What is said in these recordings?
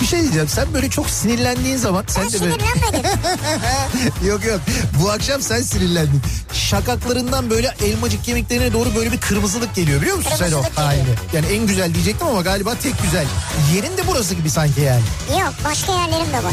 Bir şey diyeceğim sen böyle çok sinirlendiğin zaman sen Ben de böyle... yok yok bu akşam sen sinirlendin. Şakaklarından böyle elmacık kemiklerine doğru böyle bir kırmızılık geliyor biliyor musun sen o geliyor. halini? Yani en güzel diyecektim ama galiba tek güzel. Yerin de burası gibi sanki yani. Yok başka yerlerim de var.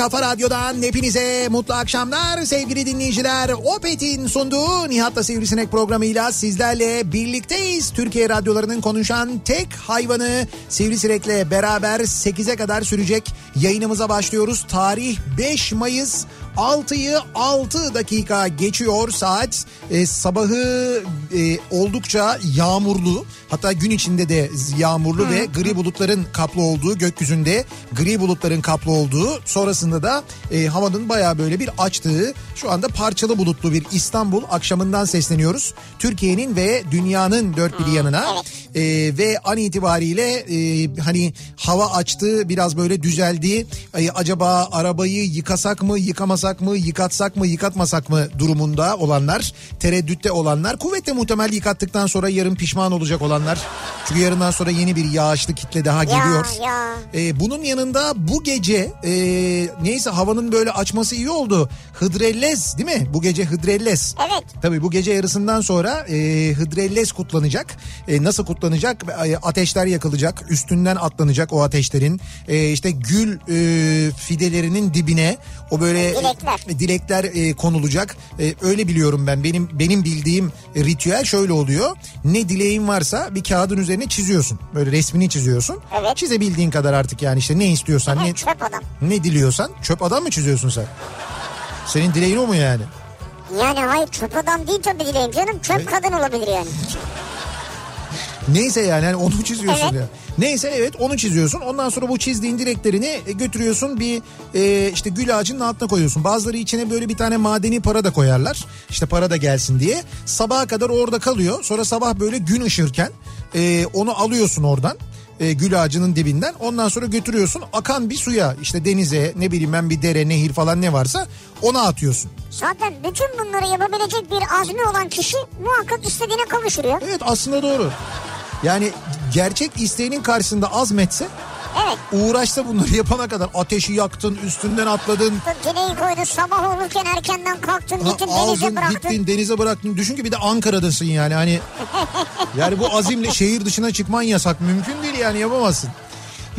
Kafa radyodan hepinize mutlu akşamlar sevgili dinleyiciler. Opet'in sunduğu Nihat'la Sivrisinek programıyla sizlerle birlikteyiz. Türkiye radyolarının konuşan tek hayvanı Sivrisinek'le beraber 8'e kadar sürecek yayınımıza başlıyoruz. Tarih 5 Mayıs 6'yı 6 dakika geçiyor saat. E, sabahı e, oldukça yağmurlu hatta gün içinde de yağmurlu ve gri bulutların kaplı olduğu gökyüzünde gri bulutların kaplı olduğu sonrasında da e, havanın bayağı böyle bir açtığı şu anda parçalı bulutlu bir İstanbul akşamından sesleniyoruz. Türkiye'nin ve dünyanın dört bir yanına E, ve an itibariyle e, hani hava açtı biraz böyle düzeldi. E, acaba arabayı yıkasak mı yıkamasak mı yıkatsak mı yıkatmasak mı durumunda olanlar tereddütte olanlar kuvvetle muhtemel yıkattıktan sonra yarın pişman olacak olanlar. Çünkü yarından sonra yeni bir yağışlı kitle daha geliyor. ya. E, bunun yanında bu gece e, neyse havanın böyle açması iyi oldu. Hıdrellez değil mi? Bu gece Hıdrellez. Evet. Tabii bu gece yarısından sonra e, Hıdrellez kutlanacak. E, nasıl kutlanacak? E, ateşler yakılacak. Üstünden atlanacak o ateşlerin. E, işte gül e, fidelerinin dibine o böyle Dilekler. e, dilekler e, konulacak. E, öyle biliyorum ben. Benim benim bildiğim e, ritüel şöyle oluyor. Ne dileğin varsa bir kağıdın üzerine çiziyorsun. Böyle resmini çiziyorsun. Evet. Çizebildiğin kadar artık yani işte ne istiyorsan ne Evet, çöp adam. ne diliyorsan çöp adam mı çiziyorsun sen? Senin dileğin o mu yani? Yani hayır çöp adam değil tabii dileğim canım. Çöp kadın olabilir yani. Neyse yani hani onu çiziyorsun Evet. ya. Neyse evet onu çiziyorsun. Ondan sonra bu çizdiğin dileklerini e, götürüyorsun bir e, işte gül ağacının altına koyuyorsun. Bazıları içine böyle bir tane madeni para da koyarlar. İşte para da gelsin diye. Sabaha kadar orada kalıyor. Sonra sabah böyle gün ışırken e, onu alıyorsun oradan. e, gül ağacının dibinden ondan sonra götürüyorsun akan bir suya işte denize ne bileyim ben bir dere nehir falan ne varsa ona atıyorsun. Zaten bütün bunları yapabilecek bir azmi olan kişi muhakkak istediğine kavuşuruyor. Evet aslında doğru. Yani gerçek isteğinin karşısında azmetse Evet. uğraşsa bunları yapana kadar ateşi yaktın üstünden atladın Dileği koydu sabah olurken erkenden kalktın ha, gittin denize aldın bıraktın. gittin denize bıraktın düşün ki bir de Ankara'dasın yani hani yani bu azimle şehir dışına çıkman yasak mümkün değil yani yapamazsın.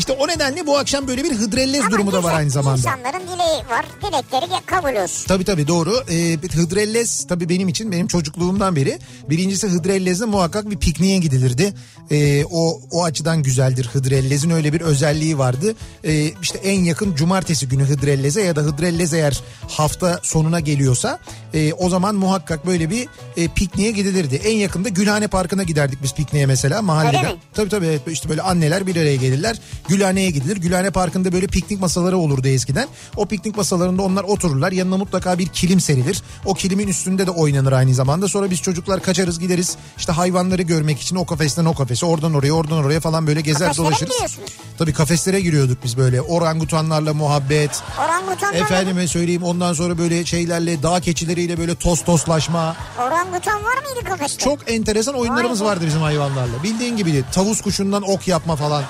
İşte o nedenle bu akşam böyle bir hıdrellez Ama durumu da var aynı zamanda. İnsanların dileği var. Dilekleri kabul olsun. Tabii tabii doğru. Ee, Hıdrellez tabii benim için benim çocukluğumdan beri. Birincisi Hıdrellez'de muhakkak bir pikniğe gidilirdi. Ee, o o açıdan güzeldir Hıdrellez'in öyle bir özelliği vardı. Ee, işte en yakın cumartesi günü Hıdrellez'e ya da Hıdrellez eğer hafta sonuna geliyorsa e, o zaman muhakkak böyle bir e, pikniğe gidilirdi. En yakında Gülhane Parkı'na giderdik biz pikniğe mesela mahallede. Tabii tabii evet, işte böyle anneler bir araya gelirler. Gülhane'ye gidilir. Gülhane Parkı'nda böyle piknik masaları olurdu eskiden. O piknik masalarında onlar otururlar. Yanına mutlaka bir kilim serilir. O kilimin üstünde de oynanır aynı zamanda. Sonra biz çocuklar kaçarız gideriz. İşte hayvanları görmek için o kafesten o kafese, oradan oraya, oradan oraya falan böyle gezer Kafeslere dolaşırız. Tabii kafeslere giriyorduk biz böyle. Orangutanlarla muhabbet. Orangutanlar Efendime söyleyeyim ondan sonra böyle şeylerle dağ keçileriyle böyle toz tozlaşma. Orangutan var mıydı kafeste? Çok enteresan oyunlarımız Vay vardı bizim hayvanlarla. Bildiğin gibi tavus kuşundan ok yapma falan.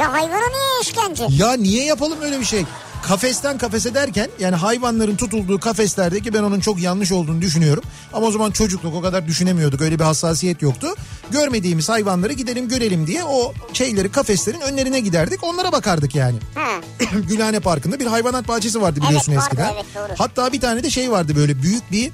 Ya hayvana niye işkence? Ya niye yapalım öyle bir şey? Kafesten kafese derken yani hayvanların tutulduğu kafeslerdeki ben onun çok yanlış olduğunu düşünüyorum. Ama o zaman çocukluk o kadar düşünemiyorduk öyle bir hassasiyet yoktu. Görmediğimiz hayvanları gidelim görelim diye o şeyleri kafeslerin önlerine giderdik onlara bakardık yani. Ha. Gülhane Parkı'nda bir hayvanat bahçesi vardı biliyorsun Evet, vardı, eskiden. evet, doğru. Hatta bir tane de şey vardı böyle büyük bir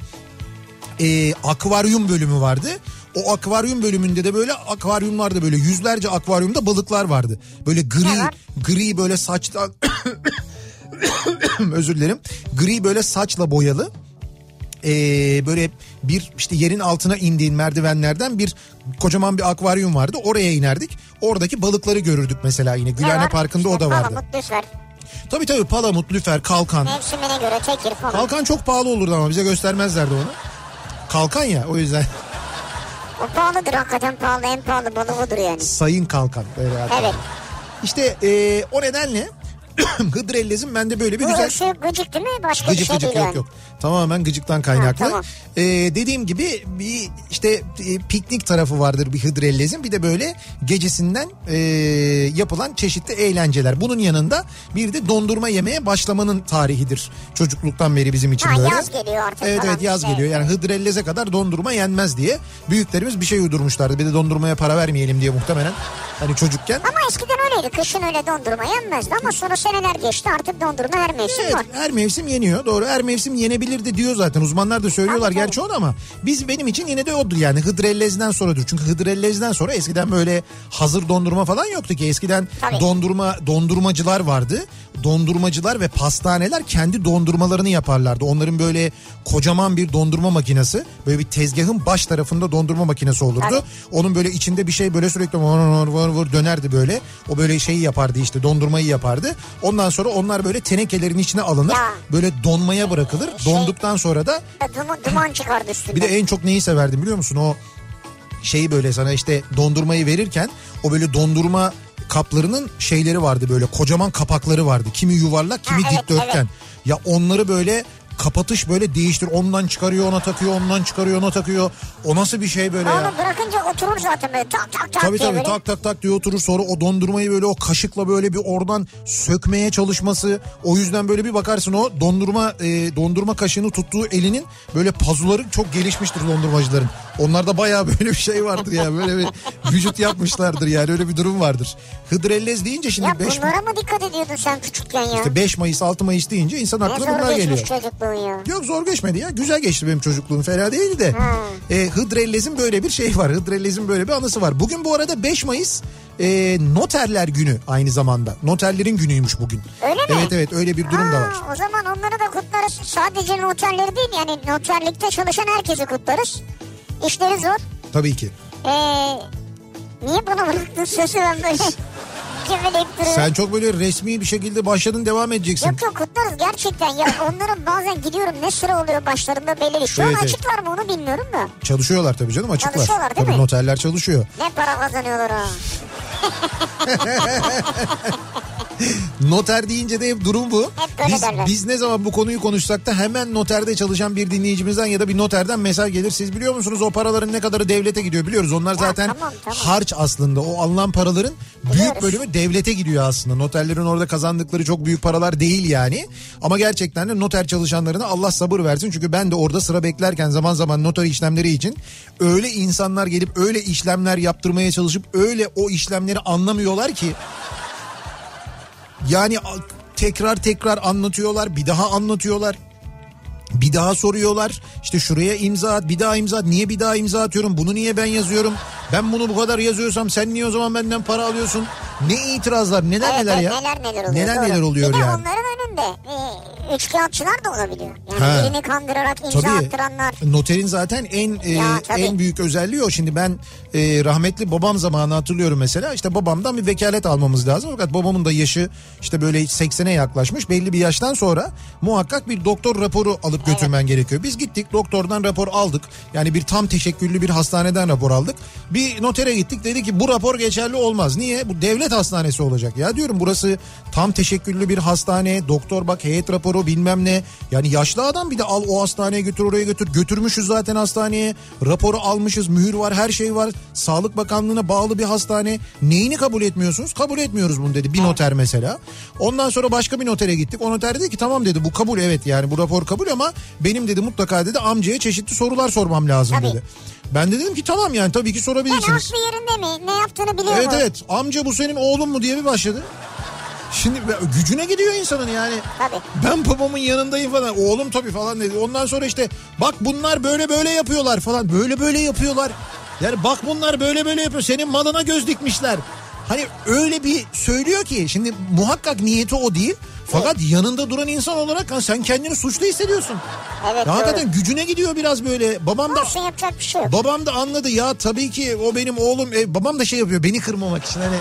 e, akvaryum bölümü vardı. O akvaryum bölümünde de böyle akvaryumlarda böyle yüzlerce akvaryumda balıklar vardı. Böyle gri var? gri böyle saçta özür dilerim. Gri böyle saçla boyalı. Ee, böyle bir işte yerin altına indiğin merdivenlerden bir kocaman bir akvaryum vardı. Oraya inerdik. Oradaki balıkları görürdük mesela yine. Ne Gülhane var? Parkı'nda o İşte da vardı. Palamut, lüfer, Tabii tabii palamut, lüfer, kalkan. mevsimine göre tekir falan. Kalkan çok pahalı olurdu ama bize göstermezlerdi onu. Kalkan ya o yüzden O pahalıdır hakikaten pahalı en pahalı odur yani. sayın kalkan. Böyle. Evet. İşte e, o nedenle Hıdrellez'in bende böyle bir Bu güzel... ışığı gıcık değil mi? Başka bir Gıcık şey gıcık değil yok yani. yok. Tamamen gıcıktan kaynaklı. Ha, tamam. Ee, dediğim gibi bir işte e, piknik tarafı vardır bir Hıdrellez'in. Bir de böyle gecesinden e, yapılan çeşitli eğlenceler. Bunun yanında bir de dondurma yemeye başlamanın tarihidir. Çocukluktan beri bizim için Ha, böyle. yaz geliyor artık Evet evet yaz işte. geliyor. Yani Hıdrellez'e kadar dondurma yenmez diye büyüklerimiz bir şey uydurmuşlardı. Bir de dondurmaya para vermeyelim diye muhtemelen. Hani çocukken. Ama eskiden öyleydi. Kışın öyle dondurma yenmezdi ama sonra seneler geçti artık dondurma her mevsim Evet var. her mevsim yeniyor doğru her mevsim yenebilir de diyor zaten. Uzmanlar da söylüyorlar tabii. gerçi onu ama biz benim için yine de odur yani Hıdrellez'den sonradır. Çünkü Hıdrellez'den sonra eskiden böyle hazır dondurma falan yoktu ki. Eskiden Tabii. dondurma dondurmacılar vardı dondurmacılar ve pastaneler kendi dondurmalarını yaparlardı onların böyle kocaman bir dondurma makinesi böyle bir tezgahın baş tarafında dondurma makinesi olurdu Tabii. onun böyle içinde bir şey böyle sürekli vur vur vur vur dönerdi böyle o böyle şeyi yapardı işte dondurmayı yapardı ondan sonra onlar böyle tenekelerin içine alınır Ya. böyle donmaya bırakılır Şey- donduktan sonra da Duman, duman çıkardı üstünde. bir de en çok neyi severdim biliyor musun o şeyi böyle sana işte dondurmayı verirken o böyle dondurma kaplarının şeyleri vardı böyle kocaman kapakları vardı kimi yuvarlak kimi Ha, evet, dikdörtgen evet. ya onları böyle kapatış böyle değiştir ondan çıkarıyor ona takıyor ondan çıkarıyor ona takıyor o nasıl bir şey böyle ya Onu bırakınca oturur zaten böyle tak tak tak Tabii diye tabii böyle. tak tak tak diye oturur sonra o dondurmayı böyle o kaşıkla böyle bir oradan sökmeye çalışması. O yüzden böyle bir bakarsın o dondurma e, dondurma kaşığını tuttuğu elinin böyle pazuları çok gelişmiştir dondurmacıların. Onlarda bayağı böyle bir şey vardır ya böyle bir vücut yapmışlardır yani öyle bir durum vardır. Hıdrellez deyince şimdi Ya 5 bunlara mı dikkat ediyordun sen küçükken ya? işte 5 Mayıs 6 Mayıs deyince insan aklına bunlar geliyor. Çocukluğun ya. Yok zor geçmedi ya. Güzel geçti benim çocukluğum. Fena değildi de. Ha. E, Hıdrellez'in böyle bir şey var. Hıdrellez'in böyle bir anısı var. Bugün bu arada 5 Mayıs e, noterler günü aynı zamanda. Noterlerin günüymüş bugün. Öyle mi? Evet evet öyle bir durum da var. Aa, O zaman onları da kutlarız. Sadece noterleri değil yani noterlikte çalışan herkesi kutlarız. İşleri zor. Tabii ki. Ee, niye bana bıraktın sözü ben böyle geveleyip duruyorum. Sen çok böyle resmi bir şekilde başladın devam edeceksin. Yok yok kutlarız gerçekten ya onların bazen gidiyorum ne sıra oluyor başlarında belli değil. Şu Evet, an evet. açıklar mı onu bilmiyorum da. Çalışıyorlar tabii canım açıklar. Çalışıyorlar değil tabii mi? noterler çalışıyor. Ne para kazanıyorlar ha. Noter deyince de hep durum bu. Hep böyle biz, derler. biz ne zaman bu konuyu konuşsak da hemen noterde çalışan bir dinleyicimizden ya da bir noterden mesaj gelir. Siz biliyor musunuz o paraların ne kadarı devlete gidiyor biliyoruz. Onlar zaten tamam, tamam. harç aslında. O alınan paraların büyük Biliyoruz. bölümü devlete gidiyor aslında. Noterlerin orada kazandıkları çok büyük paralar değil yani. Ama gerçekten de noter çalışanlarına Allah sabır versin. Çünkü ben de orada sıra beklerken zaman zaman noter işlemleri için öyle insanlar gelip öyle işlemler yaptırmaya çalışıp öyle o işlemleri anlamıyorlar ki yani tekrar tekrar anlatıyorlar, bir daha anlatıyorlar. Bir daha soruyorlar. İşte şuraya imza at, bir daha imza at. Niye bir daha imza atıyorum? Bunu niye ben yazıyorum? Ben bunu bu kadar yazıyorsam sen niye o zaman benden para alıyorsun? Ne itirazlar, neler Evet, neler ya? neler neler oluyor. Neler doğru. neler oluyor bir yani. onların önünde e, üçkağıtçılar da olabiliyor. Yani Ha. birini kandırarak imza Tabii. attıranlar. Noterin zaten en e, Ya, tabii. en büyük özelliği o. Şimdi ben e, rahmetli babam zamanı hatırlıyorum mesela. İşte babamdan bir vekalet almamız lazım. Fakat babamın da yaşı işte böyle 80'e yaklaşmış. Belli bir yaştan sonra muhakkak bir doktor raporu alıp götürmen gerekiyor. Biz gittik doktordan rapor aldık. Yani bir tam teşekküllü bir hastaneden rapor aldık. Bir notere gittik dedi ki bu rapor geçerli olmaz. Niye? Bu devlet hastanesi olacak. Ya diyorum burası tam teşekküllü bir hastane. Doktor bak heyet raporu bilmem ne. Yani yaşlı adam bir de al o hastaneye götür oraya götür. Götürmüşüz zaten hastaneye. Raporu almışız mühür var her şey var. Sağlık Bakanlığı'na bağlı bir hastane. Neyini kabul etmiyorsunuz? Kabul etmiyoruz bunu dedi bir noter mesela. Ondan sonra başka bir notere gittik. O noter dedi ki tamam dedi bu kabul evet yani bu rapor kabul ama benim dedi mutlaka dedi amcaya çeşitli sorular sormam lazım Tabii. dedi. Ben de dedim ki tamam yani tabii ki Yani sorabilirsiniz. aklı yerinde mi? Ne yaptığını biliyor Evet mu? evet amca bu senin oğlun mu diye bir başladı. Şimdi gücüne gidiyor insanın yani. Tabii. Ben babamın yanındayım falan. Oğlum tabii falan dedi. Ondan sonra işte bak bunlar böyle böyle yapıyorlar falan. Böyle böyle yapıyorlar. Yani bak bunlar böyle böyle yapıyor. Senin malına göz dikmişler. Hani öyle bir söylüyor ki şimdi muhakkak niyeti o değil. Fakat yanında duran insan olarak ha, sen kendini suçlu hissediyorsun. Evet Ya hakikaten gücüne gidiyor biraz böyle. Babam da Olsun yapacak bir şey yok. Babam da anladı ya tabii ki o benim oğlum. E, babam da şey yapıyor beni kırmamak için hani.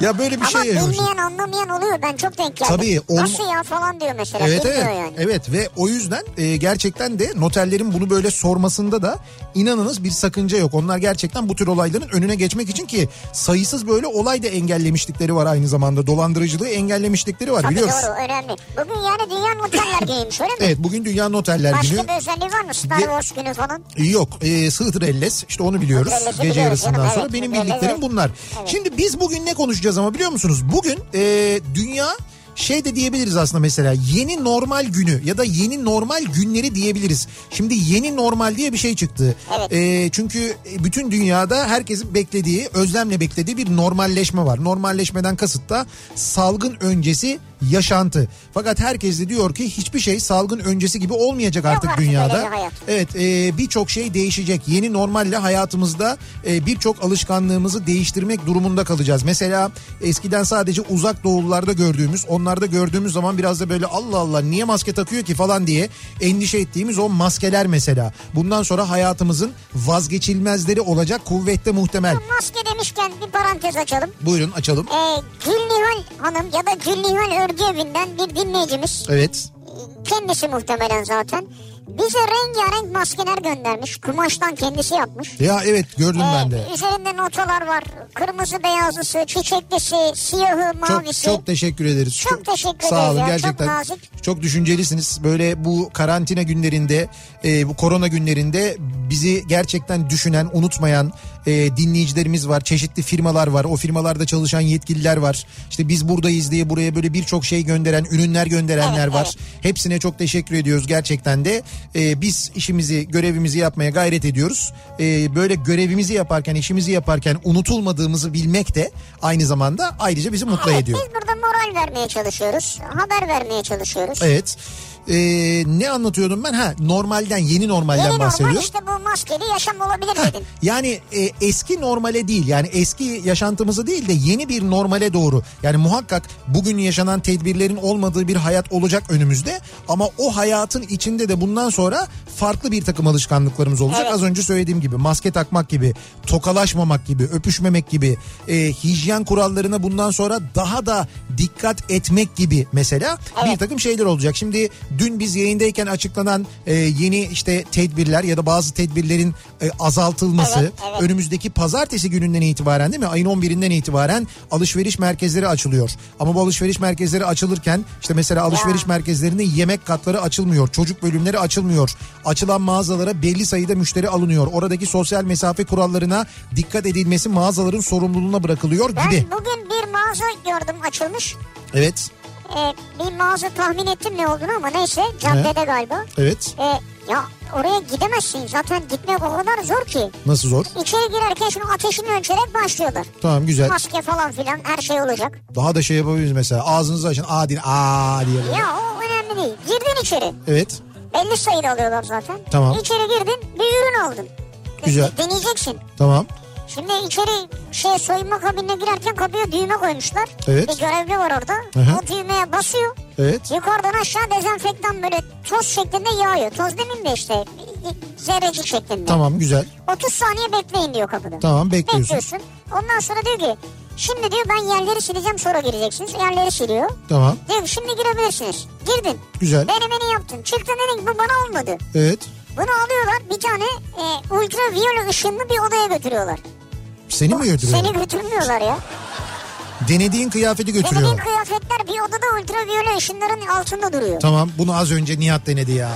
Ya böyle bir Ama şey yaşıyorsun. bilmeyen anlamayan oluyor. Ben çok denk geldim. Tabii, ol- Nasıl ya falan diyor mesela. Evet Bilmiyor evet. yani. Evet ve o yüzden e, gerçekten de noterlerin bunu böyle sormasında da inanınız bir sakınca yok. Onlar gerçekten bu tür olayların önüne geçmek için ki sayısız böyle olay da engellemişlikleri var aynı zamanda. Dolandırıcılığı engellemişlikleri var Tabii biliyorsun. doğru önemli. Bugün yani Dünya Noterler Günü'ymüş öyle mi? Evet bugün Dünya Noterler Başka Günü. bir özelliği var mı? Star Wars günü falan. Yok e, Sığdırelles işte onu biliyoruz gece biliyoruz yarısından canım, sonra evet. benim Evet, bildiklerim evet. bunlar. Şimdi biz bugün ne konuşacağız ama biliyor musunuz? Bugün e, dünya şey de diyebiliriz aslında mesela yeni normal günü ya da yeni normal günleri diyebiliriz. Şimdi yeni normal diye bir şey çıktı. Evet. E, çünkü bütün dünyada herkesin beklediği özlemle beklediği bir normalleşme var. Normalleşmeden kasıt da salgın öncesi yaşantı. Fakat herkes de diyor ki hiçbir şey salgın öncesi gibi olmayacak artık artık dünyada. Evet e, birçok şey değişecek. Yeni normalle hayatımızda e, birçok alışkanlığımızı değiştirmek durumunda kalacağız. Mesela eskiden sadece uzak doğullarda gördüğümüz onlarda gördüğümüz zaman biraz da böyle Allah Allah niye maske takıyor ki falan diye endişe ettiğimiz o maskeler mesela. Bundan sonra hayatımızın vazgeçilmezleri olacak kuvvette muhtemel. Maske demişken bir parantez açalım. Buyurun açalım. Ee, Gülnihal Hanım ya da Gülnihal Örgü Evi'nden bir dinleyicimiz. Evet. Kendisi muhtemelen zaten. Bize rengarenk maskeler göndermiş. Kumaştan kendisi yapmış. Ya evet gördüm ben de. Ee, üzerinde notalar var. Kırmızı beyazlısı, çiçeklisi, siyahı, Çok mavisi. çok teşekkür ederiz. Çok teşekkür Sağ olun ederiz ya, gerçekten. çok nazik. Çok düşüncelisiniz. Böyle bu karantina günlerinde, e, bu korona günlerinde bizi gerçekten düşünen, unutmayan e, dinleyicilerimiz var. Çeşitli firmalar var. O firmalarda çalışan yetkililer var. İşte biz buradayız diye buraya böyle birçok şey gönderen, ürünler gönderenler Evet, var. Hepsine çok teşekkür ediyoruz gerçekten de. E, biz işimizi, görevimizi yapmaya gayret ediyoruz. E, böyle görevimizi yaparken, işimizi yaparken unutulmadığımızı bilmek de aynı zamanda ayrıca bizi mutlu Evet, ediyor. biz burada moral vermeye çalışıyoruz. Haber vermeye çalışıyoruz. Evet. Ee, ne anlatıyordum ben? Ha normalden yeni normalden Yeni normal bahsediyorum. işte bu maskeli yaşam olabilir dedin. Yani e, eski normale değil yani eski yaşantımızı değil de yeni bir normale doğru. Yani muhakkak bugün yaşanan tedbirlerin olmadığı bir hayat olacak önümüzde. Ama o hayatın içinde de bundan sonra farklı bir takım alışkanlıklarımız olacak. Evet. Az önce söylediğim gibi maske takmak gibi, tokalaşmamak gibi, öpüşmemek gibi, e, hijyen kurallarına bundan sonra daha da dikkat etmek gibi mesela bir takım şeyler olacak. Şimdi dün biz yayındayken açıklanan e, yeni işte tedbirler ya da bazı tedbirlerin e, azaltılması Evet, evet. önümüzdeki pazartesi gününden itibaren değil mi? Ayın 11'inden itibaren alışveriş merkezleri açılıyor. Ama bu alışveriş merkezleri açılırken işte mesela alışveriş merkezlerinde yemek katları açılmıyor. Çocuk bölümleri açılmıyor. Açılan mağazalara belli sayıda müşteri alınıyor. Oradaki sosyal mesafe kurallarına dikkat edilmesi mağazaların sorumluluğuna bırakılıyor Ben gibi. bugün bir mağaza gördüm açılmış. Evet. Ee, bir mağaza tahmin ettim ne olduğunu ama neyse caddede galiba. Evet. Ee, ya oraya gidemezsin zaten gitmek o kadar zor ki. Nasıl zor? İçeri girerken şunu ateşini ölçerek başlıyorlar. Tamam güzel. Maske falan filan her şey olacak. Daha da şey yapabiliriz mesela. Ağzınızı açın. Aa din aa diye. böyle. Ya o önemli değil. Girdin içeri. Evet. Belli sayıda alıyorlar zaten. Tamam. İçeri girdin bir ürün aldın. Güzel. Deneyeceksin. Tamam. Şimdi içeri şey soyunma kabinine girerken kapıya düğme koymuşlar. Evet. Bir görevli var orada. hı. O düğmeye basıyor. Evet. Yukarıdan aşağı dezenfektan böyle toz şeklinde yağıyor. Toz demeyeyim de işte zerrecik şeklinde. Tamam güzel. 30 saniye bekleyin diyor kapıda. Tamam bekliyorsun. Bekliyorsun. Ondan sonra diyor ki şimdi diyor ben yerleri sileceğim sonra gireceksiniz. Yerleri siliyor. Tamam Diyor ki şimdi girebilirsiniz. Girdin. güzel. Denemeni yaptın. Çıktın dedin bu bana olmadı. Evet. Bunu alıyorlar bir tane e, ultraviyole ışınlı bir odaya götürüyorlar. Seni mi götürüyor? Seni götürmüyorlar ya. Denediğin kıyafeti Denediğin götürüyor. kıyafetler bir odada ultraviyole ışınların altında duruyor. Tamam bunu az önce Nihat denedi ya.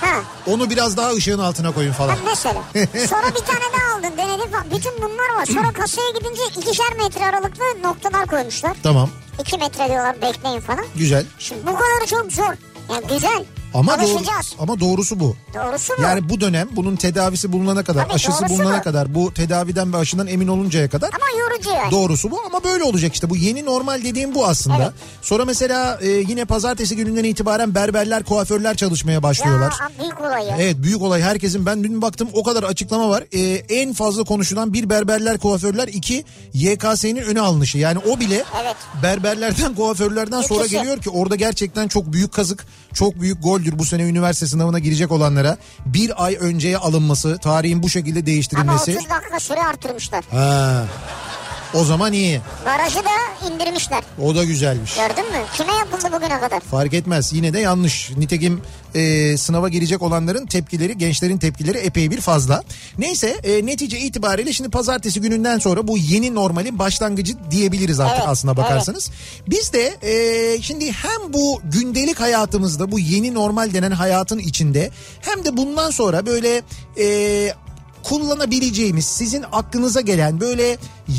Ha, Onu biraz daha ışığın altına koyun falan. ha mesela. Sonra bir tane daha aldın denedin falan. Bütün bunlar var. Sonra kasaya gidince ikişer metre aralıklı noktalar koymuşlar. Tamam İki metre diyorlar bekleyin falan. güzel. Şimdi bu kadarı çok zor. Yani güzel. Ama doğru, ama doğrusu bu. Doğrusu mu? Yani bu dönem bunun tedavisi bulunana kadar, Tabii, aşısı bulunana bu. kadar, bu tedaviden ve aşından emin oluncaya kadar Ama yorucu yani. Doğrusu bu ama böyle olacak işte. Bu yeni normal dediğim bu aslında. Evet. Sonra mesela e, yine pazartesi gününden itibaren berberler, kuaförler çalışmaya başlıyorlar. Ya büyük olay ya. Evet büyük olay herkesin ben dün baktım o kadar açıklama var. E, en fazla konuşulan bir berberler kuaförler iki YKS'nin öne alınışı. Yani o bile Evet. berberlerden kuaförlerden sonra İkisi. geliyor ki orada gerçekten çok büyük kazık çok büyük goldür bu sene üniversite sınavına girecek olanlara. Bir ay önceye alınması tarihin bu şekilde Ama değiştirilmesi. 30 dakika süre arttırmışlar. Ha. O zaman iyi. Barajı da indirmişler. O da güzelmiş. Gördün mü? Kime yapıldı bugüne kadar? Fark etmez yine de yanlış. Nitekim e, sınava girecek olanların tepkileri gençlerin tepkileri epey bir fazla. Neyse e, netice itibariyle şimdi pazartesi gününden sonra bu yeni normalin başlangıcı diyebiliriz artık Evet, aslına bakarsanız. Biz de e, şimdi hem bu gündelik hayatımızda bu yeni normal denen hayatın içinde hem de bundan sonra böyle... E, kullanabileceğimiz sizin aklınıza gelen böyle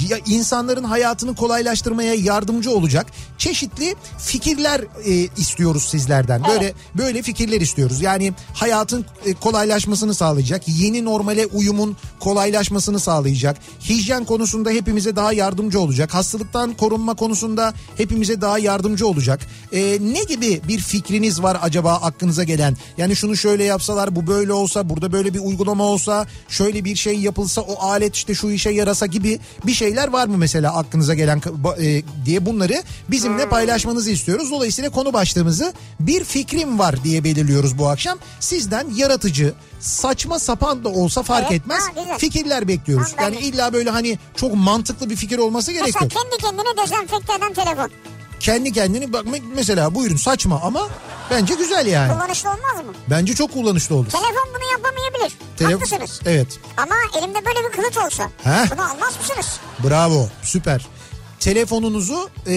ya insanların hayatını kolaylaştırmaya yardımcı olacak çeşitli fikirler e, istiyoruz sizlerden. Böyle böyle fikirler istiyoruz. Yani hayatın e, kolaylaşmasını sağlayacak, yeni normale uyumun kolaylaşmasını sağlayacak. Hijyen konusunda hepimize daha yardımcı olacak. Hastalıktan korunma konusunda hepimize daha yardımcı olacak. E, ne gibi bir fikriniz var acaba aklınıza gelen? Yani şunu şöyle yapsalar, bu böyle olsa, burada böyle bir uygulama olsa, şöyle bir şey yapılsa, o alet işte şu işe yarasa gibi bir şeyler var mı mesela aklınıza gelen e, diye bunları bizimle paylaşmanızı istiyoruz. Dolayısıyla konu başlığımızı bir fikrim var diye belirliyoruz bu akşam. Sizden yaratıcı, saçma sapan da olsa fark Evet, etmez ha, fikirler bekliyoruz. Tamam, Yani illa böyle hani çok mantıklı bir fikir olması gerek Mesela yok. kendi kendine dezenfekte eden telefon. Kendi kendini bak mesela buyurun saçma ama bence güzel yani. Kullanışlı olmaz mı? Bence çok kullanışlı olur. Telefon bunu yapamayabilir. Telef- Haklısınız. Evet. Ama elimde böyle bir kılıç olsa Heh. bunu almaz mısınız? Bravo süper. Telefonunuzu e,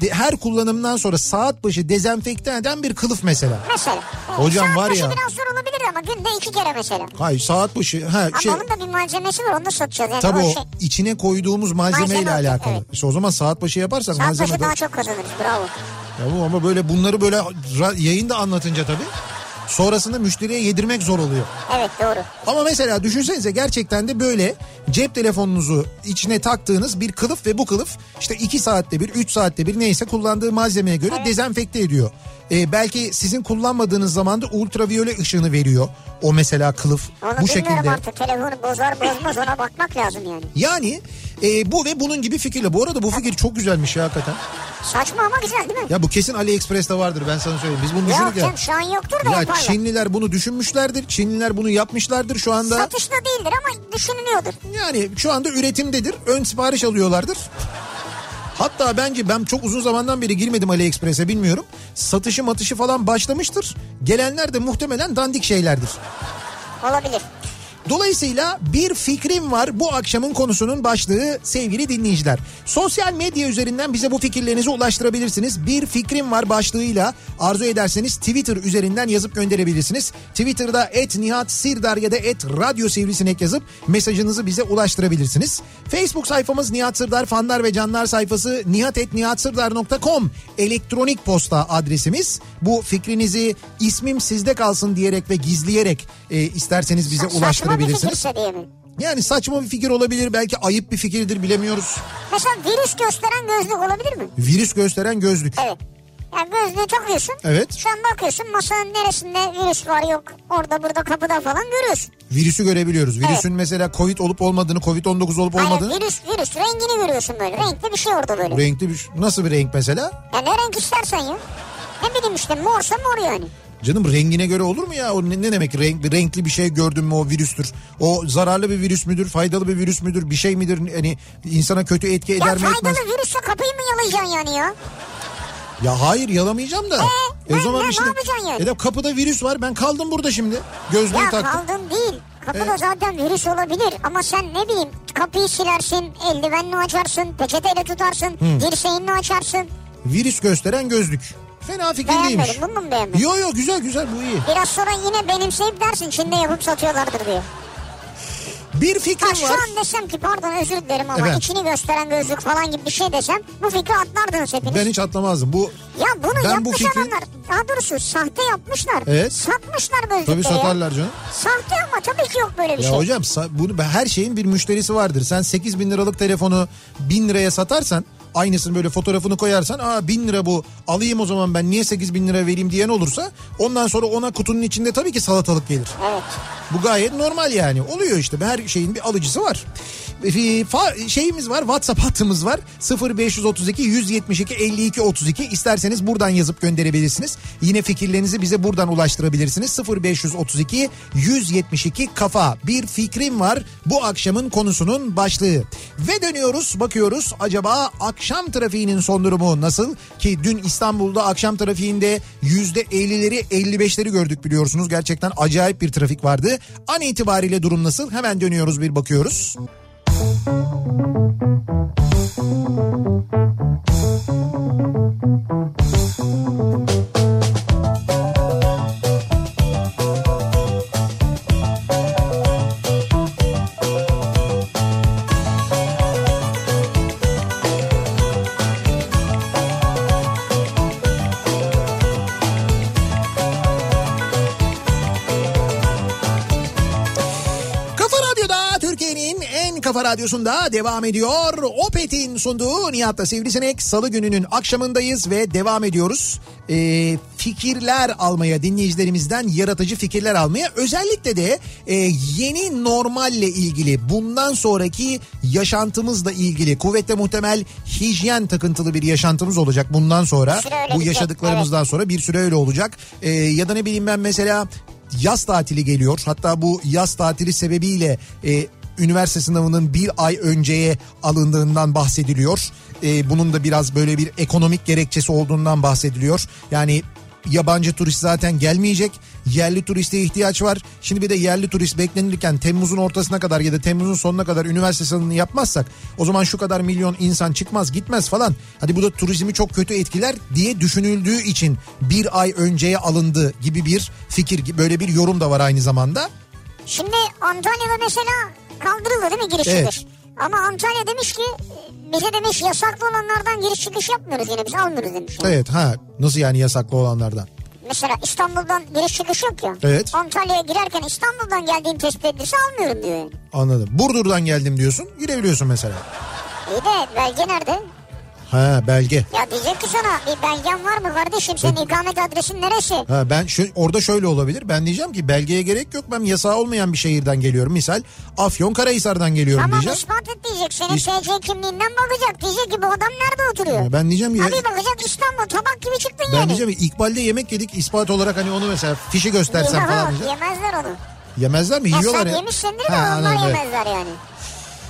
de- her kullanımdan sonra saat başı dezenfekte eden bir kılıf mesela. Mesela. Hocam Saat var başı ya- biraz zor olabilir ama günde iki kere mesela. Hayır saat başı ha Ama şey onun da bir malzemesi var onu da satacağız. Yani tabii o o şey, içine koyduğumuz malzemeyle Malzeme alakalı. evet. İşte o zaman saat başı yaparsak saat malzeme başı de- daha çok kazanırız bravo. Ya bu ama böyle bunları böyle yayında anlatınca tabii sonrasında müşteriye yedirmek zor oluyor. Evet doğru. Ama mesela düşünsenize gerçekten de böyle cep telefonunuzu içine taktığınız bir kılıf ve bu kılıf işte 2 saatte bir 3 saatte bir neyse kullandığı malzemeye göre Evet. dezenfekte ediyor. Ee, belki sizin kullanmadığınız zaman da ultraviyole ışığını veriyor. O mesela kılıf Onu bu bilmiyorum şekilde. artık telefonu bozar bozmaz ona bakmak lazım yani. Yani e, bu ve bunun gibi fikirle. Bu arada bu fikir çok güzelmiş ya hakikaten. Saçma ama güzel değil mi? Ya bu kesin AliExpress'te vardır ben sana söyleyeyim. Biz bunu Yok düşündük ya. canım şu an yoktur da Ya yaparlar. Çinliler bunu düşünmüşlerdir. Çinliler bunu yapmışlardır şu anda. Satışta değildir ama düşünülüyordur. Yani şu anda üretimdedir. Ön sipariş alıyorlardır. Hatta bence ben çok uzun zamandan beri girmedim AliExpress'e bilmiyorum. Satışı matışı falan başlamıştır. Gelenler de muhtemelen dandik şeylerdir. Olabilir. Dolayısıyla bir fikrim var bu akşamın konusunun başlığı sevgili dinleyiciler. Sosyal medya üzerinden bize bu fikirlerinizi ulaştırabilirsiniz. Bir fikrim var başlığıyla arzu ederseniz Twitter üzerinden yazıp gönderebilirsiniz. Twitter'da et Nihat Sirdar ya da et Radyo Sivrisinek yazıp mesajınızı bize ulaştırabilirsiniz. Facebook sayfamız Nihat Sırdar fanlar ve canlar sayfası nihatetnihatsırdar.com elektronik posta adresimiz. Bu fikrinizi ismim sizde kalsın diyerek ve gizleyerek e, isterseniz bize ulaştırabilirsiniz. Fikirse diye mi? Yani saçma bir fikir olabilir belki ayıp bir fikirdir bilemiyoruz. Mesela virüs gösteren gözlük olabilir mi? Virüs gösteren gözlük. Evet. Yani gözlüğü takıyorsun. Evet. Şu an bakıyorsun masanın neresinde virüs var yok. Orada burada kapıda falan görüyorsun. Virüsü görebiliyoruz. Virüsün mesela Covid olup olmadığını, Covid-19 olup olmadığını. Hayır virüs virüs rengini görüyorsun böyle. Renkli bir şey orada böyle. Renkli bir nasıl bir renk mesela? Ya ne renk istersen ya. Ne bileyim işte morsa mor yani. Canım rengine göre olur mu ya? O ne, ne demek renk, renkli bir şey gördün mü o virüstür? O zararlı bir virüs müdür? Faydalı bir virüs müdür? Bir şey midir? Hani insana kötü etki eder Ya mi etmez? faydalı virüse kapıyı mı yalayacaksın yani ya? Ya hayır yalamayacağım da. Ee, ne- ne- ne yapacaksın yani? E de kapıda virüs var. Ben kaldım burada şimdi. Gözlüğü Ya taktım. kaldın değil. Kapıda zaten virüs olabilir ama sen ne bileyim kapıyı silersin, eldivenle açarsın, peçeteyle tutarsın, dirseğinle açarsın. Virüs gösteren gözlük. Fena fikir değilmiş. Beğenmedim bunu mu beğenmedin? Yo yo güzel güzel bu iyi. Biraz sonra yine benimseyip dersin Çin'de yapıp satıyorlardır diye. Bir Ha fikrim şu var. an desem ki pardon özür dilerim ama Efendim? içini gösteren gözlük falan gibi bir şey desem bu fikri atlardınız hepiniz. Ben hiç atlamazdım. Bu Ya bunu Ben bu yapmış fikri- adamlar. Daha doğrusu sahte yapmışlar. Evet. Satmışlar gözlükleri. tabii satarlar canım. Sahte ama tabii ki yok böyle bir Ya şey. hocam sa- bunu her şeyin bir müşterisi vardır. Sen 8 bin liralık telefonu 1000 liraya satarsan aynısını böyle fotoğrafını koyarsan aa 1000 lira bu alayım o zaman ben niye 8 bin lira vereyim diyen olursa ondan sonra ona kutunun içinde tabii ki salatalık gelir. Evet. Bu gayet normal yani. Oluyor işte. Her şeyin bir alıcısı var. Şeyimiz var. WhatsApp hattımız var. 0532 172 52 32. İsterseniz buradan yazıp gönderebilirsiniz. Yine fikirlerinizi bize buradan ulaştırabilirsiniz. 0532 172 kafa. Bir fikrim var. Bu akşamın konusunun başlığı. Ve dönüyoruz bakıyoruz acaba akşam trafiğinin son durumu nasıl? Ki dün İstanbul'da akşam trafiğinde %50'leri 55'leri gördük biliyorsunuz. Gerçekten acayip bir trafik vardı. An itibariyle durum nasıl? Hemen dönüyoruz bir bakıyoruz. thank you radyosunda devam ediyor. Opet'in sunduğu Nihat'ta Sivrisinek Salı gününün akşamındayız ve devam ediyoruz. Ee, fikirler almaya dinleyicilerimizden yaratıcı fikirler almaya özellikle de e, yeni normalle ilgili bundan sonraki yaşantımızla ilgili kuvvetle muhtemel hijyen takıntılı bir yaşantımız olacak bundan sonra. Bu yaşadıklarımızdan sonra bir süre öyle olacak. Ee, ya da ne bileyim ben mesela yaz tatili geliyor. Hatta bu yaz tatili sebebiyle e, üniversite sınavının bir ay önceye alındığından bahsediliyor. E, bunun da biraz böyle bir ekonomik gerekçesi olduğundan bahsediliyor. Yani yabancı turist zaten gelmeyecek. Yerli turiste ihtiyaç var. Şimdi bir de yerli turist beklenirken Temmuz'un ortasına kadar ya da Temmuz'un sonuna kadar üniversite sınavını yapmazsak o zaman şu kadar milyon insan çıkmaz gitmez falan. Hadi bu da turizmi çok kötü etkiler diye düşünüldüğü için bir ay önceye alındı gibi bir fikir böyle bir yorum da var aynı zamanda. Şimdi Antalya'da mesela kaldırıldı değil mi giriş Evet. çıkış? Ama Antalya demiş ki bize demiş yasaklı olanlardan giriş çıkış yapmıyoruz yine biz almıyoruz demiş. yani. Evet ha nasıl yani yasaklı olanlardan? Mesela İstanbul'dan giriş çıkış yok ya. Evet. Antalya'ya girerken İstanbul'dan geldiğin tespit edilirse almıyorum diyor. Anladım. Burdur'dan geldim diyorsun girebiliyorsun mesela. İyi de belge nerede? Ha belge. Ya diyecek ki sana bir belgen var mı kardeşim senin ikamet adresin neresi? Ha ben şu, orada şöyle olabilir. Ben diyeceğim ki belgeye gerek yok. Ben yasağı olmayan bir şehirden geliyorum. Misal Afyon Karahisar'dan geliyorum Tamam diyeceğim. ispat et diyecek. Senin İs- TC kimliğinden bakacak. Diyecek ki bu adam nerede oturuyor? Ha, Ben diyeceğim ki Abi bakacak İstanbul tabak gibi çıktın ben yani. diyeceğim ki İkbal'de yemek yedik ispat olarak hani onu mesela fişi göstersen falan diyeceğim. Yemezler onu. Yemezler mi? Ya Yiyorlar sen ya. yemişsindir Ha, de onlar yemezler yani.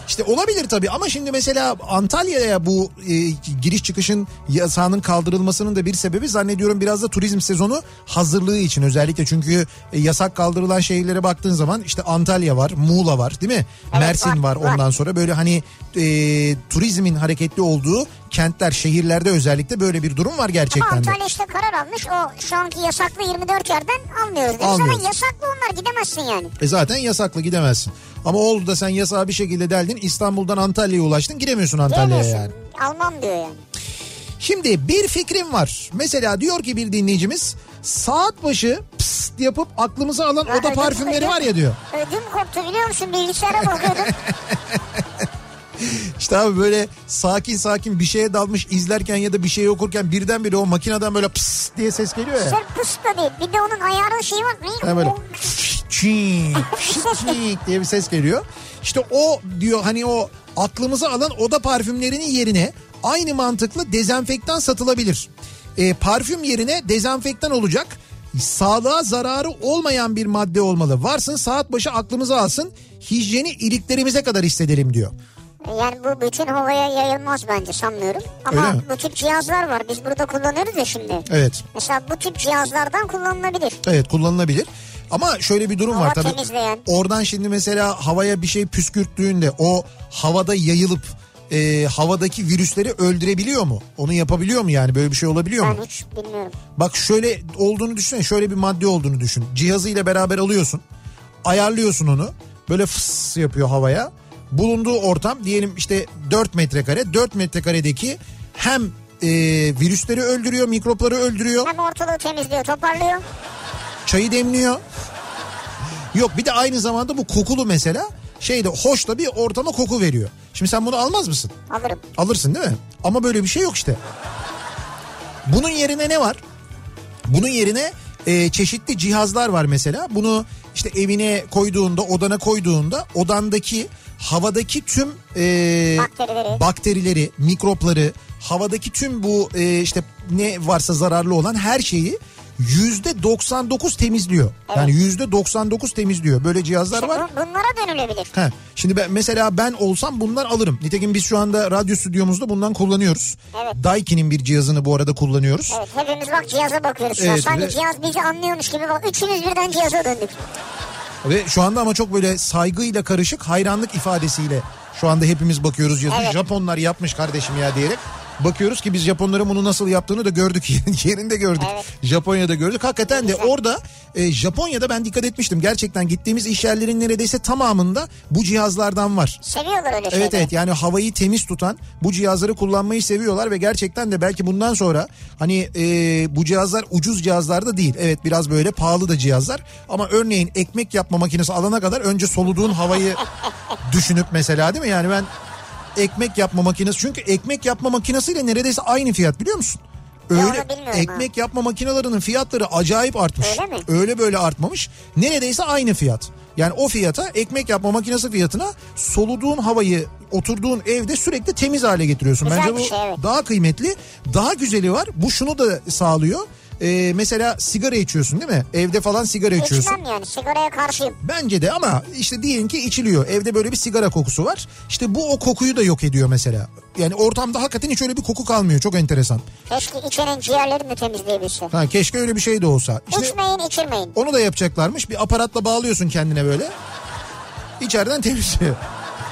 İşte olabilir tabii ama şimdi mesela Antalya'ya bu e, giriş çıkışın yasağının kaldırılmasının da bir sebebi zannediyorum biraz da turizm sezonu hazırlığı için özellikle çünkü e, yasak kaldırılan şehirlere baktığın zaman işte Antalya var, Muğla var değil mi? Evet, Mersin var, var, var. ondan sonra böyle hani e, turizmin hareketli olduğu kentler, şehirlerde özellikle böyle bir durum var Ama gerçekten de. Antalya işte karar almış. O şu anki yasaklı 24 yerden almıyoruz Almıyoruz. ama yasaklı onlar gidemezsin yani. E zaten yasaklı gidemezsin. Ama oldu da sen yasağı bir şekilde deldin İstanbul'dan Antalya'ya ulaştın giremiyorsun Antalya'ya yani. Almam diyor yani. Şimdi bir fikrim var. Mesela diyor ki bir dinleyicimiz saat başı pst yapıp aklımızı alan Ya oda ödüm- parfümleri ödüm- var ya diyor. Ödüm koptu biliyor musun bilgisayara bakıyordum. İşte abi böyle sakin sakin bir şeye dalmış izlerken ya da bir şey okurken birdenbire o makineden böyle pıs diye ses geliyor ya. Sırf pıs da değil. Bir de onun ayarı şeyi var. Ha böyle çiğ, çiğ diye bir ses geliyor. İşte o diyor hani o aklımızı alan oda parfümlerinin yerine aynı mantıkla dezenfektan satılabilir. E, parfüm yerine dezenfektan olacak. Sağlığa zararı olmayan bir madde olmalı. Varsın saat başı aklımızı alsın. Hijyeni iliklerimize kadar hissedelim diyor. Yani bu bütün havaya yayılmaz bence sanmıyorum. Ama bu tip cihazlar var. Biz burada kullanıyoruz ya şimdi. Evet. Mesela bu tip cihazlardan kullanılabilir. Evet kullanılabilir. Ama şöyle bir durum Hava var tabii. temizleyen. Oradan şimdi mesela havaya bir şey püskürttüğünde o havada yayılıp e, havadaki virüsleri öldürebiliyor mu? Onu yapabiliyor mu yani böyle bir şey olabiliyor mu? Ben hiç bilmiyorum. Bak şöyle olduğunu düşünün. Şöyle bir madde olduğunu düşün. Cihazıyla beraber alıyorsun. Ayarlıyorsun onu. Böyle fıs yapıyor havaya. Bulunduğu ortam diyelim işte 4 metrekare. 4 metrekaredeki hem e, virüsleri öldürüyor, mikropları öldürüyor. Hem ortalığı temizliyor, toparlıyor. Çayı demliyor. Yok bir de aynı zamanda bu kokulu mesela şeyde hoş da bir ortama koku veriyor. Şimdi sen bunu almaz mısın? Alırım. Alırsın değil mi? Ama böyle bir şey yok işte. Bunun yerine ne var? Bunun yerine e, çeşitli cihazlar var mesela. Bunu işte evine koyduğunda, odana koyduğunda odandaki havadaki tüm e, Bakterileri. bakterileri, mikropları, havadaki tüm bu e, işte ne varsa zararlı olan her şeyi yüzde 99 temizliyor. Yani yüzde 99 temizliyor. Böyle cihazlar İşte var. bu- bunlara dönülebilir. He, şimdi ben, mesela ben olsam bundan alırım. Nitekim biz şu anda radyo stüdyomuzda bundan kullanıyoruz. Evet. Daiki'nin bir cihazını bu arada kullanıyoruz. Evet hepimiz bak cihaza bakıyoruz. Evet, Sanki ve- cihaz bizi anlıyormuş gibi bak. Üçümüz birden cihaza döndük. Ve şu anda ama çok böyle saygıyla karışık hayranlık ifadesiyle şu anda hepimiz bakıyoruz cihazı. Evet. Japonlar yapmış kardeşim ya diyerek. Bakıyoruz ki biz Japonların bunu nasıl yaptığını da gördük. Yerinde gördük. Evet. Japonya'da gördük. Hakikaten de orada e, Japonya'da ben dikkat etmiştim. Gerçekten gittiğimiz iş yerlerinin neredeyse tamamında bu cihazlardan var. Seviyorlar öyle Evet şeyleri. evet yani havayı temiz tutan bu cihazları kullanmayı seviyorlar ve gerçekten de belki bundan sonra hani e, bu cihazlar ucuz cihazlar da değil. Evet biraz böyle pahalı da cihazlar ama örneğin ekmek yapma makinesi alana kadar önce soluduğun havayı düşünüp mesela değil mi? Yani ben ekmek yapma makinesi çünkü ekmek yapma makinesiyle neredeyse aynı fiyat biliyor musun? Öyle ekmek yapma makinelerinin fiyatları acayip artmış. Öyle mi? Öyle böyle artmamış. Neredeyse aynı fiyat. Yani o fiyata ekmek yapma makinesi fiyatına soluduğun havayı oturduğun evde sürekli temiz hale getiriyorsun. Güzel Bence bu şey, evet. daha kıymetli. Daha güzeli var. Bu şunu da sağlıyor. Ee, mesela sigara içiyorsun değil mi? Evde falan sigara içiyorsun. İçmem yani sigaraya karşıyım. Bence de ama işte diyelim ki içiliyor. Evde böyle bir sigara kokusu var. İşte bu o kokuyu da yok ediyor mesela. Yani ortamda hakikaten hiç öyle bir koku kalmıyor. Çok enteresan. Keşke içenin ciğerlerini de temizleyebilse. Ha, keşke öyle bir şey de olsa. İşte İçmeyin içirmeyin. onu da yapacaklarmış. Bir aparatla bağlıyorsun kendine böyle. İçeriden temizliyor.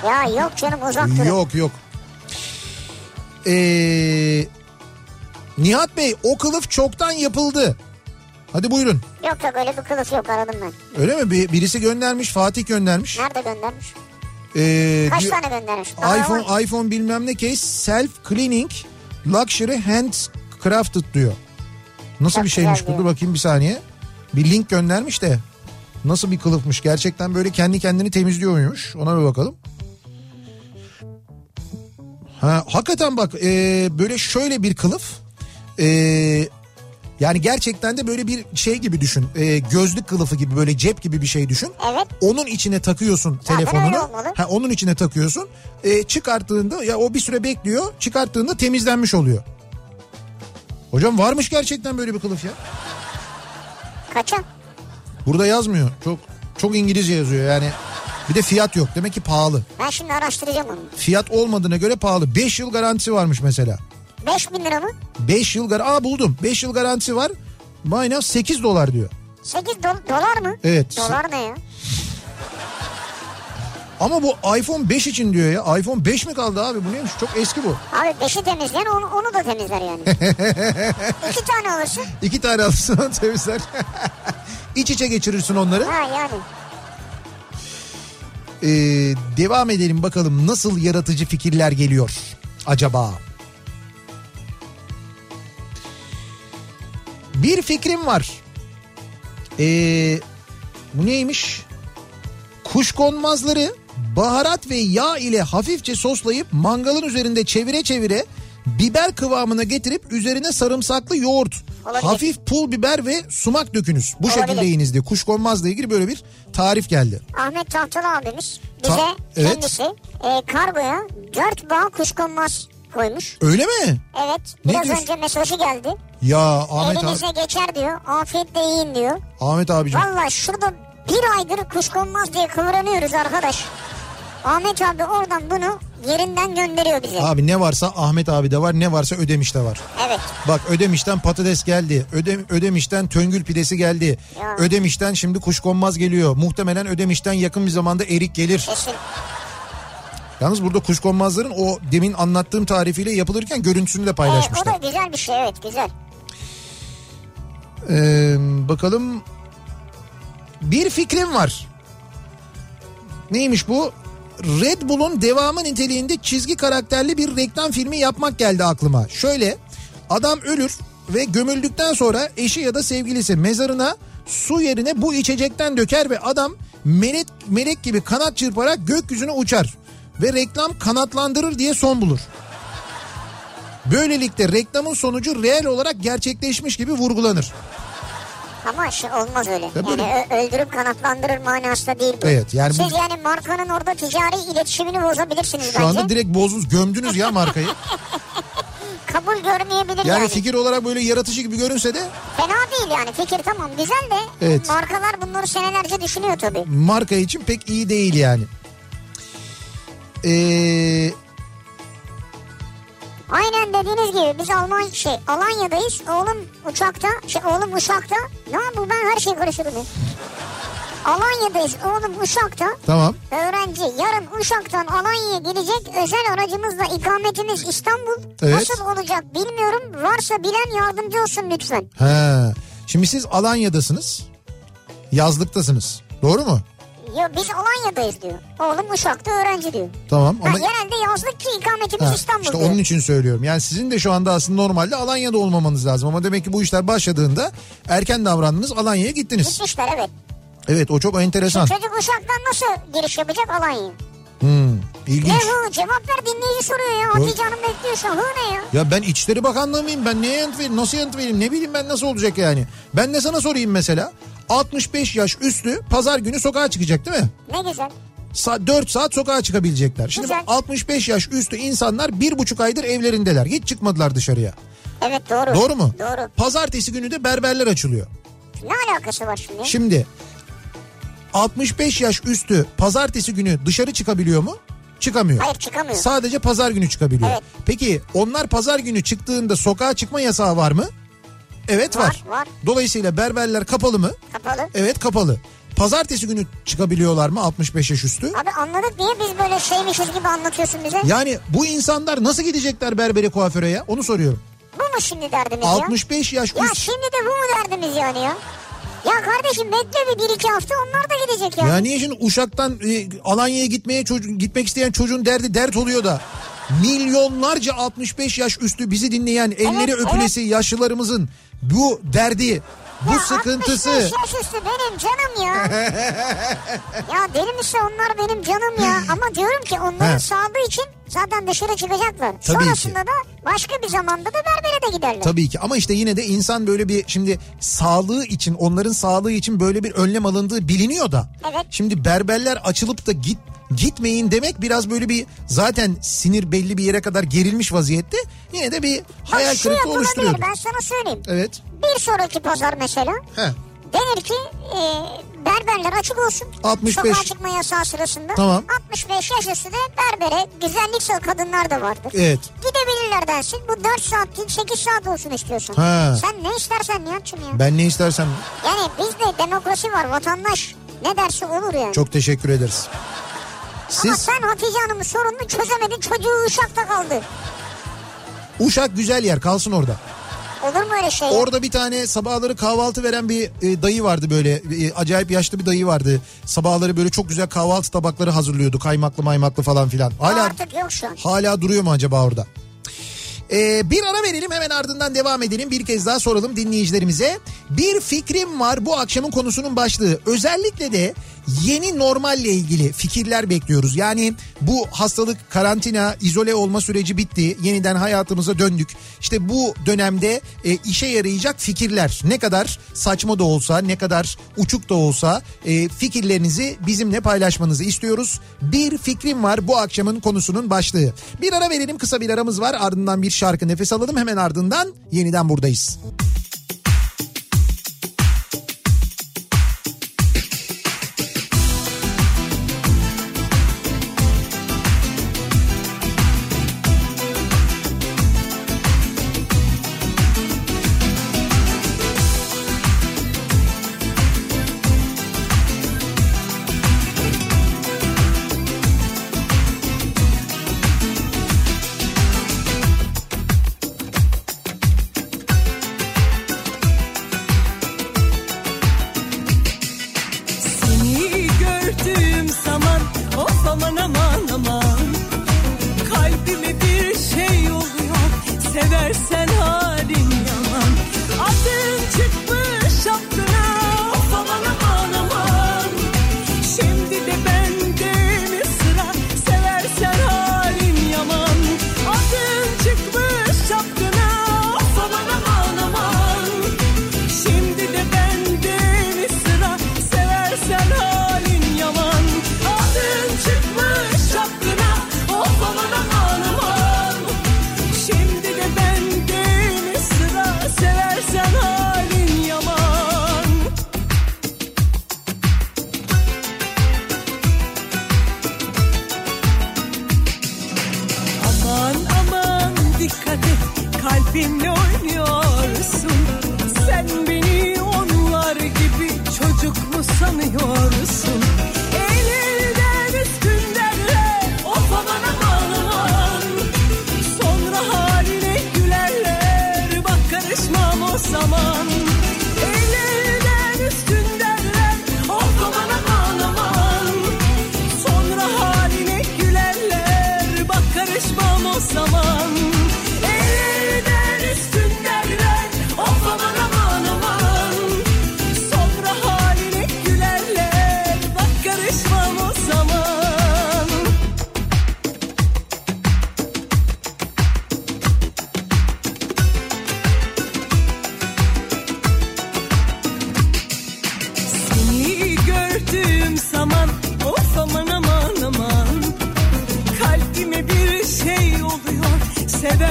Ya yok canım uzak durun. Yok yok. Ee, Nihat Bey o kılıf çoktan yapıldı. Hadi buyurun. Yok yok öyle bir kılıf yok aradım ben. Öyle mi? Bir, birisi göndermiş Fatih göndermiş. Nerede göndermiş? Ee, Kaç diyor- tane göndermiş? Daha iPhone var. iPhone bilmem ne case self cleaning luxury hand crafted diyor. Nasıl Çok bir şeymiş bu? Dur bakayım bir saniye. Bir link göndermiş de. Nasıl bir kılıfmış? Gerçekten böyle kendi kendini temizliyor muymuş? Ona bir bakalım. Ha, hakikaten bak e, böyle şöyle bir kılıf. E, yani gerçekten de böyle bir şey gibi düşün. E, gözlük kılıfı gibi böyle cep gibi bir şey düşün. Evet. Onun içine takıyorsun öyle telefonunu. Ha, onun içine takıyorsun. E, çıkarttığında ya o bir süre bekliyor. Çıkarttığında temizlenmiş oluyor. Hocam varmış gerçekten böyle bir kılıf ya. Kaça? Burada yazmıyor. Çok çok İngilizce yazıyor yani. Bir de fiyat yok. Demek ki pahalı. Ben şimdi araştıracağım onu. Fiyat olmadığına göre pahalı. 5 yıl garantisi varmış mesela. 5000 lira mı? 5 yıl gar Aa buldum. 5 yıl garantisi var. Minus 8 dolar diyor. 8 do- dolar mı? Evet. Dolar ne ya? Ama bu iPhone 5 için diyor ya. iPhone 5 mi kaldı abi? Bu neymiş? Çok eski bu. Abi 5'i temizleyen onu, onu da temizler yani. İki tane alırsın. İki tane alırsın onu temizler. İç içe geçirirsin onları. Ha yani. Ee, devam edelim bakalım nasıl yaratıcı fikirler geliyor acaba? Bir fikrim var. Ee, bu neymiş? Kuşkonmazları baharat ve yağ ile hafifçe soslayıp mangalın üzerinde çevire çevire biber kıvamına getirip üzerine sarımsaklı yoğurt, Olabilir. hafif pul biber ve sumak dökünüz. Bu Olabilir. şekilde yiyiniz diye kuşkonmazla ilgili böyle bir tarif geldi. Ahmet Tahtalı abimiz bize Ta- evet. kendisi e, kargoya 4 bağ kuşkonmaz koymuş. Öyle mi? Evet Ne biraz diyorsun? önce mesajı geldi. Ya Ahmet, Elinize abi, geçer diyor. Afiyetle yiyin diyor. Ahmet abicim. Valla şurada bir aydır kuşkonmaz diye kıvranıyoruz arkadaş. Ahmet abi oradan bunu yerinden gönderiyor bize. Abi ne varsa Ahmet abi de var ne varsa Ödemiş de var. Evet. Bak Ödemiş'ten patates geldi. Öde, Ödemiş'ten töngül pidesi geldi. Ya. Ödemiş'ten şimdi kuşkonmaz geliyor. Muhtemelen Ödemiş'ten yakın bir zamanda erik gelir. Kesin. Yalnız burada kuşkonmazların o demin anlattığım tarifiyle yapılırken görüntüsünü de Evet, o paylaşmışlar. da güzel bir şey evet güzel. Ee, bakalım bir fikrim var. Neymiş bu? Red Bull'un devamı niteliğinde çizgi karakterli bir reklam filmi yapmak geldi aklıma. Şöyle adam ölür ve gömüldükten sonra eşi ya da sevgilisi mezarına su yerine bu içecekten döker ve adam melek, melek gibi kanat çırparak gökyüzüne uçar. Ve reklam kanatlandırır diye son bulur. Böylelikle reklamın sonucu reel olarak gerçekleşmiş gibi vurgulanır. Ama şey olmaz öyle. Tabii yani öldürüp kanatlandırır manasında değil bu. Evet, yani bu- Siz yani markanın orada ticari iletişimini bozabilirsiniz Şu bence. anda direkt bozdunuz gömdünüz ya markayı. Kabul görmeyebilir yani. Yani fikir olarak böyle yaratıcı gibi görünse de Fena değil yani fikir tamam güzel de Evet. markalar bunları senelerce düşünüyor tabii. marka için pek iyi değil yani. Ee, Aynen dediğiniz gibi biz Alman şey Alanya'dayız. Oğlum uçakta, şey oğlum uçakta. Ne bu ben her şeyi karıştırdım. Alanya'dayız. Oğlum Uşak'ta. tamam. Öğrenci yarın Uşak'tan Alanya'ya gelecek özel aracımızla ikametimiz İstanbul. Evet. Nasıl olacak bilmiyorum. Varsa bilen yardımcı olsun lütfen. Ha. Şimdi siz Alanya'dasınız. Yazlıktasınız. Doğru mu? Ya biz Alanya'dayız diyor. Oğlum Uşak'ta öğrenci diyor. Tamam Ha, ama genelde yazlık ki ikametimiz Ha, İstanbul işte diyor. onun için söylüyorum. Yani sizin de şu anda aslında normalde Alanya'da olmamanız lazım ama demek ki bu işler başladığında erken davrandınız Alanya'ya gittiniz. Gitmişler evet. Evet o çok enteresan. Çocuk Uşak'tan nasıl giriş yapacak Alanya'ya? Hmm, Ne ilginç. hı? Cevap ver dinleyici soruyor ya. Hatice Hanım bekliyor şu an. Hı ne ya? Ya ben İçişleri Bakanlığı mıyım? Ben neye yanıt vereyim? Nasıl yanıt vereyim? Ne bileyim ben nasıl olacak yani? Ben de sana sorayım mesela. 65 yaş üstü pazar günü sokağa çıkacak değil mi? Ne güzel. Sa- 4 saat sokağa çıkabilecekler. Şimdi Güzel. bu 65 yaş üstü insanlar bir buçuk aydır evlerindeler. Hiç çıkmadılar dışarıya. Evet doğru. Doğru mu? Doğru. Pazartesi günü de berberler açılıyor. Ne alakası var şimdi? Şimdi 65 yaş üstü pazartesi günü dışarı çıkabiliyor mu? Çıkamıyor. Hayır çıkamıyor. Sadece pazar günü çıkabiliyor. Evet. Peki onlar pazar günü çıktığında sokağa çıkma yasağı var mı? Evet var. Var, var. Dolayısıyla berberler kapalı mı? Kapalı. Evet kapalı. Pazartesi günü çıkabiliyorlar mı 65 yaş üstü? Abi anladık niye biz böyle şeymişiz gibi anlatıyorsun bize? Yani bu insanlar nasıl gidecekler berbere kuaföre ya? Onu soruyorum. Bu mu şimdi derdimiz ya? 65 yaş Ya üst. şimdi de bu mu derdimiz yani ya? Ya kardeşim bekle bir, bir iki hafta onlar da gidecek ya. Ya niye şimdi Uşak'tan e, Alanya'ya gitmeye çocuğun, gitmek isteyen çocuğun derdi dert oluyor da milyonlarca 65 yaş üstü bizi dinleyen elleri Evet, öpülesi yaşlılarımızın bu derdi bu Ya sıkıntısı 65 yaş üstü benim canım ya. ya deli misin onlar benim canım ya. Ama diyorum ki onların He. sağlığı için zaten dışarı çıkacaklar. Tabii Sonrasında da başka bir zamanda da berbere de giderler. Tabii ki ama işte yine de insan böyle bir şimdi sağlığı için onların sağlığı için böyle bir önlem alındığı biliniyor da. Evet. Şimdi berberler açılıp da git gitmeyin demek biraz böyle bir zaten sinir belli bir yere kadar gerilmiş vaziyette. Yine de bir hayal şu kırıklığı oluşturuyor. ben sana söyleyeyim. Evet. Bir sonraki pazar mesela Heh. denir ki e, berberler açık olsun. 65. Sokağa çıkma yasağı sırasında. Tamam. 65 yaş üstü de berbere güzellik kadınlar da vardır. Evet. Gidebilirler dersin. Bu 4 saat değil 8 saat olsun istiyorsun. Ha. Sen ne istersen Nihat'cığım ya. Ben ne istersem Yani bizde demokrasi var vatandaş. Ne derse olur yani. çok teşekkür ederiz. Ama Siz sen Hatice Hanım'ın sorununu çözemedin çocuğu Uşak'ta kaldı. Uşak güzel yer kalsın orada. Olur mu öyle şey? Orada bir tane sabahları kahvaltı veren bir e, dayı vardı böyle e, acayip yaşlı bir dayı vardı. Sabahları böyle çok güzel kahvaltı tabakları hazırlıyordu kaymaklı maymaklı falan filan. Hala artık yok şu an. hala duruyor mu acaba orada? Ee, bir ara verelim hemen ardından devam edelim. Bir kez daha soralım dinleyicilerimize. Bir fikrim var bu akşamın konusunun başlığı. Özellikle de yeni normalle ilgili fikirler bekliyoruz. Yani bu hastalık, karantina, izole olma süreci bitti. Yeniden hayatımıza döndük. İşte bu dönemde e, işe yarayacak fikirler ne kadar saçma da olsa, ne kadar uçuk da olsa e, fikirlerinizi bizimle paylaşmanızı istiyoruz. Bir fikrim var bu akşamın konusunun başlığı. Bir ara verelim kısa bir aramız var ardından bir şarkı nefes alalım hemen ardından yeniden buradayız. Seni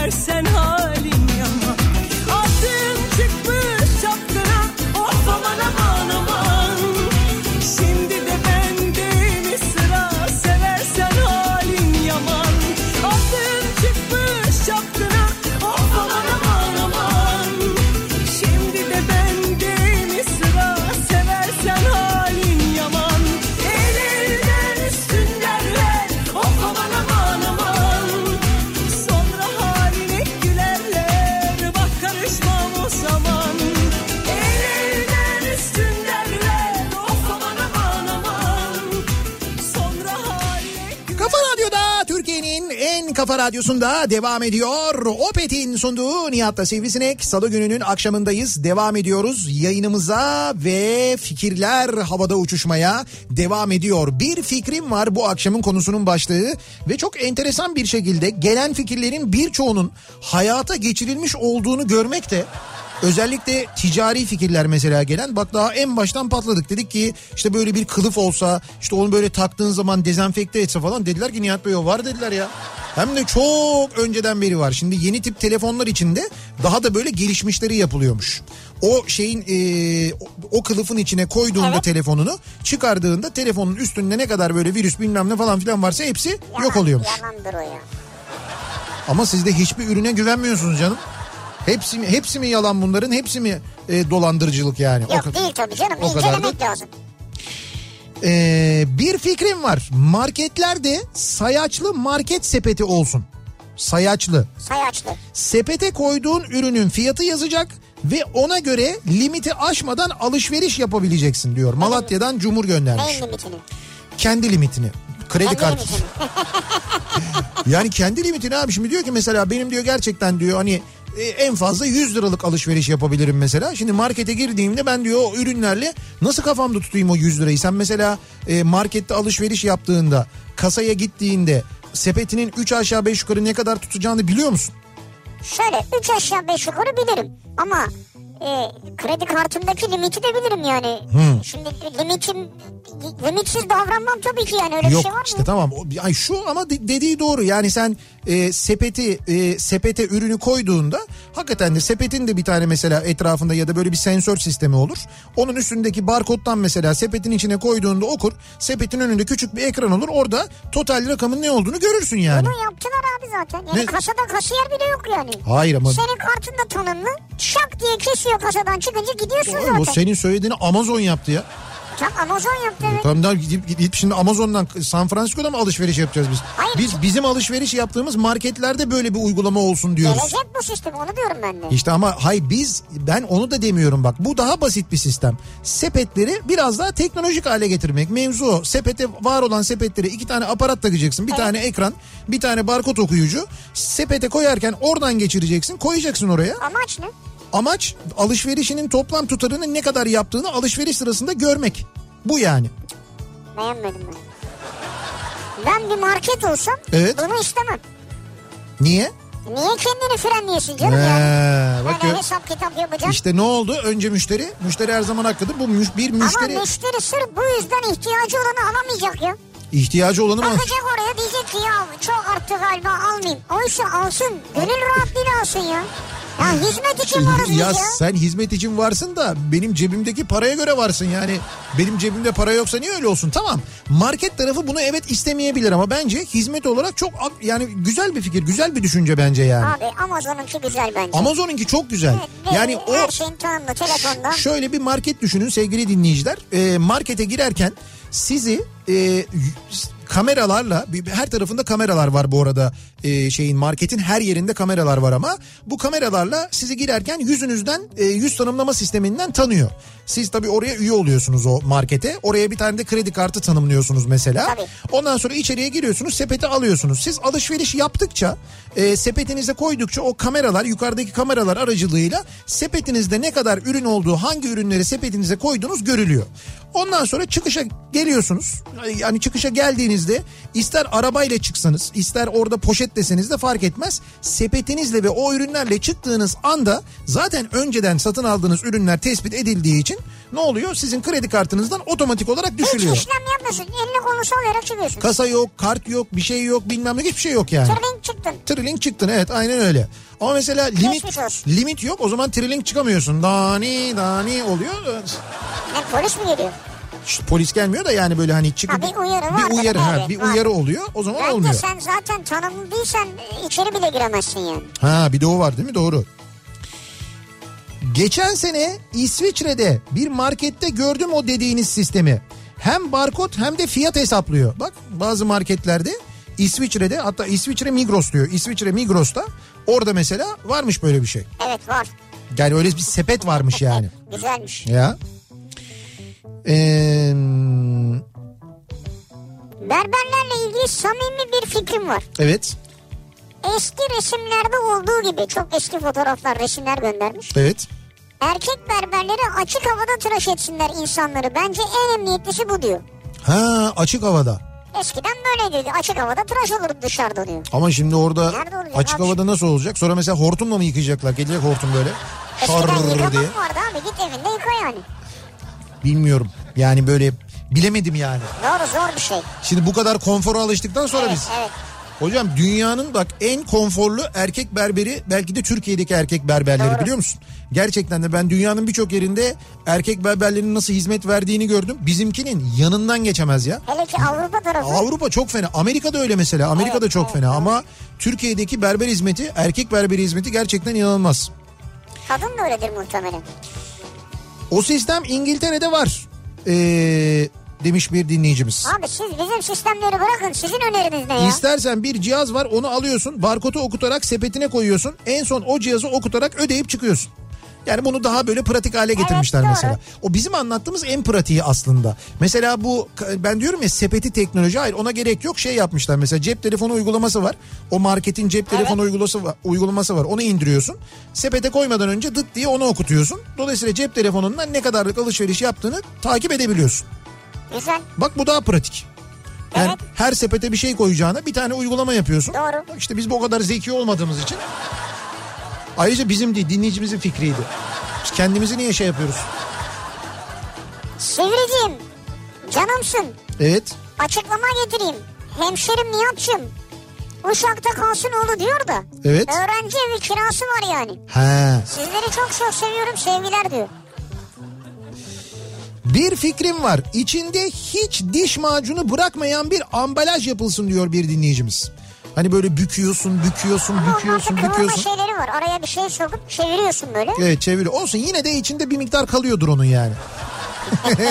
verse radyosunda devam ediyor. Opet'in sunduğu Nihat'la Sivrisinek. Salı gününün akşamındayız. Devam ediyoruz yayınımıza ve fikirler havada uçuşmaya devam ediyor. Bir fikrim var bu akşamın konusunun başlığı ve çok enteresan bir şekilde gelen fikirlerin birçoğunun hayata geçirilmiş olduğunu görmek de Özellikle ticari fikirler mesela gelen bak daha en baştan patladık dedik ki işte böyle bir kılıf olsa işte onu böyle taktığın zaman dezenfekte etse falan dediler ki Nihat Bey o var dediler ya. Hem de çok önceden beri var. Şimdi yeni tip telefonlar içinde daha da böyle gelişmişleri yapılıyormuş. O şeyin e, o- kılıfın içine koyduğunda Evet. telefonunu çıkardığında telefonun üstünde ne kadar böyle virüs bilmem ne falan filan varsa hepsi Yalan, yok oluyormuş. Yalandır o ya. Ama siz de hiçbir ürüne güvenmiyorsunuz canım. Hepsi mi, hepsi mi yalan bunların hepsi mi e, dolandırıcılık yani? O Yok kadar- değil tabii canım. o kadar da- İncelemek lazım. Ee, bir fikrim var. Marketlerde sayaçlı market sepeti olsun. Sayaçlı. Sayaçlı. Sepete koyduğun ürünün fiyatı yazacak ve ona göre limiti aşmadan alışveriş yapabileceksin diyor. Malatya'dan Cumhur göndermiş. Neyin limitini? Kendi limitini. Kredi kartı. Yani kendi limitini abi şimdi diyor ki mesela benim diyor gerçekten diyor hani en fazla 100 liralık alışveriş yapabilirim mesela. Şimdi markete girdiğimde ben diyor o ürünlerle nasıl kafamda tutayım o 100 lirayı? Sen mesela e, markette alışveriş yaptığında kasaya gittiğinde sepetinin 3 aşağı 5 yukarı ne kadar tutacağını biliyor musun? Şöyle 3 aşağı 5 yukarı bilirim ama e, kredi kartımdaki limiti de bilirim yani. Şimdi limitim limitsiz davranmam tabii ki yani öyle Yok bir şey var mı? işte tamam. Ay şu ama de- dediği doğru. Yani sen e, sepeti e, sepete ürünü koyduğunda hakikaten de sepetin de bir tane mesela etrafında ya da böyle bir sensör sistemi olur. Onun üstündeki barkodtan mesela sepetin içine koyduğunda okur. Sepetin önünde küçük bir ekran olur. Orada total rakamın ne olduğunu görürsün yani. Bunu yaptılar abi zaten. Yani Ne? kasada kasiyer bile yok yani. Hayır ama Senin kartın da tanımlı. Şak diye kesiyor kasadan çıkınca gidiyorsun Oğlum, zaten. bu senin söylediğini Amazon yaptı ya. Tam Amazon yaptı evet. Tamam daha gidip, gidip şimdi Amazon'dan San Francisco'da mı alışveriş yapacağız biz? Hayır. Biz bizim alışveriş yaptığımız marketlerde böyle bir uygulama olsun diyoruz. Gelecek bu sistem onu diyorum ben de. İşte ama hay biz ben onu da demiyorum bak bu daha basit bir sistem. Sepetleri biraz daha teknolojik hale getirmek mevzu o. Sepete var olan sepetlere iki tane aparat takacaksın. Bir tane ekran bir tane barkod okuyucu. Sepete koyarken oradan geçireceksin koyacaksın oraya. Amaç ne? Amaç alışverişinin toplam tutarının ne kadar yaptığını alışveriş sırasında görmek. Bu yani. Beğenmedim ben. Ben bir market olsam Evet. bunu istemem. Niye? Niye kendini frenliyorsun canım Ee, ya? bak gör- hesap kitap yapacaksın. İşte ne oldu? Önce müşteri. Müşteri her zaman haklıdır. Bu müş- bir müşteri Ama müşteri sırf bu yüzden ihtiyacı olanı alamayacak ya. ihtiyacı olanı mı? Bakacak oraya diyecek ki ya çok arttı galiba almayayım. Oysa alsın. Gönül rahatlığıyla alsın ya. Ya hizmet için varız ya ya. sen hizmet için varsın da benim cebimdeki paraya göre varsın yani. Benim cebimde para yoksa niye öyle olsun? Tamam. Market tarafı bunu evet istemeyebilir ama bence hizmet olarak çok yani güzel bir fikir, güzel bir düşünce bence yani. Abi Amazon'unki güzel bence. Amazon'unki çok güzel. Evet, ve Yani o Her şeyin tanımlı telefonda. Şöyle bir market düşünün sevgili dinleyiciler. Ee, markete girerken sizi e, kameralarla her tarafında kameralar var bu arada Ee, şeyin marketin her yerinde kameralar var ama bu kameralarla sizi girerken yüzünüzden e, yüz tanımlama sisteminden tanıyor. Siz tabii oraya üye oluyorsunuz o markete. Oraya bir tane de kredi kartı tanımlıyorsunuz mesela. Tabii. Ondan sonra içeriye giriyorsunuz sepeti alıyorsunuz. Siz alışveriş yaptıkça e, sepetinize koydukça o kameralar yukarıdaki kameralar aracılığıyla sepetinizde ne kadar ürün olduğu hangi ürünleri sepetinize koyduğunuz görülüyor. Ondan sonra çıkışa geliyorsunuz. Yani çıkışa geldiğinizde ister arabayla çıksanız ister orada poşet deseniz de fark etmez. Sepetinizle ve o ürünlerle çıktığınız anda zaten önceden satın aldığınız ürünler tespit edildiği için ne oluyor? Sizin kredi kartınızdan otomatik olarak Hiç düşülüyor. işlem yapmıyorsun. Elini kolunu sallayarak çıkıyorsun. Kasa yok, kart yok, bir şey yok, bilmem ne hiçbir şey yok yani. Tırling çıktın. Trilling çıktın evet aynen öyle. Ama mesela limit limit yok o zaman trilling çıkamıyorsun. Dani dani oluyor. Ne polis mi geliyor? Polis gelmiyor da yani böyle hani çıkıp Ha, bir uyarı bir uyarı ha, bir var. uyarı oluyor. O zaman Bence olmuyor. sen zaten tanımlı değilsen e, içeri bile giremezsin yani. Ha bir de o var değil mi? Doğru. Geçen sene İsviçre'de bir markette gördüm o dediğiniz sistemi. Hem barkod hem de fiyat hesaplıyor. Bak bazı marketlerde İsviçre'de hatta İsviçre Migros diyor. İsviçre Migros'ta orada mesela varmış böyle bir şey. Evet var. Yani öyle bir sepet varmış yani. Güzelmiş. Ya. Ee, Berberlerle ilgili samimi bir fikrim var. evet. Eski resimlerde olduğu gibi çok eski fotoğraflar resimler göndermiş. Evet. Erkek berberleri açık havada tıraş etsinler insanları. Bence en emniyetlisi bu diyor. Ha açık havada. Eskiden böyleydi. Açık havada tıraş olurdu dışarıda diyor. Ama şimdi orada açık abi? havada nasıl olacak? Sonra mesela hortumla mı yıkayacaklar? Gelecek hortum böyle. Eskiden Şarrrr yıkamak diye. vardı abi. Git evinde yıka yani. Bilmiyorum. Yani böyle bilemedim yani. Doğru zor bir şey. Şimdi bu kadar konfora alıştıktan sonra Evet, biz. evet. Hocam dünyanın bak en konforlu erkek berberi belki de Türkiye'deki erkek berberleri Doğru. biliyor musun? Gerçekten de ben dünyanın birçok yerinde erkek berberlerin nasıl hizmet verdiğini gördüm. Bizimkinin yanından geçemez ya. Hele ki Avrupa tarafı. Avrupa çok fena. Amerika'da öyle mesela. Amerika'da Evet, çok evet, fena evet. ama Türkiye'deki berber hizmeti, erkek berberi hizmeti gerçekten inanılmaz. Kadın da öyledir muhtemelen. O sistem İngiltere'de var. Ee, demiş bir dinleyicimiz. Abi siz bizim sistemleri bırakın. Sizin öneriniz ne ya? İstersen bir cihaz var onu alıyorsun barkodu okutarak sepetine koyuyorsun. En son o cihazı okutarak ödeyip çıkıyorsun. Yani bunu daha böyle pratik hale getirmişler doğru. mesela. O bizim anlattığımız en pratiği aslında. Mesela bu ben diyorum ya sepeti teknoloji hayır ona gerek yok şey yapmışlar mesela cep telefonu uygulaması var. O marketin cep telefonu uygulaması var, uygulaması var. Onu indiriyorsun. Sepete koymadan önce dıt diye onu okutuyorsun. Dolayısıyla cep telefonundan ne kadarlık alışveriş yaptığını takip edebiliyorsun. Güzel. Bak bu daha pratik. Yani Evet. her sepete bir şey koyacağına bir tane uygulama yapıyorsun. Doğru. İşte biz bu kadar zeki olmadığımız için. Ayrıca bizim değil dinleyicimizin fikriydi. Biz kendimizi niye şey yapıyoruz? Sivriciğim. Canımsın. Evet. Açıklama getireyim. Hemşerim Nihat'cığım. Uşak'ta kalsın oğlu diyor da. Evet. Öğrenci evi kirası var yani. He. Sizleri çok çok seviyorum sevgiler diyor. Bir fikrim var. İçinde hiç diş macunu bırakmayan bir ambalaj yapılsın diyor bir dinleyicimiz. Hani böyle büküyorsun, büküyorsun, Ama büküyorsun, büküyorsun. şeyleri var. Araya bir şey sokup çeviriyorsun böyle. Evet çeviriyor. Olsun yine de içinde bir miktar kalıyordur onun yani.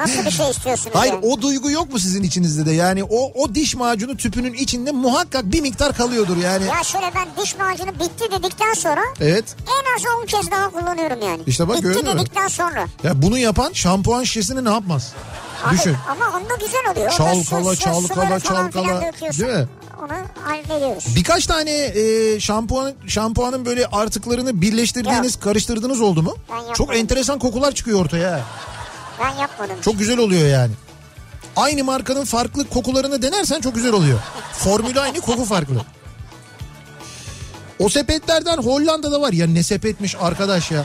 Nasıl bir şey istiyorsunuz Hayır yani? o duygu yok mu sizin içinizde de? Yani o o diş macunu tüpünün içinde muhakkak bir miktar kalıyordur yani. Ya şöyle ben diş macunu bitti dedikten sonra Evet. en az 10 kez daha kullanıyorum yani. İşte bak bitti gördün mü? dedikten sonra. Ya bunu yapan şampuan şişesini ne yapmaz? Düşün. Ama onda güzel oluyor. Çalkala, çalkala, çalkala. Değil mi? Onu hallediyoruz. Birkaç tane e, şampuan şampuanın böyle artıklarını birleştirdiğiniz, karıştırdığınız oldu mu? Ben. Çok enteresan kokular çıkıyor ortaya. Ben yapmadım. Çok güzel oluyor yani. Aynı markanın farklı kokularını denersen çok güzel oluyor. Formülü aynı, koku farklı. O sepetlerden Hollanda'da var ya ne sepetmiş arkadaş ya.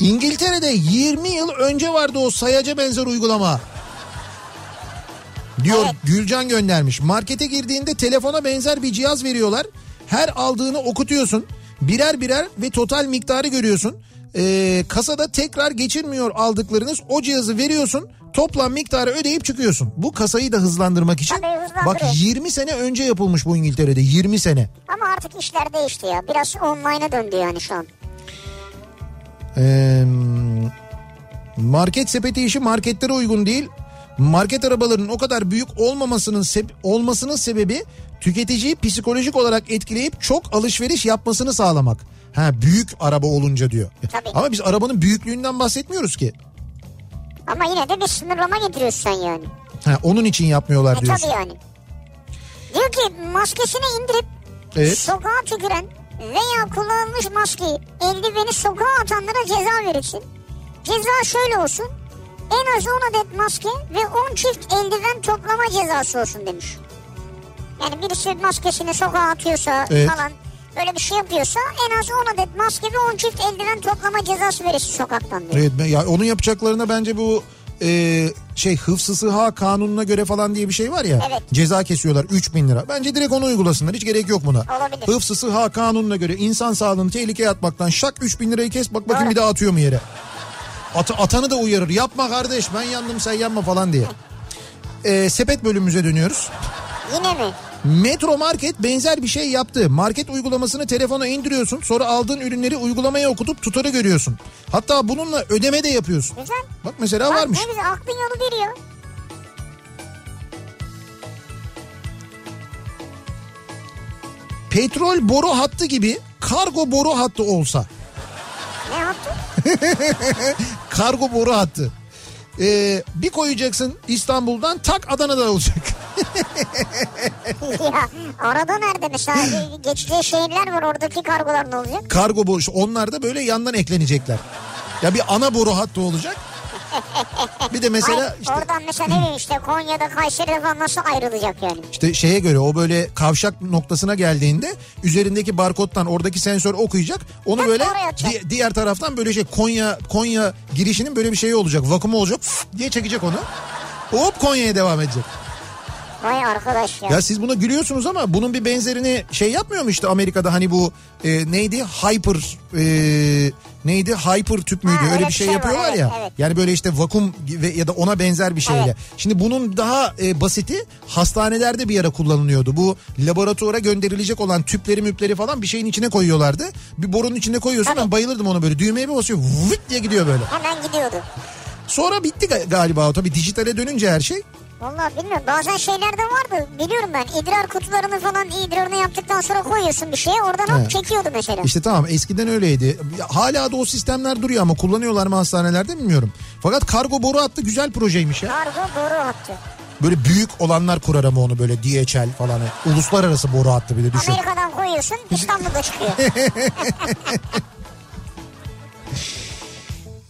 İngiltere'de 20 yıl önce vardı o sayaca benzer uygulama. Diyor Evet. Gülcan göndermiş. Markete girdiğinde telefona benzer bir cihaz veriyorlar. Her aldığını okutuyorsun. Birer birer ve total miktarı görüyorsun. Ee, kasada tekrar geçirmiyor aldıklarınız. O cihazı veriyorsun. Toplam miktarı ödeyip çıkıyorsun. Bu kasayı da hızlandırmak için. Bak 20 sene önce yapılmış bu İngiltere'de. 20 sene. Ama artık işler değişti ya. Biraz online'a döndü yani şu an. Ee, market sepeti işi marketlere uygun değil. Market arabalarının o kadar büyük olmamasının seb- olmasının sebebi tüketiciyi psikolojik olarak etkileyip çok alışveriş yapmasını sağlamak. Ha büyük araba olunca diyor. Tabii. Ama biz arabanın büyüklüğünden bahsetmiyoruz ki. Ama yine de bir sınırlama getiriyorsun sen yani. Ha onun için yapmıyorlar E diyorsun. tabii yani. Diyor ki maskesini indirip Evet. sokağa tüküren veya kullanılmış maskeyi eldiveni sokağa atanlara ceza verilsin. Ceza şöyle olsun. En az 10 adet maske ve 10 çift eldiven toplama cezası olsun demiş. Yani birisi maskesini sokağa atıyorsa Evet. falan böyle bir şey yapıyorsa en az 10 adet maske ve 10 çift eldiven toplama cezası verirsin sokaktan diyor. Evet ya onun yapacaklarına bence bu e, şey hıfzı sıha kanununa göre falan diye bir şey var ya. Evet. Ceza kesiyorlar 3000 lira. Bence direkt onu uygulasınlar. Hiç gerek yok buna. Olabilir. Hıfzı sıha kanununa göre insan sağlığını tehlikeye atmaktan şak 3000 lirayı kes bak bakayım Doğru. bir daha atıyor mu yere. At, atanı da uyarır. Yapma kardeş ben yandım sen yanma falan diye. E, sepet bölümümüze dönüyoruz. Yine mi? Metro Market benzer bir şey yaptı. Market uygulamasını telefona indiriyorsun. Sonra aldığın ürünleri uygulamaya okutup tutarı görüyorsun. Hatta bununla ödeme de yapıyorsun. Güzel. Bak mesela Bak varmış. ne güzel aklın yolu veriyor. Petrol boru hattı gibi kargo boru hattı olsa. Ne yaptın? Kargo boru hattı. Ee, bir koyacaksın İstanbul'dan tak Adana'da olacak. ya arada nerede mesela geçeceği şehirler var oradaki kargolar ne olacak? Kargo boru işte onlar da böyle yandan eklenecekler. Ya bir ana boru hattı olacak. Bir de mesela Hayır, işte oradan mesela ne bileyim işte Konya'da Kayseri'de falan nasıl ayrılacak yani? İşte şeye göre o böyle kavşak noktasına geldiğinde üzerindeki barkodtan oradaki sensör okuyacak. Onu Hep böyle di- diğer taraftan böyle şey Konya Konya girişinin böyle bir şeyi olacak. Vakumu olacak diye çekecek onu. Hop Konya'ya devam edecek. Vay arkadaş ya. Ya siz buna gülüyorsunuz ama bunun bir benzerini şey yapmıyor mu işte Amerika'da hani bu e, neydi hyper e, neydi hyper tüp müydü Ha, öyle bir şey, var, yapıyorlar evet, ya. evet. Yani böyle işte vakum ve ya da ona benzer bir şeyle. Evet. Şimdi bunun daha e, basiti hastanelerde bir ara kullanılıyordu. Bu laboratuvara gönderilecek olan tüpleri müpleri falan bir şeyin içine koyuyorlardı. Bir borunun içine koyuyorsun Tabii. ben bayılırdım ona böyle düğmeye bir basıyor vıt diye gidiyor böyle. Hemen gidiyordu. Sonra bitti ga- galiba o tabii dijitale dönünce her şey. Vallahi bilmiyorum bazen şeyler de vardı biliyorum ben idrar kutularını falan idrarını yaptıktan sonra koyuyorsun bir şeye oradan hop He. çekiyordu mesela. İşte tamam eskiden öyleydi. Hala da o sistemler duruyor ama kullanıyorlar mı hastanelerde bilmiyorum. Fakat kargo boru hattı güzel projeymiş ya. Kargo boru hattı. Böyle büyük olanlar kurar ama onu böyle DHL falan. Uluslararası boru hattı bir de düşün. Amerika'dan koyuyorsun İstanbul'da çıkıyor.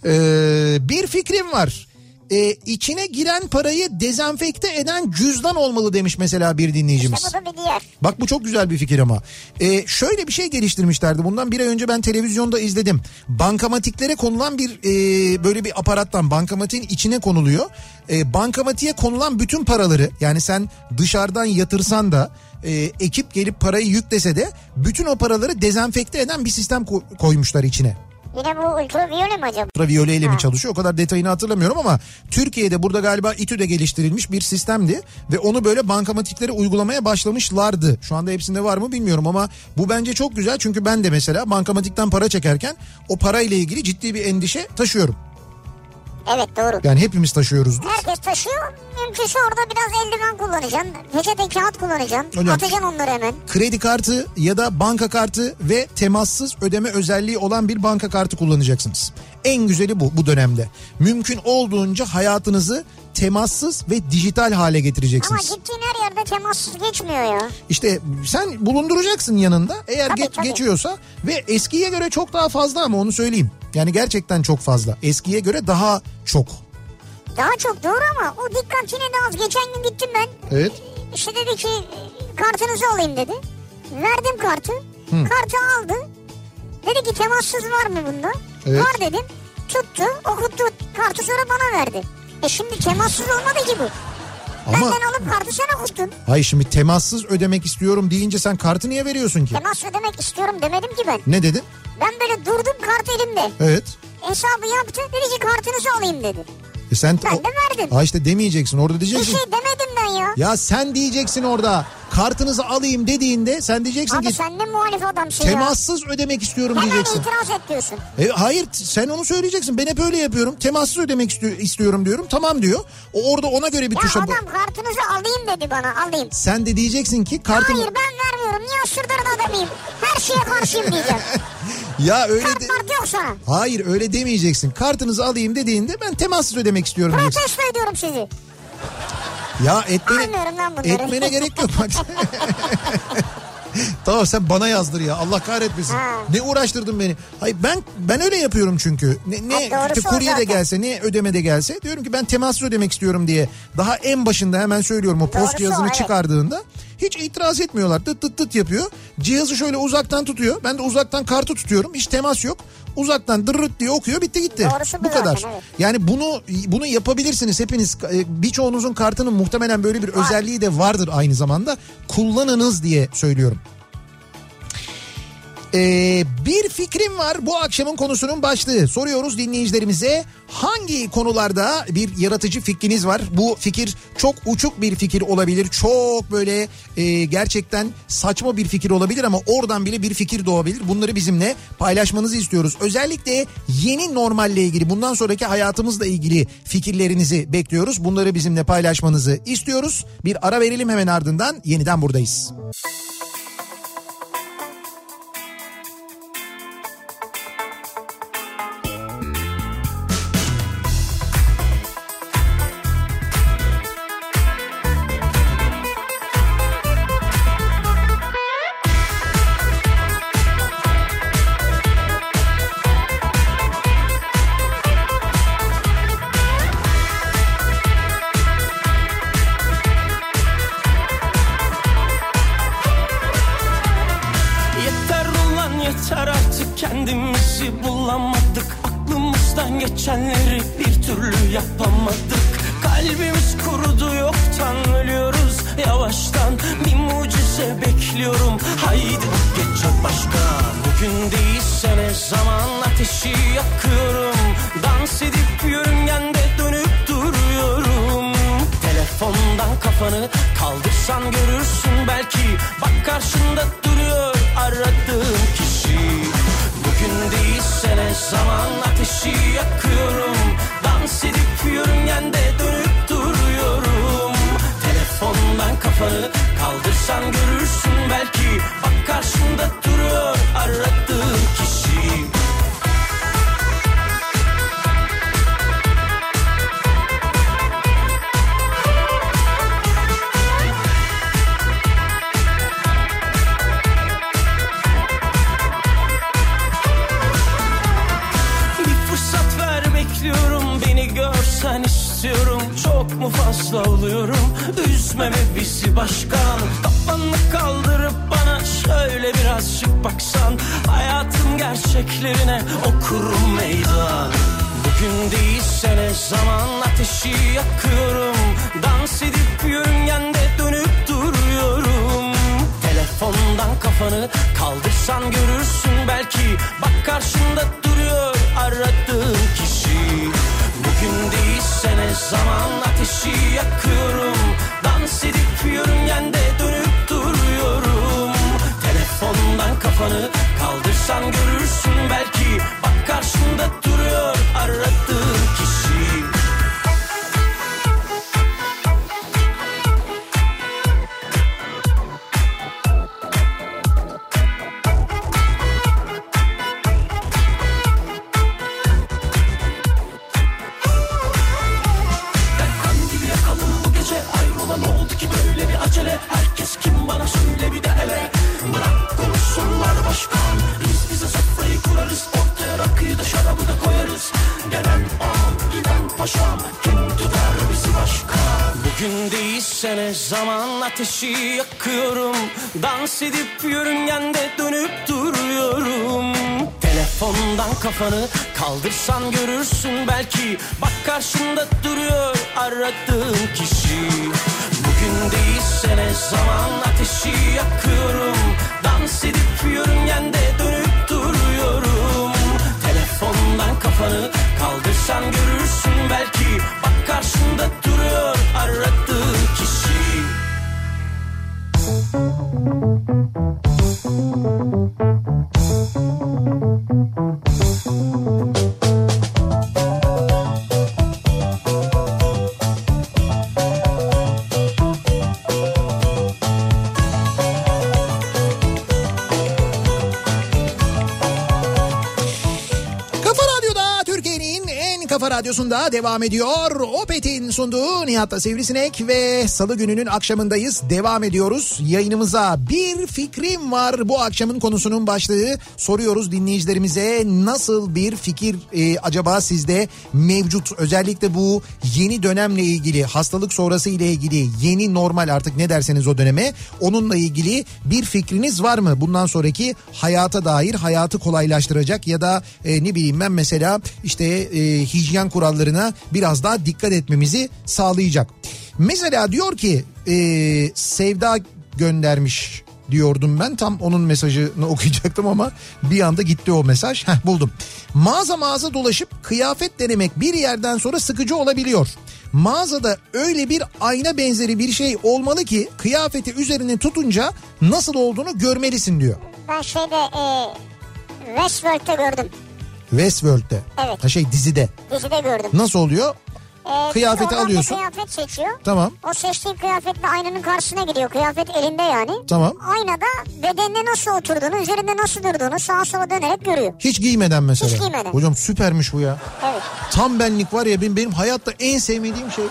Ee, bir fikrim var. Ee, içine giren parayı dezenfekte eden cüzdan olmalı demiş mesela bir dinleyicimiz. İşte bu da bir diğer. Bak bu çok güzel bir fikir ama. Ee, şöyle bir şey geliştirmişlerdi. Bundan bir ay önce ben televizyonda izledim. Bankamatiklere konulan bir e, böyle bir aparattan bankamatiğin içine konuluyor. E, bankamatiğe konulan bütün paraları yani sen dışarıdan yatırsan da e, ekip gelip parayı yüklese de bütün o paraları dezenfekte eden bir sistem ko- koymuşlar içine. Yine bu ultraviyole mi acaba? ultraviyole ile mi çalışıyor o kadar detayını hatırlamıyorum ama Türkiye'de burada galiba İTÜ'de geliştirilmiş bir sistemdi ve onu böyle bankamatiklere uygulamaya başlamışlardı. Şu anda hepsinde var mı bilmiyorum ama bu bence çok güzel çünkü ben de mesela bankamatikten para çekerken o parayla ilgili ciddi bir endişe taşıyorum. Evet doğru. Yani hepimiz taşıyoruzdur. Herkes taşıyor. Mümkünse orada biraz eldiven kullanacaksın. Peçete kağıt kullanacaksın. Hocam- Atacaksın onları hemen. Kredi kartı ya da banka kartı ve temassız ödeme özelliği olan bir banka kartı kullanacaksınız. En güzeli bu bu dönemde. Mümkün olduğunca hayatınızı temassız ve dijital hale Ama getireceksiniz. gittiğin her yerde temassız geçmiyor ya. İşte sen bulunduracaksın yanında eğer Tabii, ge- tabii. geçiyorsa ve eskiye göre çok daha fazla ama onu söyleyeyim. Yani gerçekten çok fazla. Eskiye göre daha çok. Daha çok doğru ama o dikkat yine de az. Geçen gün gittim ben. Evet. İşte dedi ki kartınızı alayım dedi. Verdim kartı. Kartı aldı. Dedi ki temassız var mı bunda? Evet. Var dedim. Tuttu okuttu kartı sonra bana verdi. E şimdi temassız olmadı ki bu. Ama Benden alıp kartı sen okuttun. hayır şimdi temassız ödemek istiyorum deyince sen kartı niye veriyorsun ki? Temas ödemek istiyorum demedim ki ben. Ne dedin? Ben böyle durdum kart elimde. Evet. Hesabı yaptı dedi ki kartınızı alayım dedi. E sen Ben de verdim. Ha işte demeyeceksin orada Bir diyeceksin. şey demedim ben ya. Ya sen diyeceksin orada kartınızı alayım dediğinde sen diyeceksin Abi ki sen ne muhalif adamsın ya. temassız ödemek istiyorum Hemen diyeceksin. itiraz et diyorsun. E, hayır sen onu söyleyeceksin. Ben hep öyle yapıyorum. Temassız ödemek istiyor, istiyorum diyorum. Tamam diyor. O orada ona göre bir Ya tuşa... adam kartınızı alayım dedi bana alayım. Sen de diyeceksin ki kartını... Hayır ben vermiyorum. Niye sırdırın adamıyım? Her şeye karşıyım diyeceğim. Ya öyle Kart de... mart yok sana. Hayır öyle demeyeceksin. Kartınızı alayım dediğinde ben temassız ödemek istiyorum diyeceksin. Protesto ediyorum sizi. Ya etmene, etmene gerek yok. Bak. tamam sen bana yazdır ya Allah kahretmesin. Ha. Ne uğraştırdın beni. Hayır ben ben öyle yapıyorum çünkü. Ne, ne Ha, işte kurye de gelse ne ödeme de gelse diyorum ki ben temassız ödemek istiyorum diye. Daha en başında hemen söylüyorum o post Doğrusu cihazını o, evet. çıkardığında hiç itiraz etmiyorlar. Tıt tıt tıt yapıyor. Cihazı şöyle uzaktan tutuyor. Ben de uzaktan kartı tutuyorum. Hiç temas yok. Uzaktan dırırt diye okuyor bitti gitti. Doğrusu bu bu kadar. zaten, evet. Yani bunu bunu yapabilirsiniz hepiniz. E, Birçoğunuzun kartının muhtemelen böyle bir özelliği de vardır aynı zamanda. Kullanınız diye söylüyorum. Ee, bir fikrim var bu akşamın konusunun başlığı. Soruyoruz dinleyicilerimize hangi konularda bir yaratıcı fikriniz var? Bu fikir çok uçuk bir fikir olabilir. Çok böyle e, gerçekten saçma bir fikir olabilir ama oradan bile bir fikir doğabilir. Bunları bizimle paylaşmanızı istiyoruz. Özellikle yeni normalle ilgili bundan sonraki hayatımızla ilgili fikirlerinizi bekliyoruz. Bunları bizimle paylaşmanızı istiyoruz. Bir ara verelim hemen ardından yeniden buradayız. Yeter kafanı. Kaldırsan görürsün belki. Bak karşında duruyor aradığın kişi. Bugün değilse ne zaman ateşi yakıyorum. Dans edip yörüngende dönüp radyosunda devam ediyor. Opet'in sunduğu Nihat'la Sivrisinek ve salı gününün akşamındayız. Devam ediyoruz yayınımıza. Bir fikrim var bu akşamın konusunun başlığı. Soruyoruz dinleyicilerimize nasıl bir fikir e, acaba sizde mevcut? Özellikle bu yeni dönemle ilgili hastalık sonrası ile ilgili yeni normal artık ne derseniz o döneme onunla ilgili bir fikriniz var mı? Bundan sonraki hayata dair hayatı kolaylaştıracak ya da e, ne bileyim ben mesela işte e, hijyen kurallarına biraz daha dikkat etmemizi sağlayacak. Mesela diyor ki e, Sevda göndermiş diyordum ben tam onun mesajını okuyacaktım ama bir anda gitti o mesaj. Heh buldum. Mağaza mağaza dolaşıp kıyafet denemek bir yerden sonra sıkıcı olabiliyor. Mağazada öyle bir ayna benzeri bir şey olmalı ki kıyafeti üzerine tutunca nasıl olduğunu görmelisin diyor. Ben şeyde e, Westworld'te gördüm. Westworld'de. Evet. Ha şey dizide. Dizide gördüm. Nasıl oluyor? Ee, Kıyafeti alıyorsun. kıyafet seçiyor. Tamam. O seçtiği kıyafetle aynanın karşısına gidiyor. Kıyafet elinde yani. Tamam. Aynada bedenine nasıl oturduğunu, üzerinde nasıl durduğunu sağa sola dönerek görüyor. Hiç giymeden mesela. Hiç giymeden. Hocam süpermiş bu ya. Evet. Tam benlik var ya benim, benim hayatta en sevmediğim şey.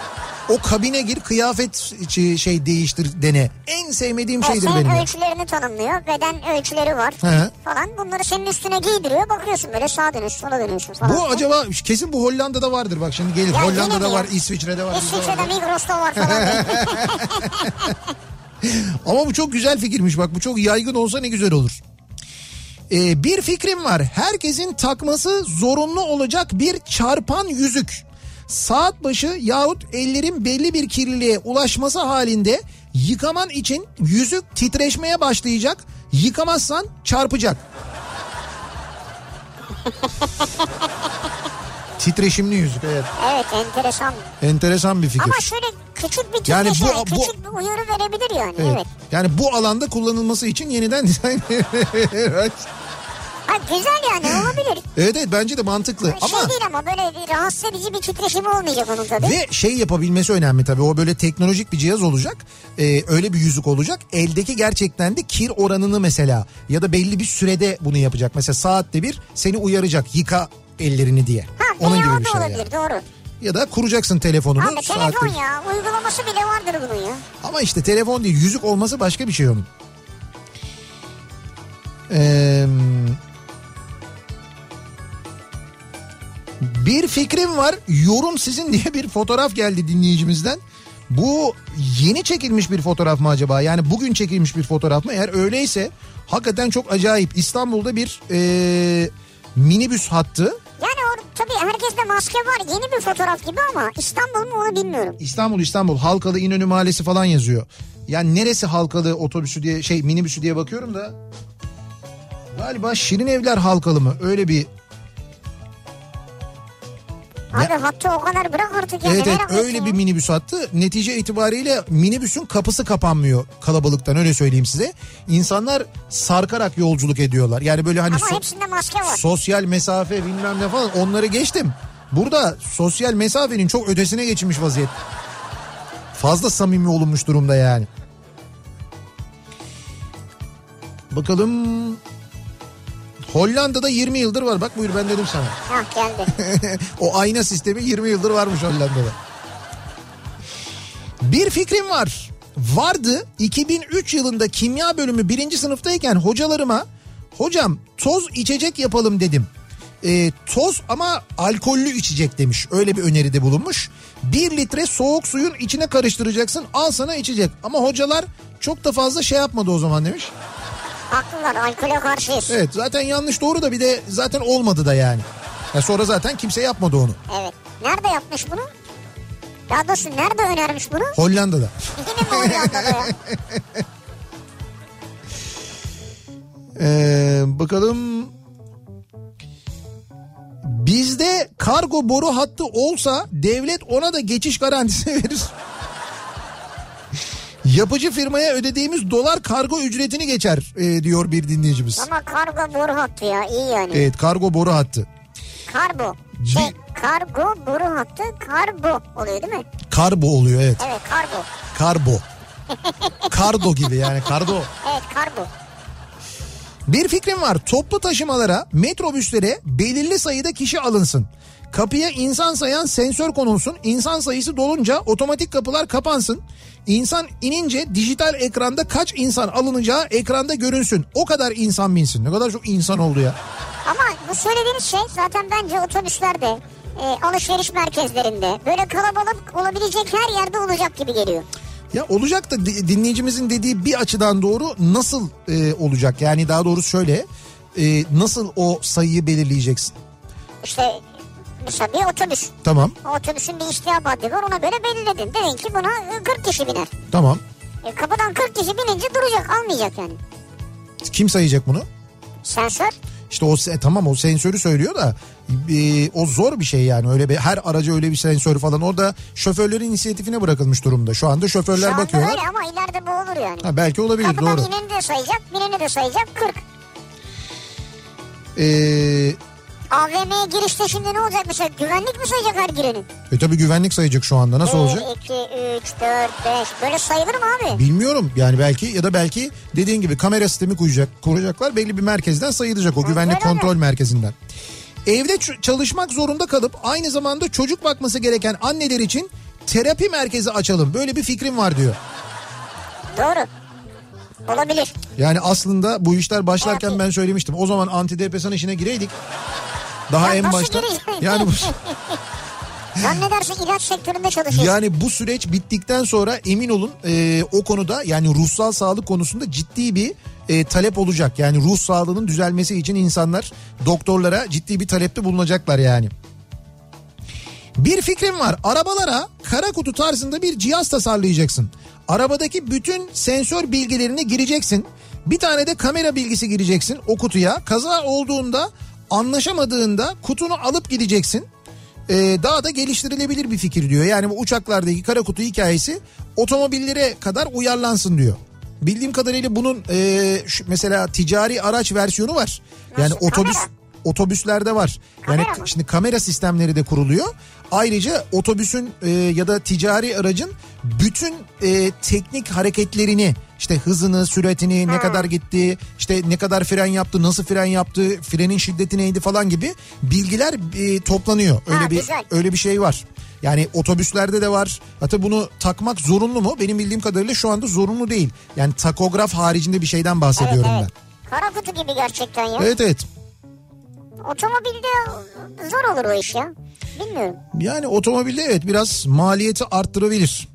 O kabine gir kıyafet şey, değiştir dene. En sevmediğim Evet, şeydir senin benim. ya. ölçülerini tanımlıyor. Beden ölçüleri var He. falan. Bunları senin üstüne giydiriyor. Bakıyorsun böyle sağa dönüyorsun, sola dönüyorsun falan. Bu acaba kesin bu Hollanda'da vardır bak şimdi gelir. Ya yine Hollanda'da mi var? İsviçre'de var. İsviçre'de var. Migros'ta var falan. Ama bu çok güzel fikirmiş bak bu çok yaygın olsa ne güzel olur. Ee, bir fikrim var. Herkesin takması zorunlu olacak bir çarpan yüzük. Saat başı yahut ellerin belli bir kirliliğe ulaşması halinde yıkaman için yüzük titreşmeye başlayacak. Yıkamazsan çarpacak. Titreşimli yüzük evet. evet enteresan. Enteresan bir fikir. Ama şöyle küçük bir Yani bu- bu- küçük bir uyarı verebilir yani. Evet. Evet. Yani bu alanda kullanılması için yeniden dizayn Hayır güzel yani olabilir. Evet evet bence de mantıklı. Şey Ama değil ama böyle bir rahatsız edici bir titreşimi olmayacak onun tabii. Ve şey yapabilmesi önemli tabii. O böyle teknolojik bir cihaz olacak. Ee, öyle bir yüzük olacak. Eldeki gerçekten de kir oranını mesela ya da belli bir sürede bunu yapacak. Mesela saatte bir seni uyaracak yıka ellerini diye. Ha Onun gibi bir şey olabilir yani. doğru. Ya da kuracaksın telefonunu. Abi telefon ya uygulaması bile vardır bunun ya. Ama işte telefon değil yüzük olması başka bir şey onun. Ee, bir fikrim var yorum sizin diye bir fotoğraf geldi dinleyicimizden. Bu yeni çekilmiş bir fotoğraf mı acaba? Yani bugün çekilmiş bir fotoğraf mı? Eğer öyleyse hakikaten çok acayip. İstanbul'da bir ee, minibüs hattı. Yani o, tabii herkeste maske var yeni bir fotoğraf gibi ama İstanbul mu onu bilmiyorum. İstanbul İstanbul Halkalı İnönü Mahallesi falan yazıyor. Yani neresi Halkalı otobüsü diye şey minibüsü diye bakıyorum da. Galiba Şirin Evler Halkalı mı? Öyle bir Abi hattı o kadar bırak artık ya. evet evet öyle bir ya? minibüs hattı. Netice itibariyle minibüsün kapısı kapanmıyor kalabalıktan öyle söyleyeyim size. İnsanlar sarkarak yolculuk ediyorlar. Yani böyle hani Ama so- hepsinde maske var. sosyal mesafe bilmem ne falan onları geçtim. Burada sosyal mesafenin çok ötesine geçilmiş vaziyet. Fazla samimi olunmuş durumda yani. Bakalım Hollanda'da 20 yıldır var. Bak buyur ben dedim sana. Hah geldi. o ayna sistemi 20 yıldır varmış Hollanda'da. Bir fikrim var. Vardı 2003 yılında kimya bölümü birinci sınıftayken hocalarıma hocam toz içecek yapalım dedim. Ee, toz ama alkollü içecek demiş. Öyle bir öneride bulunmuş. Bir litre soğuk suyun içine karıştıracaksın al sana içecek. Ama hocalar çok da fazla şey yapmadı o zaman demiş. Haklılar alkole karşıyız. Evet zaten yanlış doğru da bir de zaten olmadı da yani. Ya sonra zaten kimse yapmadı onu. Evet. Nerede yapmış bunu? Daha doğrusu nerede önermiş bunu? Hollanda'da. Yine mi Hollanda'da ya? Ee, bakalım. Bizde kargo boru hattı olsa devlet ona da geçiş garantisi verir. Yapıcı firmaya ödediğimiz dolar kargo ücretini geçer e, diyor bir dinleyicimiz. Ama kargo boru hattı ya iyi yani. Evet kargo boru hattı. Karbo. Şey, kargo boru hattı karbo oluyor değil mi? Karbo oluyor evet. Evet kargo. Karbo. Kardo gibi yani kardo. Evet karbo. Bir fikrim var. Toplu taşımalara, metrobüslere belirli sayıda kişi alınsın. Kapıya insan sayan sensör konulsun. İnsan sayısı dolunca otomatik kapılar kapansın. İnsan inince dijital ekranda kaç insan alınacağı ekranda görünsün. O kadar insan binsin. Ne kadar çok insan oldu ya. Ama bu söylediğiniz şey zaten bence otobüslerde, e, alışveriş merkezlerinde böyle kalabalık olabilecek her yerde olacak gibi geliyor. Ya olacak da di- dinleyicimizin dediği bir açıdan doğru nasıl e, olacak? Yani daha doğrusu şöyle e, nasıl o sayıyı belirleyeceksin? İşte mesela bir otobüs. Tamam O otobüsün bir istihap haddi var ona göre belirledin. Dedin ki buna e, 40 kişi biner. tamam. E, kapıdan 40 kişi binince duracak almayacak yani. Kim sayacak bunu? Sensör. İşte o se- tamam o sensörü söylüyor da e, o zor bir şey yani öyle bir her araca öyle bir sensör falan orada şoförlerin inisiyatifine bırakılmış durumda. Şu anda şoförler Şu anda bakıyorlar. öyle ama ileride bu olur yani. Ha, belki olabilir Kapıdan doğru. ineni de sayacak, bineni de sayacak 40. Ee, AVM'ye girişte şimdi ne olacak mesela güvenlik mi sayacak her gireni? e tabi güvenlik sayacak şu anda nasıl olacak? 1, 2, 3, 4, 5 böyle sayılır mı abi? Bilmiyorum yani belki ya da belki dediğin gibi kamera sistemi kuracak, kuracaklar belli bir merkezden sayılacak o güvenlik öyle mi? kontrol merkezinden. Evde çalışmak zorunda kalıp aynı zamanda çocuk bakması gereken anneler için terapi merkezi açalım. Böyle bir fikrim var diyor. Doğru. Olabilir. Yani aslında bu işler başlarken ben söylemiştim. O zaman antidepresan işine gireydik. Daha Ya en başta. Yani bu Zannedersin ilaç sektöründe çalışıyorsun. yani bu süreç bittikten sonra emin olun e, o konuda yani ruhsal sağlık konusunda ciddi bir e, talep olacak. Yani ruh sağlığının düzelmesi için insanlar doktorlara ciddi bir talepte bulunacaklar yani. Bir fikrim var. Arabalara kara kutu tarzında bir cihaz tasarlayacaksın. Arabadaki bütün sensör bilgilerini gireceksin. Bir tane de kamera bilgisi gireceksin o kutuya. Kaza olduğunda anlaşamadığında kutunu alıp gideceksin. Ee, daha da geliştirilebilir bir fikir diyor. Yani bu uçaklardaki kara kutu hikayesi otomobillere kadar uyarlansın diyor. Bildiğim kadarıyla bunun e, şu- mesela ticari araç versiyonu var. Yani Nasıl? otobüs Kamera? Otobüslerde var. Yani mı? şimdi kamera sistemleri de kuruluyor. Ayrıca otobüsün e, ya da ticari aracın bütün e, teknik hareketlerini işte hızını, süratini, ne kadar gitti, işte ne kadar fren yaptı, nasıl fren yaptı, frenin şiddeti neydi falan gibi bilgiler e, toplanıyor. Öyle Ha, bir güzel. öyle bir şey var. Yani otobüslerde de var. Hatta bunu takmak zorunlu mu? Benim bildiğim kadarıyla şu anda zorunlu değil. Yani takograf haricinde bir şeyden Evet bahsediyorum evet. ben. Kara kutu gibi gerçekten ya. Evet evet. Otomobilde zor olur o iş ya. Bilmiyorum. Yani otomobilde evet biraz maliyeti arttırabilir.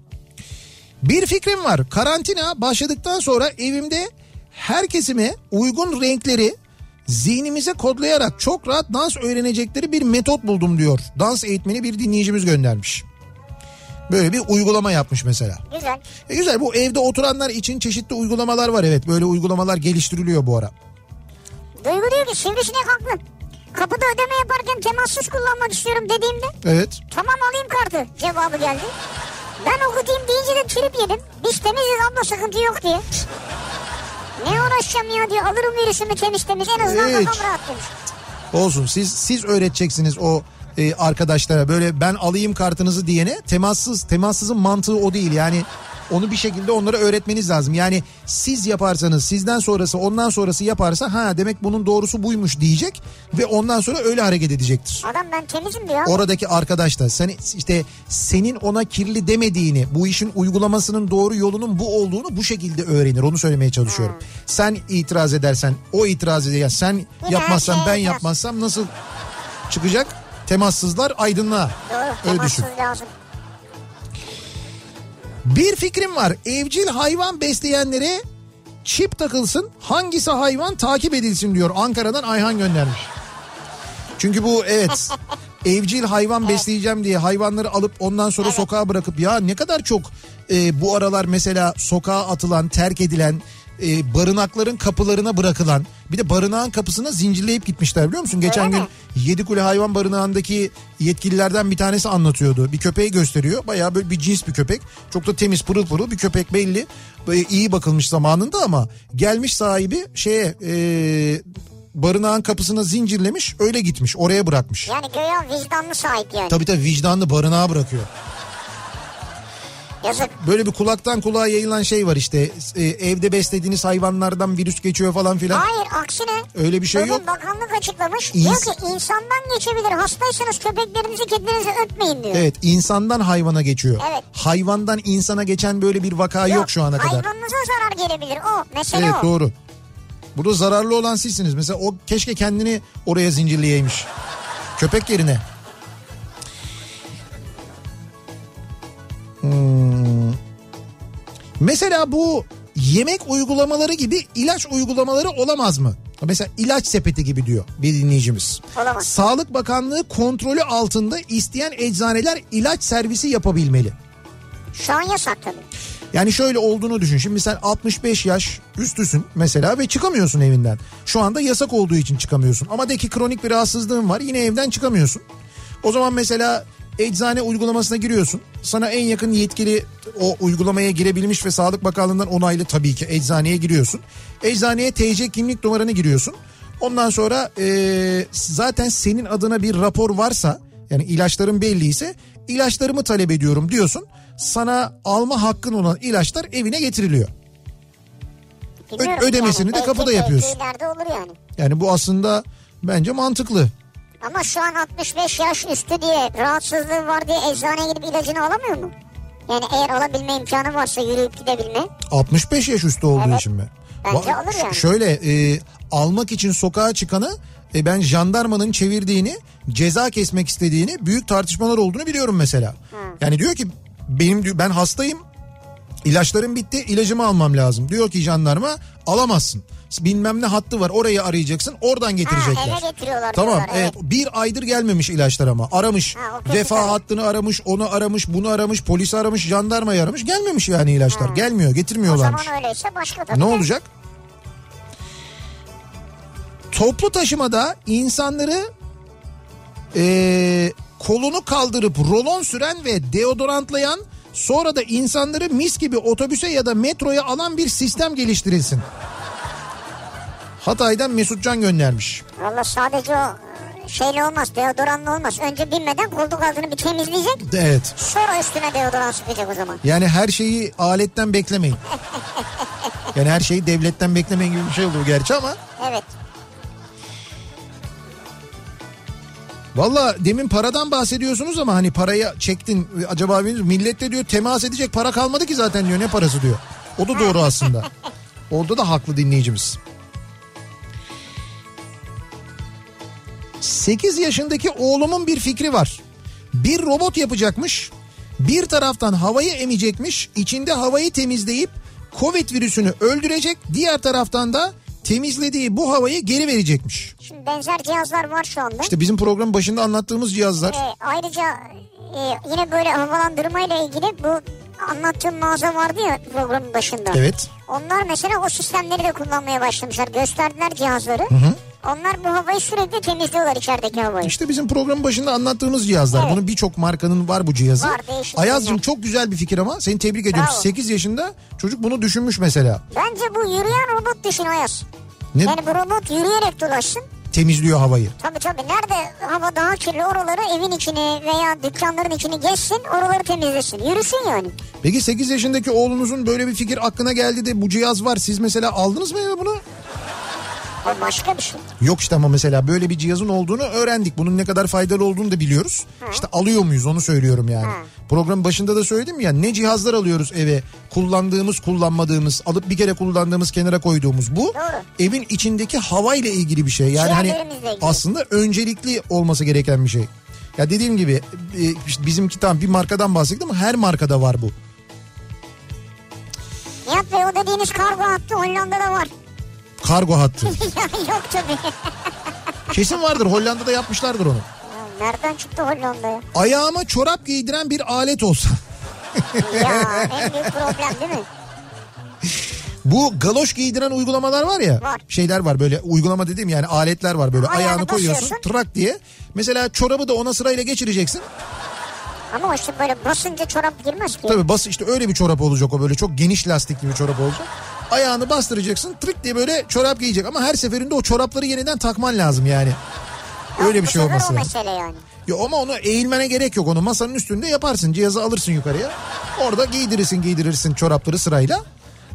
Bir fikrim var. Karantina başladıktan sonra evimde her kesime uygun renkleri zihnimize kodlayarak çok rahat dans öğrenecekleri bir metot buldum diyor. Dans eğitmeni bir dinleyicimiz göndermiş. Böyle bir uygulama yapmış mesela. Güzel. E güzel bu evde oturanlar için çeşitli uygulamalar var evet. Böyle uygulamalar geliştiriliyor bu ara. Duygu diyor ki sivrisinek haklı. Kapıda ödeme yaparken temassız kullanmak istiyorum dediğimde Evet. tamam alayım kartı cevabı geldi. Ben okutayım deyince de trip yedim. Biz temiziz abla sıkıntı yok diye. Ne uğraşacağım ya diyor alırım virüsümü temiz temiz en azından Evet. kafam rahat demiş. Olsun siz siz öğreteceksiniz o e, arkadaşlara böyle ben alayım kartınızı diyene temassız temassızın mantığı o değil yani onu bir şekilde onlara öğretmeniz lazım. Yani siz yaparsanız sizden sonrası ondan sonrası yaparsa ha demek bunun doğrusu buymuş diyecek ve ondan sonra öyle hareket edecektir. Adam ben temizim diyor. Oradaki arkadaş da sen işte senin ona kirli demediğini, bu işin uygulamasının doğru yolunun bu olduğunu bu şekilde öğrenir. Onu söylemeye çalışıyorum. Sen itiraz edersen, o itiraz eder. Sen her yapmazsan, şeye ben itiraz. yapmazsam nasıl çıkacak? Temassızlar aydınlığa. Doğru Öyle temassız düşün. lazım. Bir fikrim var. Evcil hayvan besleyenlere çip takılsın. Hangisi hayvan takip edilsin diyor. Ankara'dan Ayhan göndermiş. Çünkü bu evet evcil hayvan besleyeceğim diye hayvanları alıp ondan sonra sokağa bırakıp ya ne kadar çok e, bu aralar mesela sokağa atılan terk edilen e, barınakların kapılarına bırakılan bir de barınağın kapısına zincirleyip gitmişler biliyor musun? Geçen Öyle gün mi? Yedikule Hayvan Barınağı'ndaki yetkililerden bir tanesi anlatıyordu. Bir köpeği gösteriyor. Bayağı böyle bir cins bir köpek. Çok da temiz pırıl pırıl bir köpek belli. Böyle iyi bakılmış zamanında ama gelmiş sahibi şeye e, barınağın kapısına zincirlemiş öyle gitmiş oraya bırakmış. Yani göya vicdanlı sahip yani. Tabii tabii vicdanlı barınağa bırakıyor. Yazık. Böyle bir kulaktan kulağa yayılan şey var işte e, evde beslediğiniz hayvanlardan virüs geçiyor falan filan. Hayır aksine. Öyle bir şey Bugün yok. bakanlık açıklamış. İns- Diyor ki insandan geçebilir. Hastaysanız köpeklerinizi kedinizi öpmeyin diyor. Evet insandan hayvana geçiyor. Evet. Hayvandan insana geçen böyle bir vaka yok, şu ana kadar. Hayvanınıza zarar gelebilir o. Mesele Evet o. doğru. Burada zararlı olan sizsiniz. Mesela o keşke kendini oraya zincirleyeymiş. Köpek yerine. Hmm. Mesela bu yemek uygulamaları gibi ilaç uygulamaları olamaz mı? Mesela ilaç sepeti gibi diyor bir dinleyicimiz. Olamaz. Sağlık Bakanlığı kontrolü altında isteyen eczaneler ilaç servisi yapabilmeli. Şu an yasak tabii. Yani şöyle olduğunu düşün. Şimdi sen 65 yaş üstüsün mesela ve çıkamıyorsun evinden. Şu anda yasak olduğu için çıkamıyorsun. Ama de ki kronik bir rahatsızlığın var yine evden çıkamıyorsun. O zaman mesela eczane uygulamasına giriyorsun. Sana en yakın yetkili o uygulamaya girebilmiş ve Sağlık Bakanlığı'ndan onaylı tabii ki eczaneye giriyorsun. Eczaneye TC kimlik numaranı giriyorsun. Ondan sonra eee, zaten senin adına bir rapor varsa yani ilaçların belliyse ilaçlarımı talep ediyorum diyorsun. Sana alma hakkın olan ilaçlar evine getiriliyor. Bilmiyorum ödemesini de Belki- kapıda yapıyorsun. yani. Yani bu aslında bence mantıklı. Ama şu an 65 yaş üstü diye rahatsızlığı var diye eczaneye gidip ilacını alamıyor mu? Yani eğer alabilme imkanı varsa yürüyüp gidebilme. 65 yaş üstü olduğu Evet. için mi? Bence Va- olur yani. Şöyle e, almak için sokağa çıkanı e, ben jandarmanın çevirdiğini ceza kesmek istediğini büyük tartışmalar olduğunu biliyorum mesela. Yani diyor ki benim ben hastayım ilaçlarım bitti ilacımı almam lazım. Diyor ki jandarma alamazsın. Bilmem ne hattı var orayı arayacaksın oradan getirecekler. eve getiriyorlar Tamam diyorlar, evet. evet. bir aydır gelmemiş ilaçlar ama aramış. Ha, o Vefa tabii. hattını aramış onu aramış bunu aramış polisi aramış jandarmayı aramış gelmemiş yani ilaçlar gelmiyor O getirmiyorlarmış. zaman öyleyse başka tabii. Ne olacak? Toplu taşımada insanları eee, kolunu kaldırıp rolon süren ve deodorantlayan Sonra da insanları mis gibi otobüse ya da metroya alan bir sistem geliştirilsin. Hatay'dan Mesutcan göndermiş. Valla sadece o e, şeyle olmaz deodoranla olmaz. Önce binmeden koltuk altını bir temizleyecek. Evet. Sonra üstüne deodoran sıkacak o zaman. Yani her şeyi aletten beklemeyin. Yani her şeyi devletten beklemeyin gibi bir şey olur gerçi ama. Evet. Valla demin paradan bahsediyorsunuz ama hani paraya çektin acaba millet de diyor temas edecek para kalmadı ki zaten diyor ne parası diyor. O da doğru aslında. Orada da haklı dinleyicimiz. 8 yaşındaki oğlumun bir fikri var. Bir robot yapacakmış. Bir taraftan havayı emecekmiş. içinde havayı temizleyip Covid virüsünü öldürecek. Diğer taraftan da temizlediği bu havayı geri verecekmiş. Şimdi benzer cihazlar var şu anda. İşte bizim programın başında anlattığımız cihazlar. Ee, ayrıca e, yine böyle havalandırma ile ilgili bu anlattığım mağaza vardı ya programın başında. Evet. Onlar mesela o sistemleri de kullanmaya başlamışlar. Gösterdiler cihazları. Onlar bu havayı sürekli temizliyorlar içerideki havayı. İşte bizim programın başında anlattığımız cihazlar. Evet. Bunun birçok markanın var bu cihazı. Var, değişik Ayaz'cığım çok güzel bir fikir ama seni tebrik ediyorum. Bravo. 8 yaşında çocuk bunu düşünmüş mesela. Bence bu yürüyen robot düşün Ayaz. Ne Yani bu robot yürüyerek dolaşsın. temizliyor havayı. Tabii tabii. Nerede hava daha kirli oraları evin içini veya dükkanların içini geçsin oraları temizlesin. Yürüsün yani. Peki 8 yaşındaki oğlunuzun böyle bir fikir aklına geldi de bu cihaz var. Siz mesela aldınız mı eve bunu? O başka bir şey. Yok işte ama mesela böyle bir cihazın olduğunu öğrendik. Bunun ne kadar faydalı olduğunu da biliyoruz. İşte alıyor muyuz onu söylüyorum yani. Programın başında da söyledim ya ne cihazlar alıyoruz eve. Kullandığımız kullanmadığımız alıp bir kere kullandığımız kenara koyduğumuz bu. Doğru. Evin içindeki havayla ilgili bir şey. Yani hani aslında öncelikli olması gereken bir şey. Ya dediğim gibi e, işte bizimki tam bir markadan bahsettik ama her markada var bu. Nihat Bey o dediğiniz kargo hattı Hollanda'da var. Kargo hattı. Yok tabii. Kesin vardır Hollanda'da yapmışlardır onu. Ya nereden çıktı Hollanda'ya? Ayağıma çorap giydiren bir alet olsa. Ya en büyük problem değil mi? Bu galoş giydiren uygulamalar var ya. Var. Şeyler var böyle uygulama dediğim yani aletler var böyle Ayağını ayağını koyuyorsun trak diye. Mesela çorabı da ona sırayla geçireceksin. Ama o işte böyle basınca çorap girmez ki. Tabii bas işte öyle bir çorap olacak o böyle çok geniş lastikli bir çorap olacak. Ayağını bastıracaksın trik diye böyle çorap giyecek ama her seferinde o çorapları yeniden takman lazım yani. Öyle bir şey olması lazım. yani. Ya ama onu eğilmene gerek yok onu masanın üstünde yaparsın cihazı alırsın yukarıya. Orada giydirirsin giydirirsin çorapları sırayla.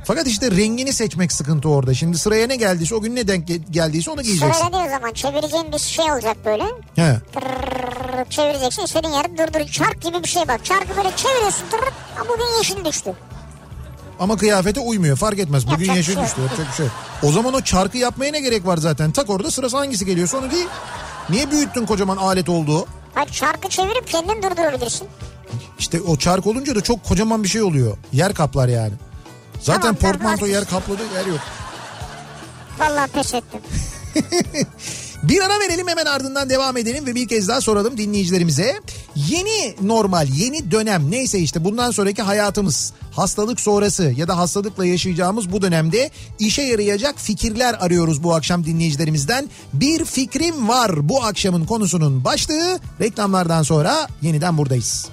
Fakat işte rengini seçmek sıkıntı orada. Şimdi sıraya ne geldiyse o gün ne denk ge- geldiyse onu giyeceksin. Sırayla değil o zaman çevireceğin bir şey olacak böyle. He. Tırrrr çevireceksin istediğin yerde durdur. Çark gibi bir şey bak. Çarkı böyle çeviriyorsun tırrrr. Ama bugün yeşil düştü. Ama kıyafete uymuyor fark etmez. Bugün yeşil şey düştü yapacak bir şey. O zaman o çarkı yapmaya ne gerek var zaten? Tak orada sırası hangisi geliyorsa onu giy. Niye büyüttün kocaman alet olduğu? Hayır çarkı çevirip kendin durdurabilirsin. İşte o çark olunca da çok kocaman bir şey oluyor. Yer kaplar yani. Zaten Tamam, portmanto yer kapladığı yer yok. Vallahi pes ettim. Bir ara verelim hemen ardından devam edelim ve bir kez daha soralım dinleyicilerimize. Yeni normal, yeni dönem neyse işte bundan sonraki hayatımız, hastalık sonrası ya da hastalıkla yaşayacağımız bu dönemde işe yarayacak fikirler arıyoruz bu akşam dinleyicilerimizden. Bir fikrim var bu akşamın konusunun başlığı. Reklamlardan sonra yeniden buradayız.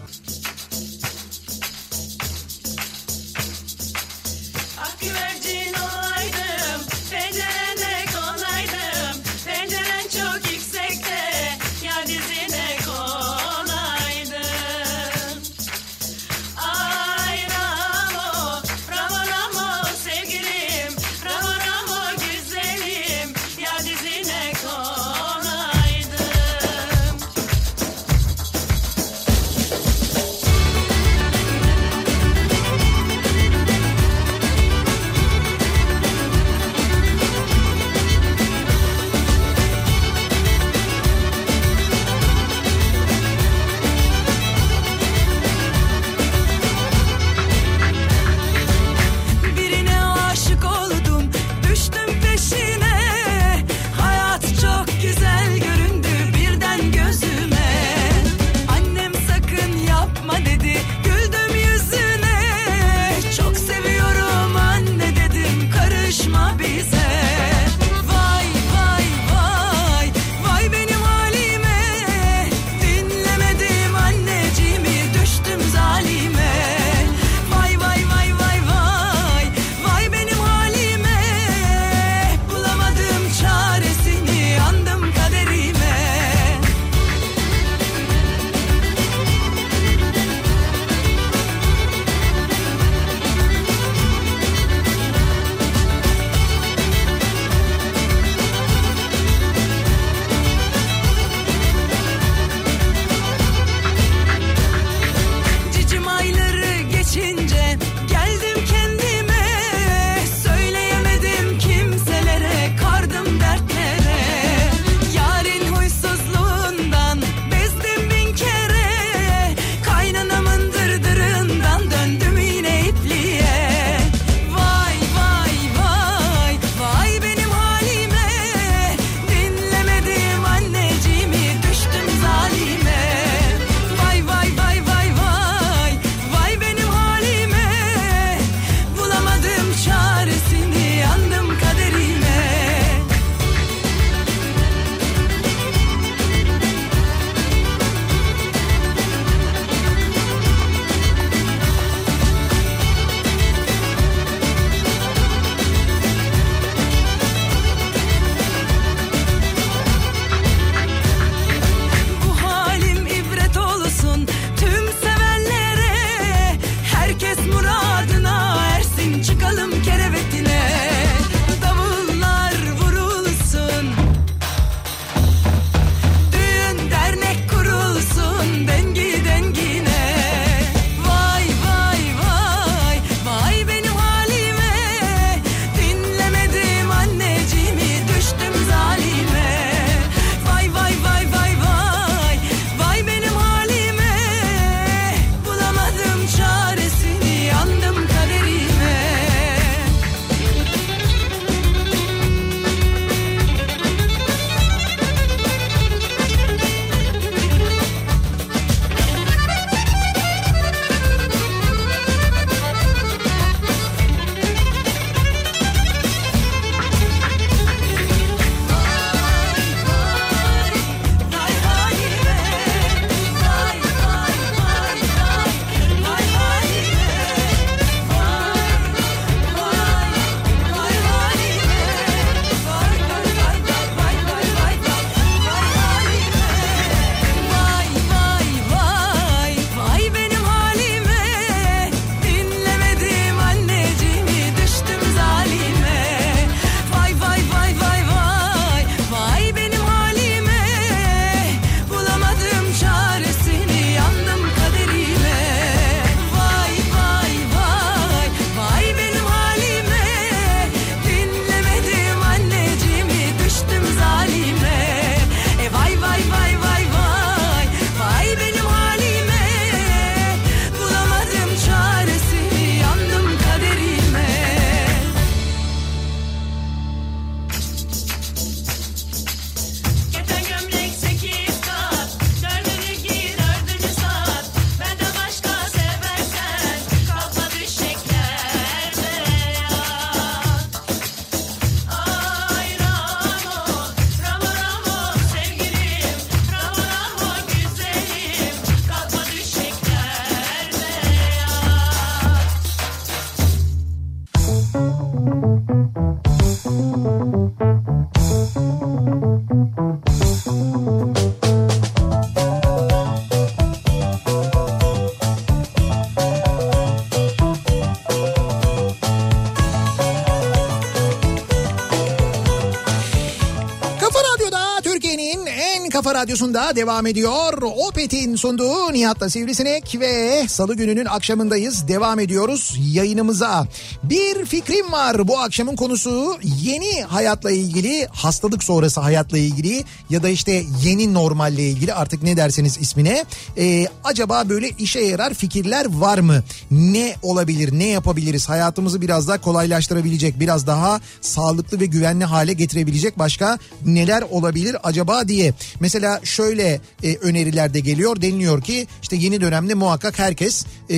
Radyosu'nda devam ediyor. Opet'in sunduğu Nihat'la Sivrisinek ve salı gününün akşamındayız. Devam ediyoruz yayınımıza. Bir fikrim var bu akşamın konusu yeni hayatla ilgili, hastalık sonrası hayatla ilgili ya da işte yeni normalle ilgili artık ne derseniz ismine. Ee, acaba böyle işe yarar fikirler var mı? Ne olabilir, ne yapabiliriz? Hayatımızı biraz daha kolaylaştırabilecek, biraz daha sağlıklı ve güvenli hale getirebilecek başka neler olabilir acaba diye. Mesela şöyle e, öneriler de geliyor. Deniliyor ki işte yeni dönemde muhakkak herkes e,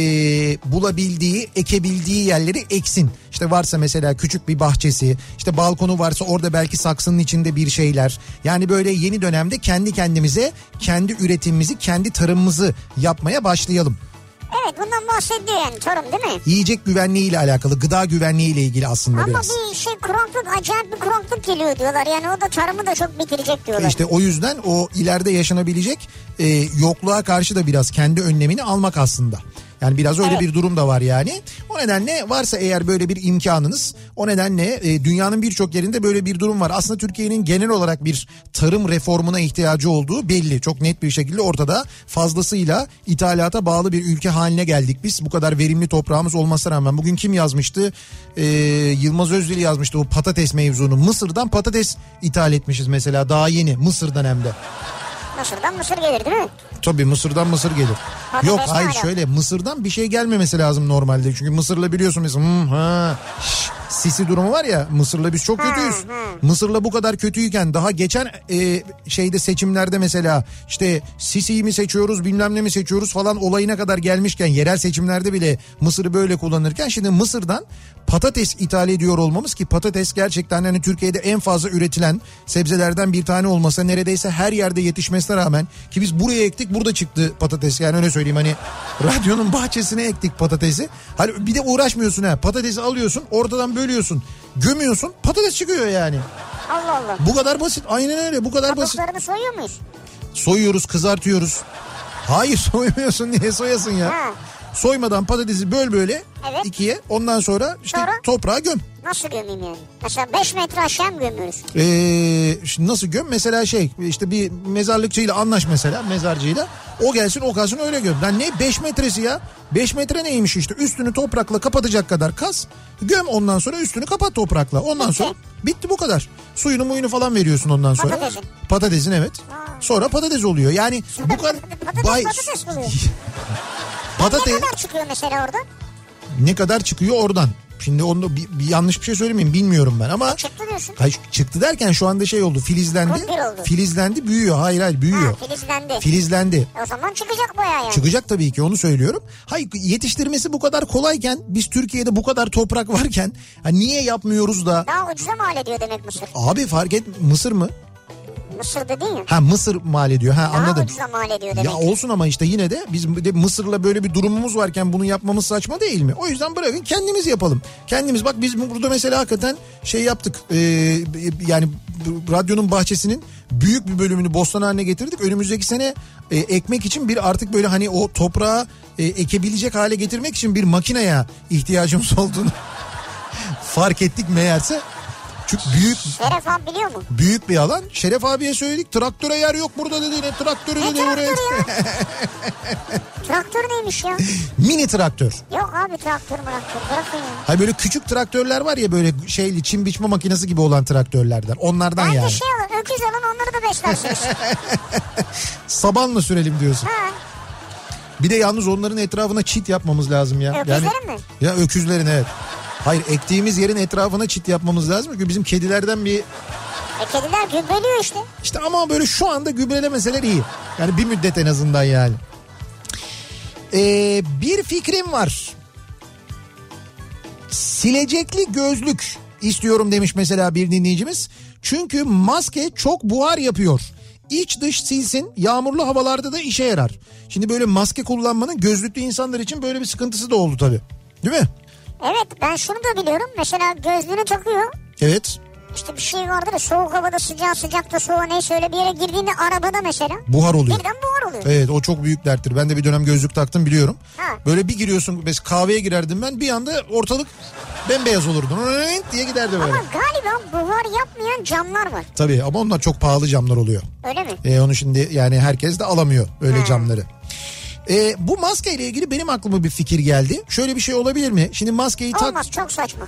bulabildiği, ekebildiği yerleri eksin. İşte varsa mesela küçük bir bahçesi, işte balkonu varsa orada belki saksının içinde bir şeyler. Yani böyle yeni dönemde kendi kendimize, kendi üretimimizi, kendi tarımımızı yapmaya başlayalım. Evet bundan bahsediyor yani tarım değil mi? Yiyecek güvenliği ile alakalı, gıda güvenliği ile ilgili aslında Ama biraz. bir şey kuraklık acayip bir kuraklık geliyor diyorlar. Yani o da tarımı da çok bitirecek diyorlar. İşte o yüzden o ileride yaşanabilecek e, yokluğa karşı da biraz kendi önlemini almak aslında. Yani biraz öyle Evet. bir durum da var yani. O nedenle varsa eğer böyle bir imkanınız o nedenle e, dünyanın birçok yerinde böyle bir durum var. Aslında Türkiye'nin genel olarak bir tarım reformuna ihtiyacı olduğu belli. Çok net bir şekilde ortada fazlasıyla ithalata bağlı bir ülke haline geldik biz. Bu kadar verimli toprağımız olmasına rağmen. Bugün kim yazmıştı? E, Yılmaz Özdil yazmıştı o patates mevzunu. Mısır'dan patates ithal etmişiz mesela daha yeni Mısır'dan hem de. Mısır'dan mısır gelir değil mi? Tabii Mısır'dan Mısır gelir. Patates Yok hayır alaka? şöyle Mısır'dan bir şey gelmemesi lazım normalde. Çünkü Mısır'la biliyorsun mesela hmm, ha, şş, sisi durumu var ya Mısır'la biz çok kötüyüz. Mısır'la bu kadar kötüyken daha geçen e, şeyde seçimlerde mesela işte Sisi'yi mi seçiyoruz bilmem ne mi seçiyoruz falan olayına kadar gelmişken yerel seçimlerde bile Mısır'ı böyle kullanırken şimdi Mısır'dan patates ithal ediyor olmamız ki patates gerçekten hani Türkiye'de en fazla üretilen sebzelerden bir tane olmasa neredeyse her yerde yetişmesine rağmen ki biz buraya ektik burada çıktı patates yani öyle söyleyeyim hani radyonun bahçesine ektik patatesi. Hani bir de uğraşmıyorsun ha patatesi alıyorsun ortadan bölüyorsun gömüyorsun patates çıkıyor yani. Allah Allah. Bu kadar basit aynen öyle bu kadar basit. Kabuklarını soyuyor muyuz? Soyuyoruz kızartıyoruz. Hayır soymuyorsun niye soyasın ya? Ha. Soymadan patatesi böl böyle Evet. ikiye ondan sonra işte Sonra? toprağa göm. Nasıl gömeyim yani? Mesela 5 metre aşağı mı gömüyoruz? Ee, şimdi nasıl göm? Mesela şey işte bir mezarlıkçıyla anlaş mesela mezarcıyla. O gelsin o kalsın öyle göm. Lan ne 5 metresi ya? 5 metre neymiş işte üstünü toprakla kapatacak kadar kaz. Göm ondan sonra üstünü kapat toprakla. Ondan Bitti. sonra bitti bu kadar. Suyunu muyunu falan veriyorsun ondan sonra. Patatesin. Patatesin evet. Sonra patates oluyor. Yani bu kadar... Patates Bay- patates oluyor. Patates Ne kadar çıkıyor mesela orada? ne kadar çıkıyor oradan? Şimdi onu bir, bir yanlış bir şey söylemeyeyim bilmiyorum ben ama Çıktı diyorsun. Hayır, çıktı derken şu anda şey oldu filizlendi. Oldu. Filizlendi büyüyor. Hayır hayır büyüyor. Ha, filizlendi. Filizlendi. o zaman çıkacak bayağı yani. Çıkacak tabii ki onu söylüyorum. Hayır yetiştirmesi bu kadar kolayken biz Türkiye'de bu kadar toprak varken ha, niye yapmıyoruz da Daha ucuza mal ediyor demek Mısır. abi fark et Mısır mı? Mısır dedin ya. Ha Mısır mal ediyor ha Daha anladım. ucuza mal ediyor demek. Ya olsun ama işte yine de biz de Mısır'la böyle bir durumumuz varken bunu yapmamız saçma değil mi? O yüzden bırakın kendimiz yapalım. Kendimiz bak biz burada mesela hakikaten şey yaptık. Ee, yani radyonun bahçesinin büyük bir bölümünü bostan haline getirdik. Önümüzdeki sene e, ekmek için bir artık böyle hani o toprağı e, ekebilecek hale getirmek için bir makineye ihtiyacımız olduğunu fark ettik meğerse. Çünkü büyük Şeref abi biliyor mu? büyük bir alan. Şeref abiye söyledik traktöre yer yok burada dedi. Ne traktörü Ne dedi oraya. traktörü ya? Traktör neymiş ya? Mini traktör. Yok abi traktör traktör bırakın ya. Hayır böyle küçük traktörler var ya böyle şeyli çim biçme makinesi gibi olan traktörlerden. Onlardan Bence yani. şey alın öküz alın onları da beslersiniz. Sabanla sürelim diyorsun. ha, Bir de yalnız onların etrafına çit yapmamız lazım ya. Öküzlerin mi? Ya öküzlerin evet. Hayır ektiğimiz yerin etrafına çit yapmamız lazım. Çünkü bizim kedilerden bir e, kediler gübreliyor işte. işte ama böyle şu anda gübrelemeseler iyi. Yani bir müddet en azından yani. Ee, bir fikrim var. Silecekli gözlük istiyorum demiş mesela bir dinleyicimiz. Çünkü maske çok buhar yapıyor. İç dış silsin yağmurlu havalarda da işe yarar. Şimdi böyle maske kullanmanın gözlüklü insanlar için böyle bir sıkıntısı da oldu tabii. Değil mi? Evet ben şunu da biliyorum. Mesela gözlüğünü takıyor. Evet. İşte bir şey vardır ya soğuk havada sıcağı sıcakta soğuğa neyse öyle bir yere girdiğinde arabada mesela. Buhar oluyor. Birden buhar oluyor. Evet o çok büyük derttir. Ben de bir dönem gözlük taktım biliyorum. Ha. Böyle bir giriyorsun mesela kahveye girerdim ben bir anda ortalık Bembeyaz olurdu. Diye giderdi böyle. Ama galiba buhar yapmayan camlar var. Tabii ama onlar çok pahalı camlar oluyor. Öyle mi? E, onu şimdi yani herkes de alamıyor öyle camları. E, bu maske ile ilgili benim aklıma bir fikir geldi. Şöyle bir şey olabilir mi? Şimdi maskeyi tak... Olmaz çok saçma.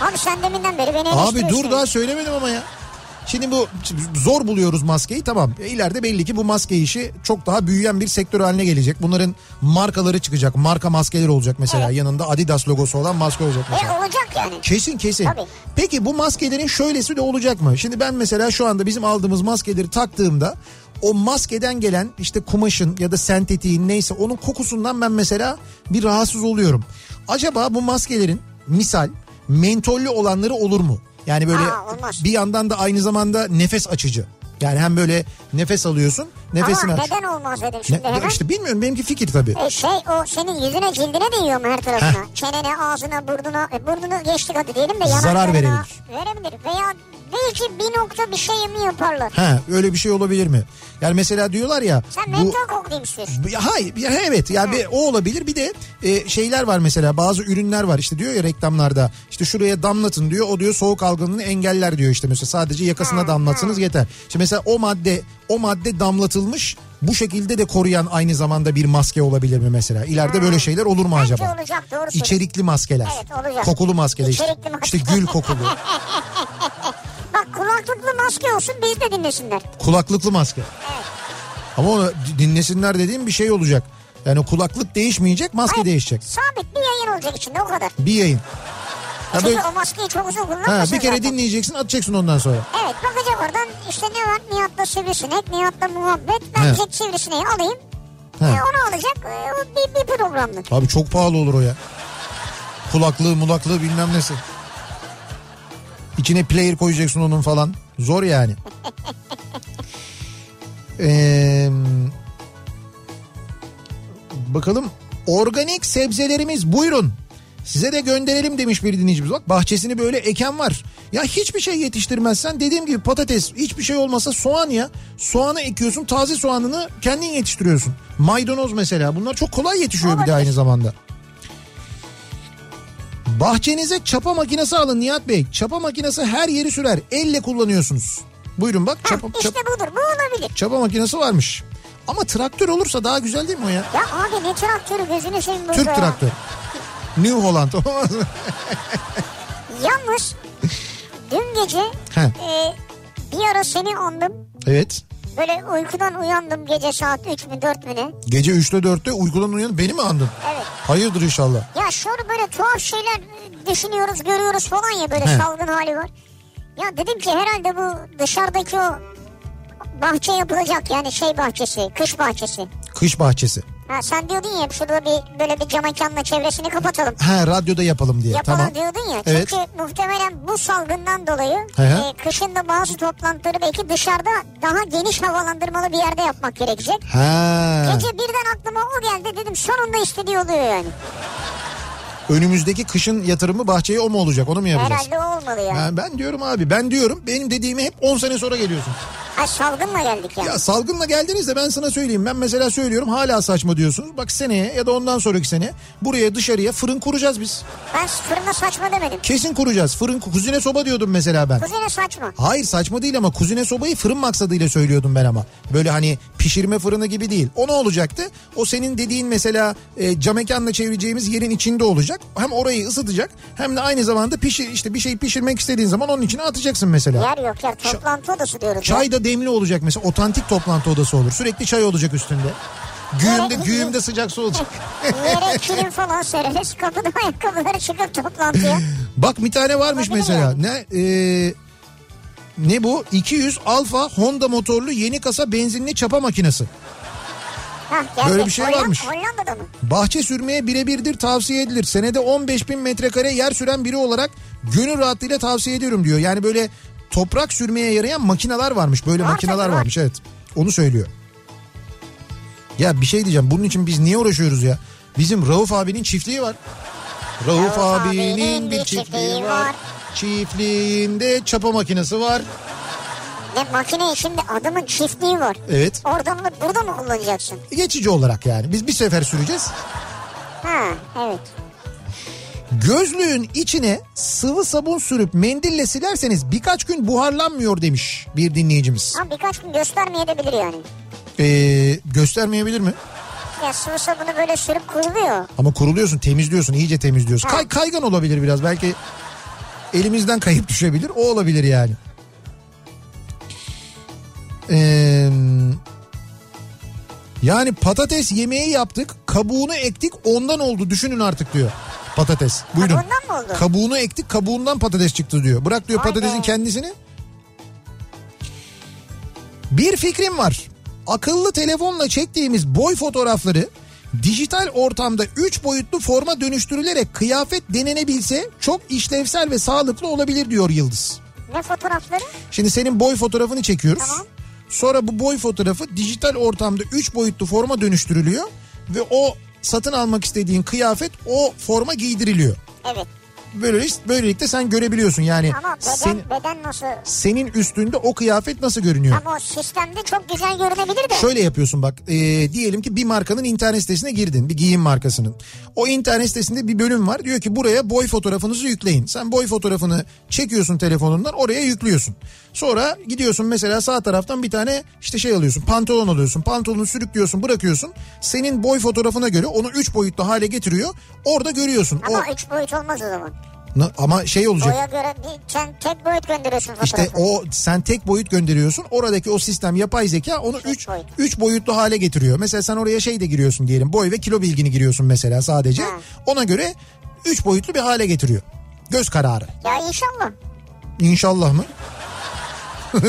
Abi sen deminden beri beni Abi dur daha söylemedim ama ya. Şimdi bu zor buluyoruz maskeyi tamam. E, İleride belli ki bu maske işi çok daha büyüyen bir sektör haline gelecek. Bunların markaları çıkacak. Marka maskeler olacak mesela. Yanında Adidas logosu olan maske olacak E mesela. olacak yani. Kesin kesin. Tabii. Peki bu maskelerin şöylesi de olacak mı? Şimdi ben mesela şu anda bizim aldığımız maskeleri taktığımda o maskeden gelen işte kumaşın ya da sentetiğin neyse onun kokusundan ben mesela bir rahatsız oluyorum. Acaba bu maskelerin misal mentollü olanları olur mu? Yani böyle Aa, olmaz. bir yandan da aynı zamanda nefes açıcı. Yani hem böyle nefes alıyorsun nefesini Ama aç. neden olmaz dedim Ne, şimdi hemen. işte bilmiyorum benimki fikir tabii. E şey o senin yüzüne cildine değiyor mu her tarafına? Çenene, ağzına, burnuna. E, burnunu geçtik hadi diyelim de Zarar yanaklarına. verebilir. Verebilir. Veya belki bir nokta bir şey mi yaparlar? Ha öyle bir şey olabilir mi? Yani mesela diyorlar ya. Sen bu- mentol koklayayım istiyorsun. Ya Hayır ya evet yani bir, o olabilir bir de e, şeyler var mesela bazı ürünler var işte diyor ya reklamlarda işte şuraya damlatın diyor o diyor soğuk algınlığını engeller diyor işte mesela sadece yakasına damlatsanız yeter. İşte mesela o madde o madde damlatılmış bu şekilde de koruyan aynı zamanda bir maske olabilir mi mesela? İleride böyle şeyler olur mu Bence acaba? olacak doğru. İçerikli maskeler. Evet, olacak. Kokulu maskeler işte. İçerikli maske. İşte gül kokulu. Kulaklıklı maske olsun biz de dinlesinler. Kulaklıklı maske. Ama onu dinlesinler dediğim bir şey olacak. Yani kulaklık değişmeyecek maske Hayır, değişecek. Sabit bir yayın olacak içinde o kadar. Bir yayın. Ha, Çünkü böyle- o maskeyi çok uzun ha, kullanmasın bir kere zaten. dinleyeceksin atacaksın ondan sonra. Evet bakacak oradan işte ne var Nihat'la sivrisinek, Nihat'la muhabbet. Ben He. tek sivrisineği alayım. He. E, onu alacak e, o bir, bir programlık. Abi çok pahalı olur o ya. Kulaklığı mulaklığı bilmem nesi. İçine player koyacaksın onun falan. Zor yani. Ee, bakalım organik sebzelerimiz buyurun. Size de gönderelim demiş bir dinleyicimiz. Bak bahçesini böyle eken var. Ya hiçbir şey yetiştirmezsen dediğim gibi patates hiçbir şey olmasa soğan ya. Soğanı ekiyorsun taze soğanını kendin yetiştiriyorsun. Maydanoz mesela bunlar çok kolay yetişiyor bir de Olabilir. aynı zamanda. Bahçenize çapa makinesi alın Nihat Bey. Çapa makinesi her yeri sürer. Elle kullanıyorsunuz. Buyurun bak çapa, işte çap- budur bu olabilir. çapa makinesi varmış. Ama traktör olursa daha güzel değil mi o ya? Ya abi ne traktörü gözünü seveyim burada Türk ya. traktör. New Holland olmaz mı? Yalnız dün gece He. e, bir ara seni andım. Evet. Böyle uykudan uyandım gece saat 3 mü 4 mü ne? Gece 3'te 4'te uykudan uyanıp beni mi andın? Evet. Hayırdır inşallah. Ya şöyle böyle tuhaf şeyler düşünüyoruz görüyoruz falan ya böyle He. salgın hali var. Ya dedim ki herhalde bu dışarıdaki o bahçe yapılacak yani şey bahçesi kış bahçesi. Kış bahçesi. Ha sen diyordun ya şurada bir böyle bir cam mekanla çevresini kapatalım. Ha radyoda yapalım diye. Yapalım tamam. diyordun ya. Evet. Çünkü muhtemelen bu salgından dolayı e, kışın da bazı toplantıları belki dışarıda daha geniş havalandırmalı bir yerde yapmak gerekecek. Ha. Gece birden aklıma o geldi dedim sonunda istediği oluyor yani. Önümüzdeki kışın yatırımı bahçeye o mu olacak? Onu mu yapacağız? Herhalde o olmalı yani. Ha, ben diyorum abi ben diyorum benim dediğimi hep 10 sene sonra geliyorsun. Ha salgınla geldik yani. Ya salgınla geldiniz de ben sana söyleyeyim. Ben mesela söylüyorum hala saçma diyorsunuz. Bak seneye ya da ondan sonraki sene buraya dışarıya fırın kuracağız biz. Ben fırına saçma demedim. Kesin kuracağız. Fırın kuzine soba diyordum mesela ben. Kuzene saçma. Hayır saçma değil ama kuzine sobayı fırın maksadıyla söylüyordum ben ama. Böyle hani pişirme fırını gibi değil. O ne olacaktı? O senin dediğin mesela e, cam mekanla çevireceğimiz yerin içinde olacak. Hem orayı ısıtacak hem de aynı zamanda pişir işte bir şey pişirmek istediğin zaman onun içine atacaksın mesela. Yer yok yer. Toplantı odası diyoruz. ya. Çay da demli olacak mesela otantik toplantı odası olur. Sürekli çay olacak üstünde. Güğümde, güğümde sıcak su olacak. Yere kilim falan sereriz. Kapıda ayakkabıları çıkıp toplantıya. Bak bir tane varmış Olabilir mesela. yani. Ne e, ne bu? 200 Alfa Honda motorlu yeni kasa benzinli çapa makinesi. Hah. Böyle bir şey Hollanda- varmış. Hollanda'da mı? Bahçe sürmeye birebirdir tavsiye edilir. Senede 15 bin metrekare yer süren biri olarak gönül rahatlığıyla tavsiye ediyorum diyor. Yani böyle toprak sürmeye yarayan makineler varmış. Böyle Var makineler tabii, var. varmış evet. Onu söylüyor. Ya bir şey diyeceğim. Bunun için biz niye uğraşıyoruz ya? Bizim Rauf abinin çiftliği var. Rauf, Rauf abinin abinin bir çiftliği var. var. Çiftliğinde çapa makinesi var. Ne makine şimdi adamın çiftliği var. Evet. Oradan mı burada mı kullanacaksın? Geçici olarak yani. Biz bir sefer süreceğiz. Ha evet. Gözlüğün içine sıvı sabun sürüp mendille silerseniz birkaç gün buharlanmıyor demiş bir dinleyicimiz. Ha birkaç gün göstermeyebilir yani. Ee, göstermeyebilir mi? Ya sıvı sabunu böyle sürüp kuruluyor. Ama kuruluyorsun, temizliyorsun, iyice temizliyorsun. Ha. Kay, kaygan olabilir biraz. Belki elimizden kayıp düşebilir. O olabilir yani. Ee, yani patates yemeği yaptık, kabuğunu ektik, ondan oldu. Düşünün artık diyor. Patates. Buyurun. Kabuğundan mı oldu? Kabuğunu ektik, kabuğundan patates çıktı diyor. Bırak diyor Vay patatesin kendisini. Bir fikrim var. Akıllı telefonla çektiğimiz boy fotoğrafları dijital ortamda 3 boyutlu forma dönüştürülerek kıyafet denenebilse çok işlevsel ve sağlıklı olabilir diyor Yıldız. Ne fotoğrafları? Şimdi senin boy fotoğrafını çekiyoruz. Tamam. Sonra bu boy fotoğrafı dijital ortamda 3 boyutlu forma dönüştürülüyor ve o satın almak istediğin kıyafet o forma giydiriliyor. Evet. Böylelikle, böylelikle sen görebiliyorsun yani Ama beden, sen- beden nasıl? senin üstünde o kıyafet nasıl görünüyor. Ama o sistemde çok güzel görünebilir de. Şöyle yapıyorsun bak e, diyelim ki bir markanın internet sitesine girdin bir giyim markasının. O internet sitesinde bir bölüm var diyor ki buraya boy fotoğrafınızı yükleyin. Sen boy fotoğrafını çekiyorsun telefonundan oraya yüklüyorsun. Sonra gidiyorsun mesela sağ taraftan bir tane işte şey alıyorsun pantolon alıyorsun. Pantolonu sürüklüyorsun bırakıyorsun. Senin boy fotoğrafına göre onu 3 boyutlu hale getiriyor. Orada görüyorsun. Ama o, üç boyut olmaz o zaman. Ama şey olacak. Boya göre bir, sen tek boyut gönderiyorsun fotoğrafı. İşte o sen tek boyut gönderiyorsun. Oradaki o sistem yapay zeka onu 3 boyut. 3 boyutlu hale getiriyor. Mesela sen oraya şey de giriyorsun diyelim. Boy ve kilo bilgini giriyorsun mesela sadece. Ha. Ona göre 3 boyutlu bir hale getiriyor. Göz kararı. Ya inşallah. İnşallah mı?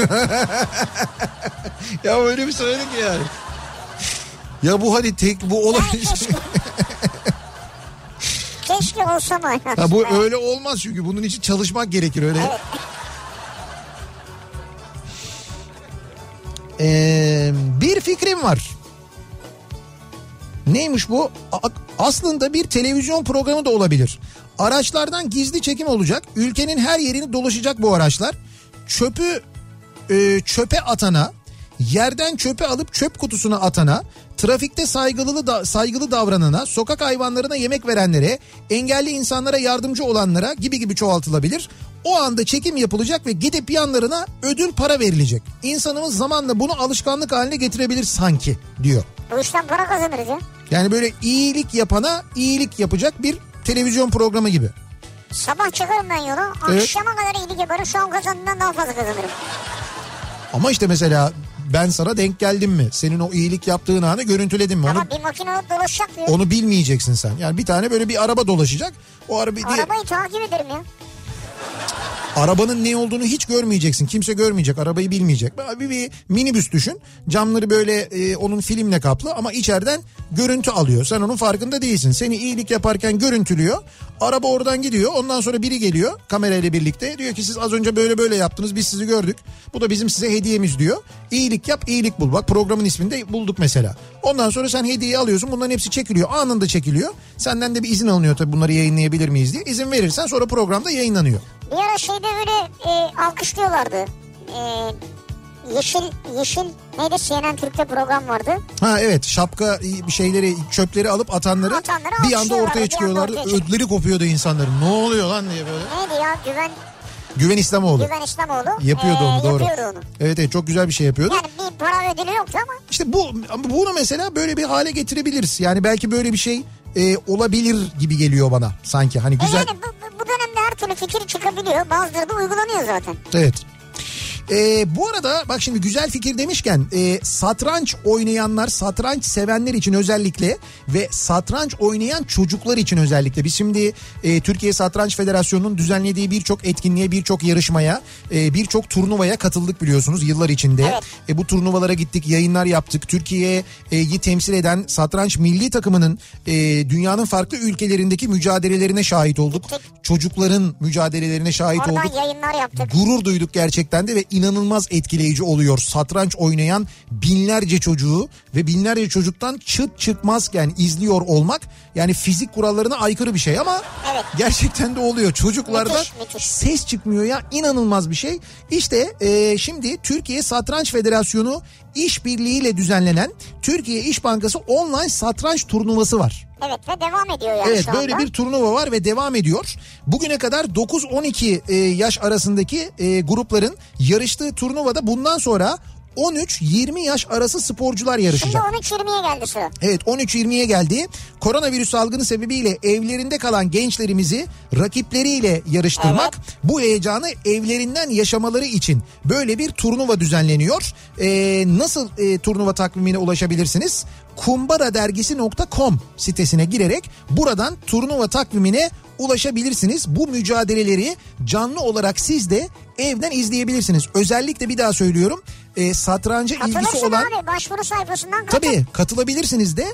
ya öyle bir söyledik yani. Ya bu hadi tek bu olabilir. keşke. olsa mı? Ha bu öyle olmaz çünkü bunun için çalışmak gerekir öyle. Evet. Ee, bir fikrim var. Neymiş bu? Aslında bir televizyon programı da olabilir. Araçlardan gizli çekim olacak. Ülkenin her yerini dolaşacak bu araçlar. Çöpü e, çöpe atana, yerden çöpe alıp çöp kutusuna atana, trafikte saygılı da, saygılı davranana, sokak hayvanlarına yemek verenlere, engelli insanlara yardımcı olanlara gibi gibi çoğaltılabilir. O anda çekim yapılacak ve gidip yanlarına ödül para verilecek. İnsanımız zamanla bunu alışkanlık haline getirebilir sanki diyor. Bu işten para kazanırız ya. Yani böyle iyilik yapana iyilik yapacak bir televizyon programı gibi. Sabah çıkarım ben yola. Evet. Akşama kadar iyilik yaparım. Şu an kazandığımdan daha fazla kazanırım. Ama işte mesela ben sana denk geldim mi? Senin o iyilik yaptığın anı görüntüledim mi? Onu, Ama bir makine dolaşacak diyor. onu bilmeyeceksin sen. Yani bir tane böyle bir araba dolaşacak. O araba diye, Arabayı takip ederim ya. Arabanın ne olduğunu hiç görmeyeceksin. Kimse görmeyecek. Arabayı bilmeyecek. Bir, bir minibüs düşün. Camları böyle e, onun filmle kaplı ama içeriden görüntü alıyor. Sen onun farkında değilsin. Seni iyilik yaparken görüntülüyor. Araba oradan gidiyor. Ondan sonra biri geliyor kamerayla birlikte. Diyor ki siz az önce böyle böyle yaptınız. Biz sizi gördük. Bu da bizim size hediyemiz diyor. İyilik yap, iyilik bul. Bak programın ismini de bulduk mesela. Ondan sonra sen hediyeyi alıyorsun. Bunların hepsi çekiliyor. Anında çekiliyor. Senden de bir izin alınıyor tabii bunları yayınlayabilir miyiz diye. İzin verirsen sonra programda yayınlanıyor. Bir ara şeyde böyle e, alkışlıyorlardı. E, yeşil, yeşil neydi CNN Türk'te program vardı. Ha evet şapka bir şeyleri çöpleri alıp atanları, Atanları bir anda ortaya çıkıyorlardı. Ödleri kopuyordu insanların. Ne oluyor lan diye böyle. Neydi ya Güven, Güven İslamoğlu. Güven İslamoğlu. Yapıyordu e, onu doğru. Yapıyordu onu. Evet evet çok güzel bir şey yapıyordu. Yani bir para ödülü yoktu ama İşte bu bunu mesela böyle bir hale getirebiliriz. Yani belki böyle bir şey e, olabilir gibi geliyor bana sanki. Hani e güzel. yani bu, bu- bu dönemde her türlü fikir çıkabiliyor. Bazıları da uygulanıyor zaten. Evet. Ee, bu arada bak şimdi güzel fikir demişken e, satranç oynayanlar, satranç sevenler için özellikle ve satranç oynayan çocuklar için özellikle biz şimdi e, Türkiye Satranç Federasyonu'nun düzenlediği birçok etkinliğe, birçok yarışmaya, e, birçok turnuvaya katıldık biliyorsunuz yıllar içinde. Evet. E, bu turnuvalara gittik, yayınlar yaptık. Türkiye'yi temsil eden satranç milli takımının e, dünyanın farklı ülkelerindeki mücadelelerine şahit olduk. Gittik. Çocukların mücadelelerine şahit Oradan olduk yayınlar yaptık. gurur duyduk gerçekten de ve inanılmaz etkileyici oluyor. Satranç oynayan binlerce çocuğu ve binlerce çocuktan çıt çıkmazken izliyor olmak yani fizik kurallarına aykırı bir şey ama Evet. gerçekten de oluyor. Çocuklarda Müthiş, müthiş. ses çıkmıyor ya inanılmaz bir şey. İşte e, şimdi Türkiye Satranç Federasyonu işbirliğiyle düzenlenen Türkiye İş Bankası online satranç turnuvası var. Evet ve devam ediyor yani Evet böyle bir turnuva var ve devam ediyor. Bugüne kadar 9-12 e, yaş arasındaki e, grupların yarıştığı turnuvada bundan sonra 13-20 yaş arası sporcular Şimdi yarışacak. 13-20'ye geldi sıra. Evet 13-20'ye geldi. Koronavirüs salgını sebebiyle evlerinde kalan gençlerimizi rakipleriyle yarıştırmak bu heyecanı evlerinden yaşamaları için böyle bir turnuva düzenleniyor. Ee, nasıl e, turnuva takvimine ulaşabilirsiniz? kumbaradergisi.com sitesine girerek buradan turnuva takvimine ulaşabilirsiniz. Bu mücadeleleri canlı olarak siz de evden izleyebilirsiniz. Özellikle bir daha söylüyorum. E, satranca ilgisi olan abi başvuru sayfasından katıl. Tabii katılabilirsiniz de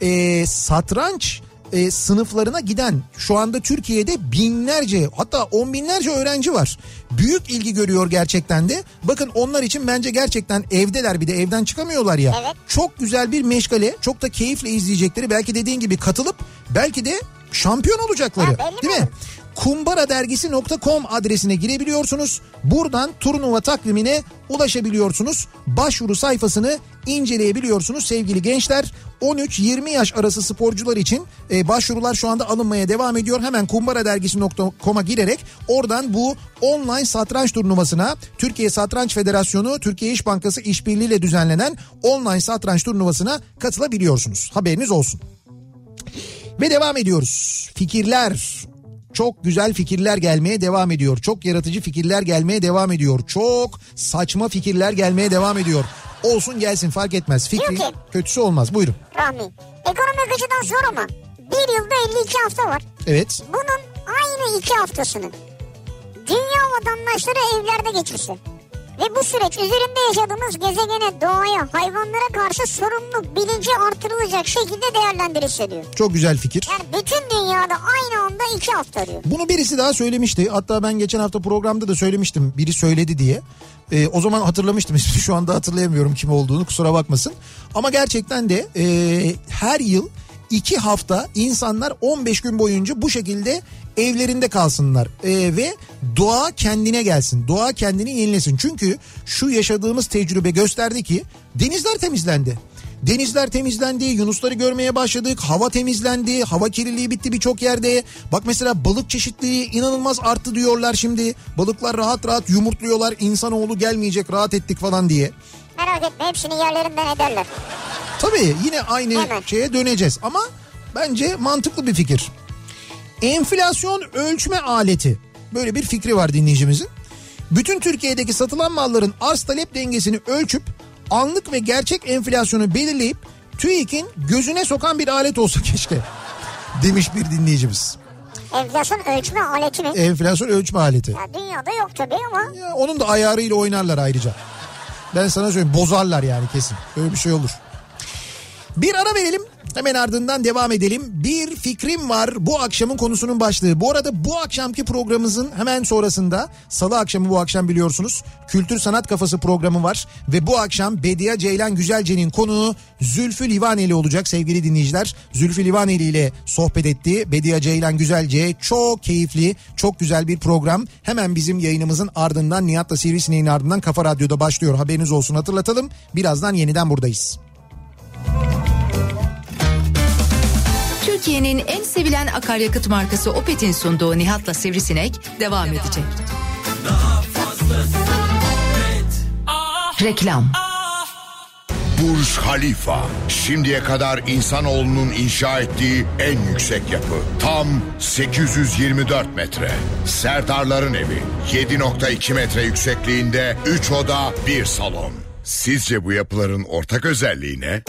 e, satranç e, sınıflarına giden şu anda Türkiye'de binlerce hatta on binlerce öğrenci var. Büyük ilgi görüyor gerçekten de. Bakın onlar için bence gerçekten evdeler bir de evden çıkamıyorlar ya. Evet. Çok güzel bir meşgale çok da keyifle izleyecekleri belki dediğin gibi katılıp belki de şampiyon olacakları belli değil mi? mi? kumbaradergisi.com adresine girebiliyorsunuz. Buradan turnuva takvimine ulaşabiliyorsunuz. Başvuru sayfasını inceleyebiliyorsunuz sevgili gençler. 13-20 yaş arası sporcular için e, başvurular şu anda alınmaya devam ediyor. Hemen kumbaradergisi.com'a girerek oradan bu online satranç turnuvasına Türkiye Satranç Federasyonu, Türkiye İş Bankası işbirliğiyle düzenlenen online satranç turnuvasına katılabiliyorsunuz. Haberiniz olsun. Ve devam ediyoruz. Fikirler. Çok güzel fikirler gelmeye devam ediyor. Çok yaratıcı fikirler gelmeye devam ediyor. Çok saçma fikirler gelmeye devam ediyor. Olsun gelsin fark etmez. Fikri Diyor ki- kötüsü olmaz. Buyurun. Rahmi. Ekonomik açıdan zor ama bir yılda 52 hafta var. Evet. Bunun aynı iki haftasını dünya vatandaşları evlerde geçirse ve bu süreç üzerinde yaşadığımız gezegene, doğaya, hayvanlara karşı sorumluluk bilinci artırılacak şekilde değerlendirilse diyor. Çok güzel fikir. Yani bütün dünyada aynı anda iki hafta diyor. Bunu birisi daha söylemişti. Hatta ben geçen hafta programda da söylemiştim. Biri söyledi diye. Ee, o zaman hatırlamıştım. ismini. Şu anda hatırlayamıyorum kim olduğunu kusura bakmasın. Ama gerçekten de e, her yıl iki hafta insanlar 15 gün boyunca bu şekilde evlerinde kalsınlar. Ee, ve doğa kendine gelsin. Doğa kendini yenilesin. Çünkü şu yaşadığımız tecrübe gösterdi ki denizler temizlendi. Denizler temizlendi, yunusları görmeye başladık, hava temizlendi, hava kirliliği bitti birçok yerde. Bak mesela balık çeşitliliği inanılmaz arttı diyorlar şimdi. Balıklar rahat rahat yumurtluyorlar, insanoğlu gelmeyecek rahat ettik falan diye. Merak etme hepsini yerlerinden ederler. Tabii yine aynı Hemen. şeye döneceğiz ama bence mantıklı bir fikir. Enflasyon ölçme aleti. Böyle bir fikri var dinleyicimizin. Bütün Türkiye'deki satılan malların arz talep dengesini ölçüp anlık ve gerçek enflasyonu belirleyip TÜİK'in gözüne sokan bir alet olsa keşke. Demiş bir dinleyicimiz. Enflasyon ölçme aleti mi? Enflasyon ölçme aleti. Ya dünyada yok tabii ama Ya onun da ayarıyla oynarlar ayrıca. Ben sana söyleyeyim bozarlar yani kesin. Öyle bir şey olur. Bir ara verelim. Hemen ardından devam edelim. Bir fikrim var bu akşamın konusunun başlığı. Bu arada bu akşamki programımızın hemen sonrasında salı akşamı bu akşam biliyorsunuz Kültür Sanat Kafası programı var. Ve bu akşam Bediye Ceylan Güzelce'nin konuğu Zülfü Livaneli olacak sevgili dinleyiciler. Zülfü Livaneli ile sohbet etti. Bediye Ceylan Güzelce çok keyifli çok güzel bir program. Hemen bizim yayınımızın ardından Nihat'la Sivrisineğin ardından Kafa Radyo'da başlıyor. Haberiniz olsun hatırlatalım. Birazdan yeniden buradayız. Türkiye'nin en sevilen akaryakıt markası Opet'in sunduğu Nihat'la Sivrisinek devam edecek. Reklam Burj Khalifa. Şimdiye kadar insanoğlunun inşa ettiği en yüksek yapı. Tam 824 metre. Serdarların evi. 7.2 metre yüksekliğinde 3 oda 1 salon. Sizce bu yapıların ortak özelliği ne?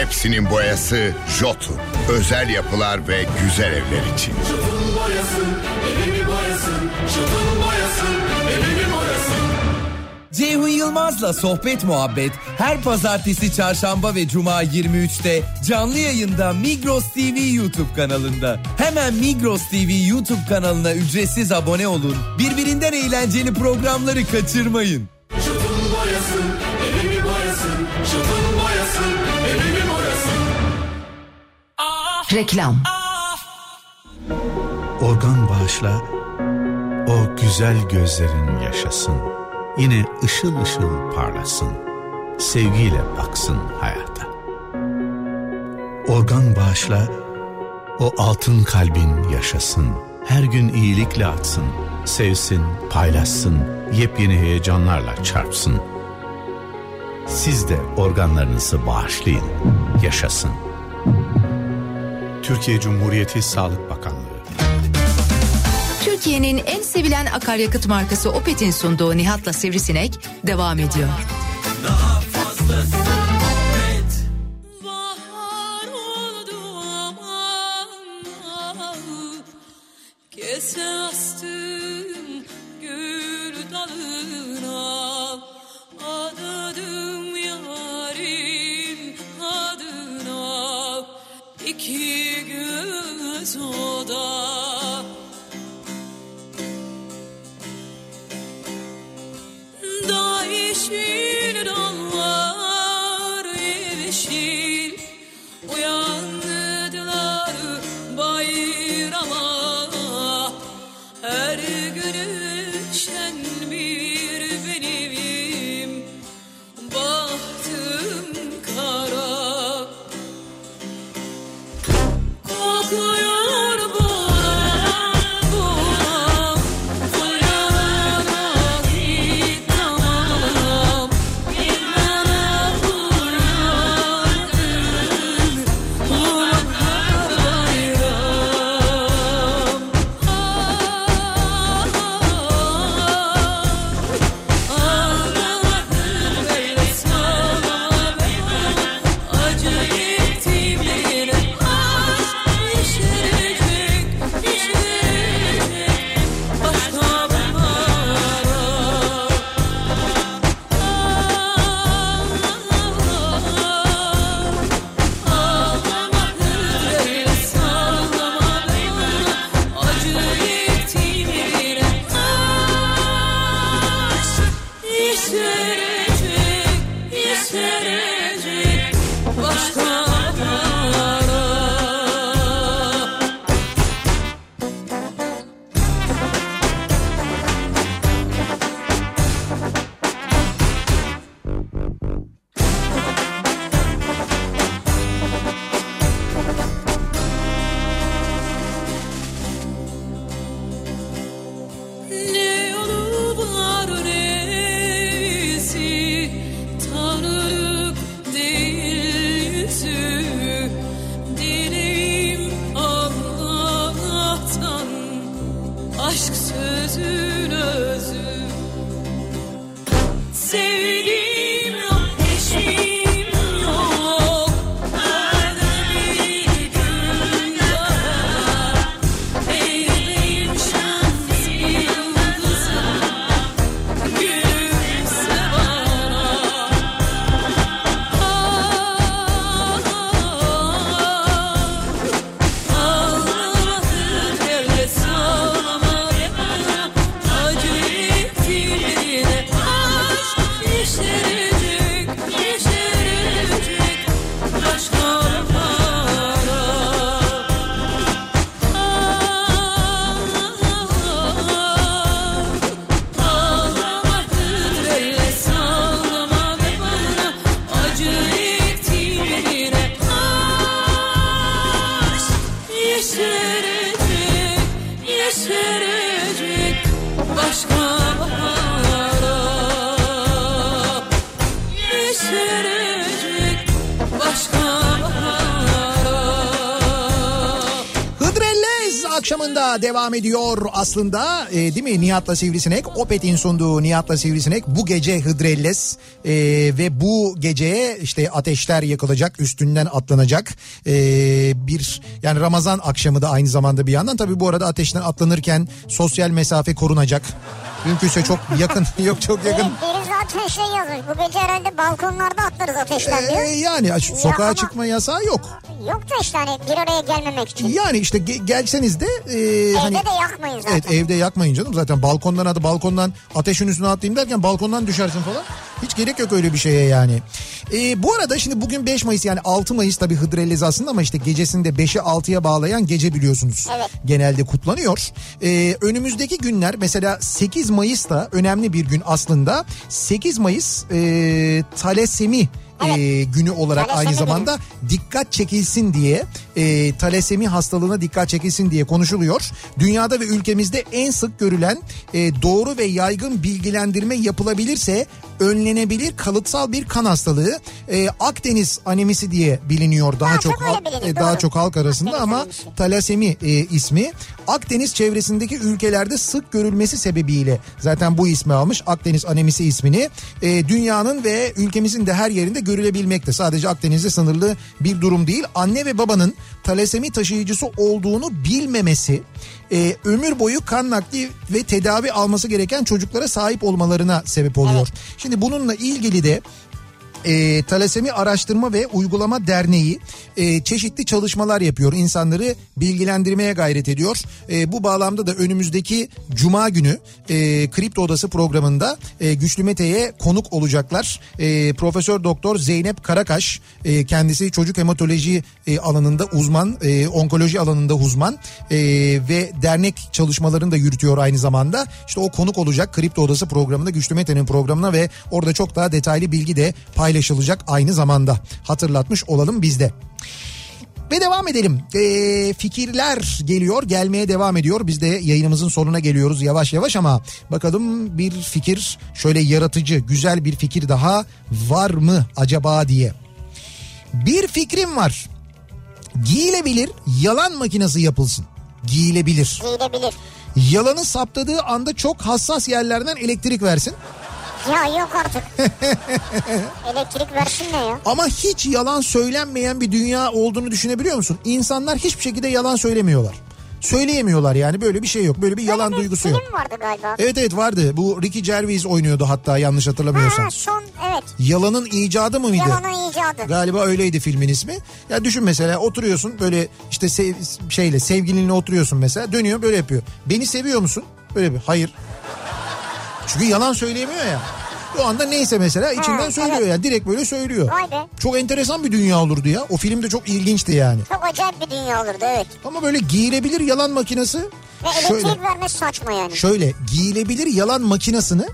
Hepsinin boyası Jotun. Özel yapılar ve güzel evler için. Şutun boyasın, evimi boyasın. Şutun boyasın, evimi boyasın. Ceyhun Yılmaz'la sohbet muhabbet her pazartesi, çarşamba ve cuma 23'te canlı yayında Migros TV YouTube kanalında. Hemen Migros TV YouTube kanalına ücretsiz abone olun. Birbirinden eğlenceli programları kaçırmayın. Reklam Organ bağışla, o güzel gözlerin yaşasın. Yine ışıl ışıl parlasın. sevgiyle baksın hayata. Organ bağışla, o altın kalbin yaşasın. Her gün iyilikle atsın, sevsin, paylaşsın, yepyeni heyecanlarla çarpsın. Siz de organlarınızı bağışlayın, yaşasın. Türkiye Cumhuriyeti Sağlık Bakanlığı Türkiye'nin en sevilen akaryakıt markası Opet'in sunduğu Nihat'la Sivrisinek devam ediyor. Bahar devam ediyor aslında. E, değil mi? Nihat'la Sivrisinek. Opet'in sunduğu Nihat'la Sivrisinek. Bu gece Hıdrellez e, ve bu geceye işte ateşler yakılacak üstünden atlanacak e, bir yani Ramazan akşamı da aynı zamanda bir yandan. Tabi bu arada ateşten atlanırken sosyal mesafe korunacak. Mümkünse çok yakın yok çok yakın. Biri zaten şey yazmış. Bu gece herhalde balkonlarda atlarız ateşten E, diyor. yani aç- sokağa ama- çıkma yasağı yok Yok da işte hani bir araya gelmemek için. yani işte ge- gelseniz de e, Evde hani de yakmayın zaten. Evet evde yakmayın canım zaten balkondan adı balkondan ateşin üstüne atlayayım derken balkondan düşersin falan. Hiç gerek yok öyle bir şeye yani. Ee, bu arada şimdi bugün 5 Mayıs yani 6 Mayıs tabii Hıdrellez aslında ama işte gecesinde 5'i 6'ya bağlayan gece biliyorsunuz. Evet. Genelde kutlanıyor. Ee, önümüzdeki günler mesela 8 Mayıs da önemli bir gün aslında. 8 Mayıs e, talasemi e, günü olarak Talasemi aynı zamanda dikkat çekilsin diye e, talasemi hastalığına dikkat çekilsin diye konuşuluyor. Dünyada ve ülkemizde en sık görülen e, doğru ve yaygın bilgilendirme yapılabilirse önlenebilir kalıtsal bir kan hastalığı. E, Akdeniz anemisi diye biliniyor daha, Daha çok çok halk- e, daha çok halk arasında Akdeniz ama talasemi e, ismi Akdeniz çevresindeki ülkelerde sık görülmesi sebebiyle zaten bu ismi almış. Akdeniz anemisi ismini E, dünyanın ve ülkemizin de her yerinde görülebilmekte. Sadece Akdeniz'de sınırlı bir durum değil. Anne ve babanın talasemi taşıyıcısı olduğunu bilmemesi e, ömür boyu kan nakli ve tedavi alması gereken çocuklara sahip olmalarına sebep oluyor. Şimdi bununla ilgili de e, Talasemi Araştırma ve Uygulama Derneği e, çeşitli çalışmalar yapıyor. İnsanları bilgilendirmeye gayret ediyor. E, bu bağlamda da önümüzdeki Cuma günü e, Kripto Odası programında e, Güçlü Mete'ye konuk olacaklar. E, Profesör Doktor Zeynep Karakaş e, kendisi çocuk hematoloji e, alanında uzman, e, onkoloji alanında uzman e, ve dernek çalışmalarını da yürütüyor aynı zamanda. İşte o konuk olacak Kripto Odası programında Güçlü Mete'nin programına ve orada çok daha detaylı bilgi de paylaşılacak aynı zamanda. Hatırlatmış olalım bizde. Ve devam edelim. Ee, fikirler geliyor, gelmeye devam ediyor. Biz de yayınımızın sonuna geliyoruz yavaş yavaş ama bakalım bir fikir şöyle yaratıcı, güzel bir fikir daha var mı acaba diye. Bir fikrim var. Giyilebilir yalan makinesi yapılsın. Giyilebilir. Giyilebilir. Yalanı saptadığı anda çok hassas yerlerden elektrik versin. Ya yok artık. Elektrik versin ne ya? Ama hiç yalan söylenmeyen bir dünya olduğunu düşünebiliyor musun? İnsanlar hiçbir şekilde yalan söylemiyorlar. Söyleyemiyorlar yani böyle bir şey yok. Böyle bir yalan Böyle bir duygusu yok. film vardı galiba. Evet evet vardı. Bu Ricky Gervais oynuyordu hatta yanlış hatırlamıyorsam. Ha, son evet. Yalanın icadı mı mıydı? Yalanın icadı. Galiba öyleydi filmin ismi. Ya düşün mesela oturuyorsun böyle işte sev, şeyle sevgilinle oturuyorsun mesela dönüyor böyle yapıyor. Beni seviyor musun? Böyle bir hayır. Çünkü yalan söyleyemiyor ya. O anda neyse mesela içinden Ha, söylüyor evet. yani direkt böyle söylüyor. Vay be. Çok enteresan bir dünya olurdu ya. O film de çok ilginçti yani. Çok acayip bir dünya olurdu evet. Ama böyle giyilebilir yalan makinesi Ve elektrik şöyle vermesi saçma yani. şöyle giyilebilir yalan makinesini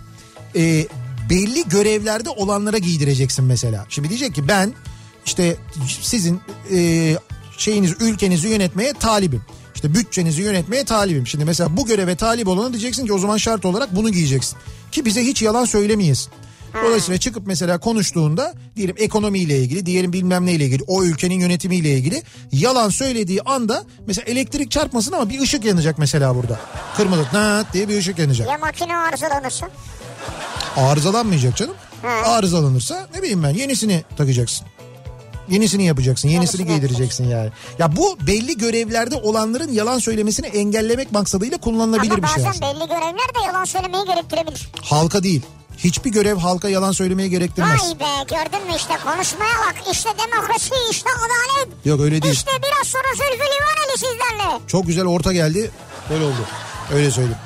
e, belli görevlerde olanlara giydireceksin mesela. Şimdi diyecek ki ben işte sizin e, şeyiniz ülkenizi yönetmeye talibim. İşte bütçenizi yönetmeye talibim. Şimdi mesela bu göreve talip olana diyeceksin ki o zaman şart olarak bunu giyeceksin. Ki bize hiç yalan söylemeyesin. Dolayısıyla çıkıp mesela konuştuğunda diyelim ekonomiyle ilgili diyelim bilmem neyle ilgili o ülkenin yönetimiyle ilgili yalan söylediği anda mesela elektrik çarpmasın ama bir ışık yanacak mesela burada. Kırmızı nat diye bir ışık yanacak. Ya makine arızalanırsa? Arızalanmayacak canım. Ha. Arızalanırsa ne bileyim ben yenisini takacaksın. Yenisini yapacaksın, yenisini giydireceksin yani. Ya bu belli görevlerde olanların yalan söylemesini engellemek maksadıyla kullanılabilir Ama bir şey bazen aslında. belli görevler de yalan söylemeyi gerektirebilir. Halka değil. Hiçbir görev halka yalan söylemeye gerektirmez. Vay be gördün mü işte konuşmaya bak işte demokrasi işte adalet. Yok öyle değil. İşte biraz sonra Zülfü Livaneli sizlerle. Çok güzel orta geldi. Böyle oldu. Öyle söyleyeyim.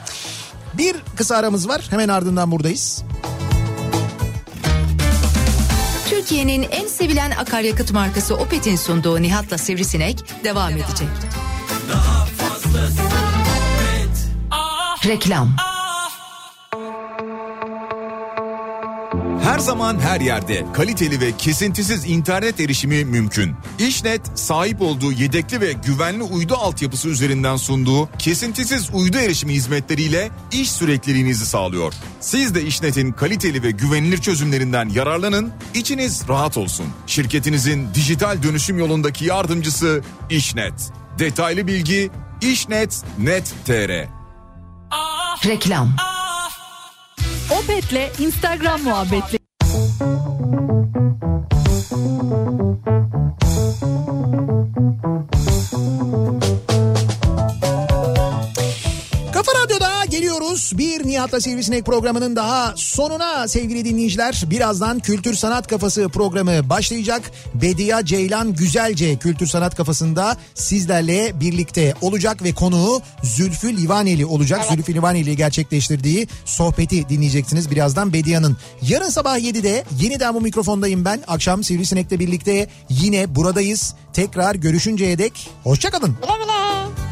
Bir kısa aramız var. Hemen ardından buradayız. Türkiye'nin en sevilen akaryakıt markası Opet'in sunduğu Nihat'la Sivrisinek devam edecek. Reklam. Her zaman her yerde kaliteli ve kesintisiz internet erişimi mümkün. İşnet sahip olduğu yedekli ve güvenli uydu altyapısı üzerinden sunduğu kesintisiz uydu erişimi hizmetleriyle iş sürekliliğinizi sağlıyor. Siz de İşnet'in kaliteli ve güvenilir çözümlerinden yararlanın, içiniz rahat olsun. Şirketinizin dijital dönüşüm yolundaki yardımcısı İşnet. Detaylı bilgi işnet.net.tr Reklam. Opet'le Instagram muhabbetleri. Kafa Radyo'da geliyoruz. Bir Nihat'la Sivrisinek programının daha sonuna sevgili dinleyiciler. Birazdan Kültür Sanat Kafası programı başlayacak. Bediye Ceylan Güzelce Kültür Sanat Kafası'nda sizlerle birlikte olacak ve konuğu Zülfü Livaneli olacak. Zülfü Livaneli gerçekleştirdiği sohbeti dinleyeceksiniz birazdan Bediye'nin. Yarın sabah 7'de yeniden bu mikrofondayım ben. Akşam Sivrisinek'le birlikte yine buradayız. Tekrar görüşünceye dek hoşçakalın. Güle güle.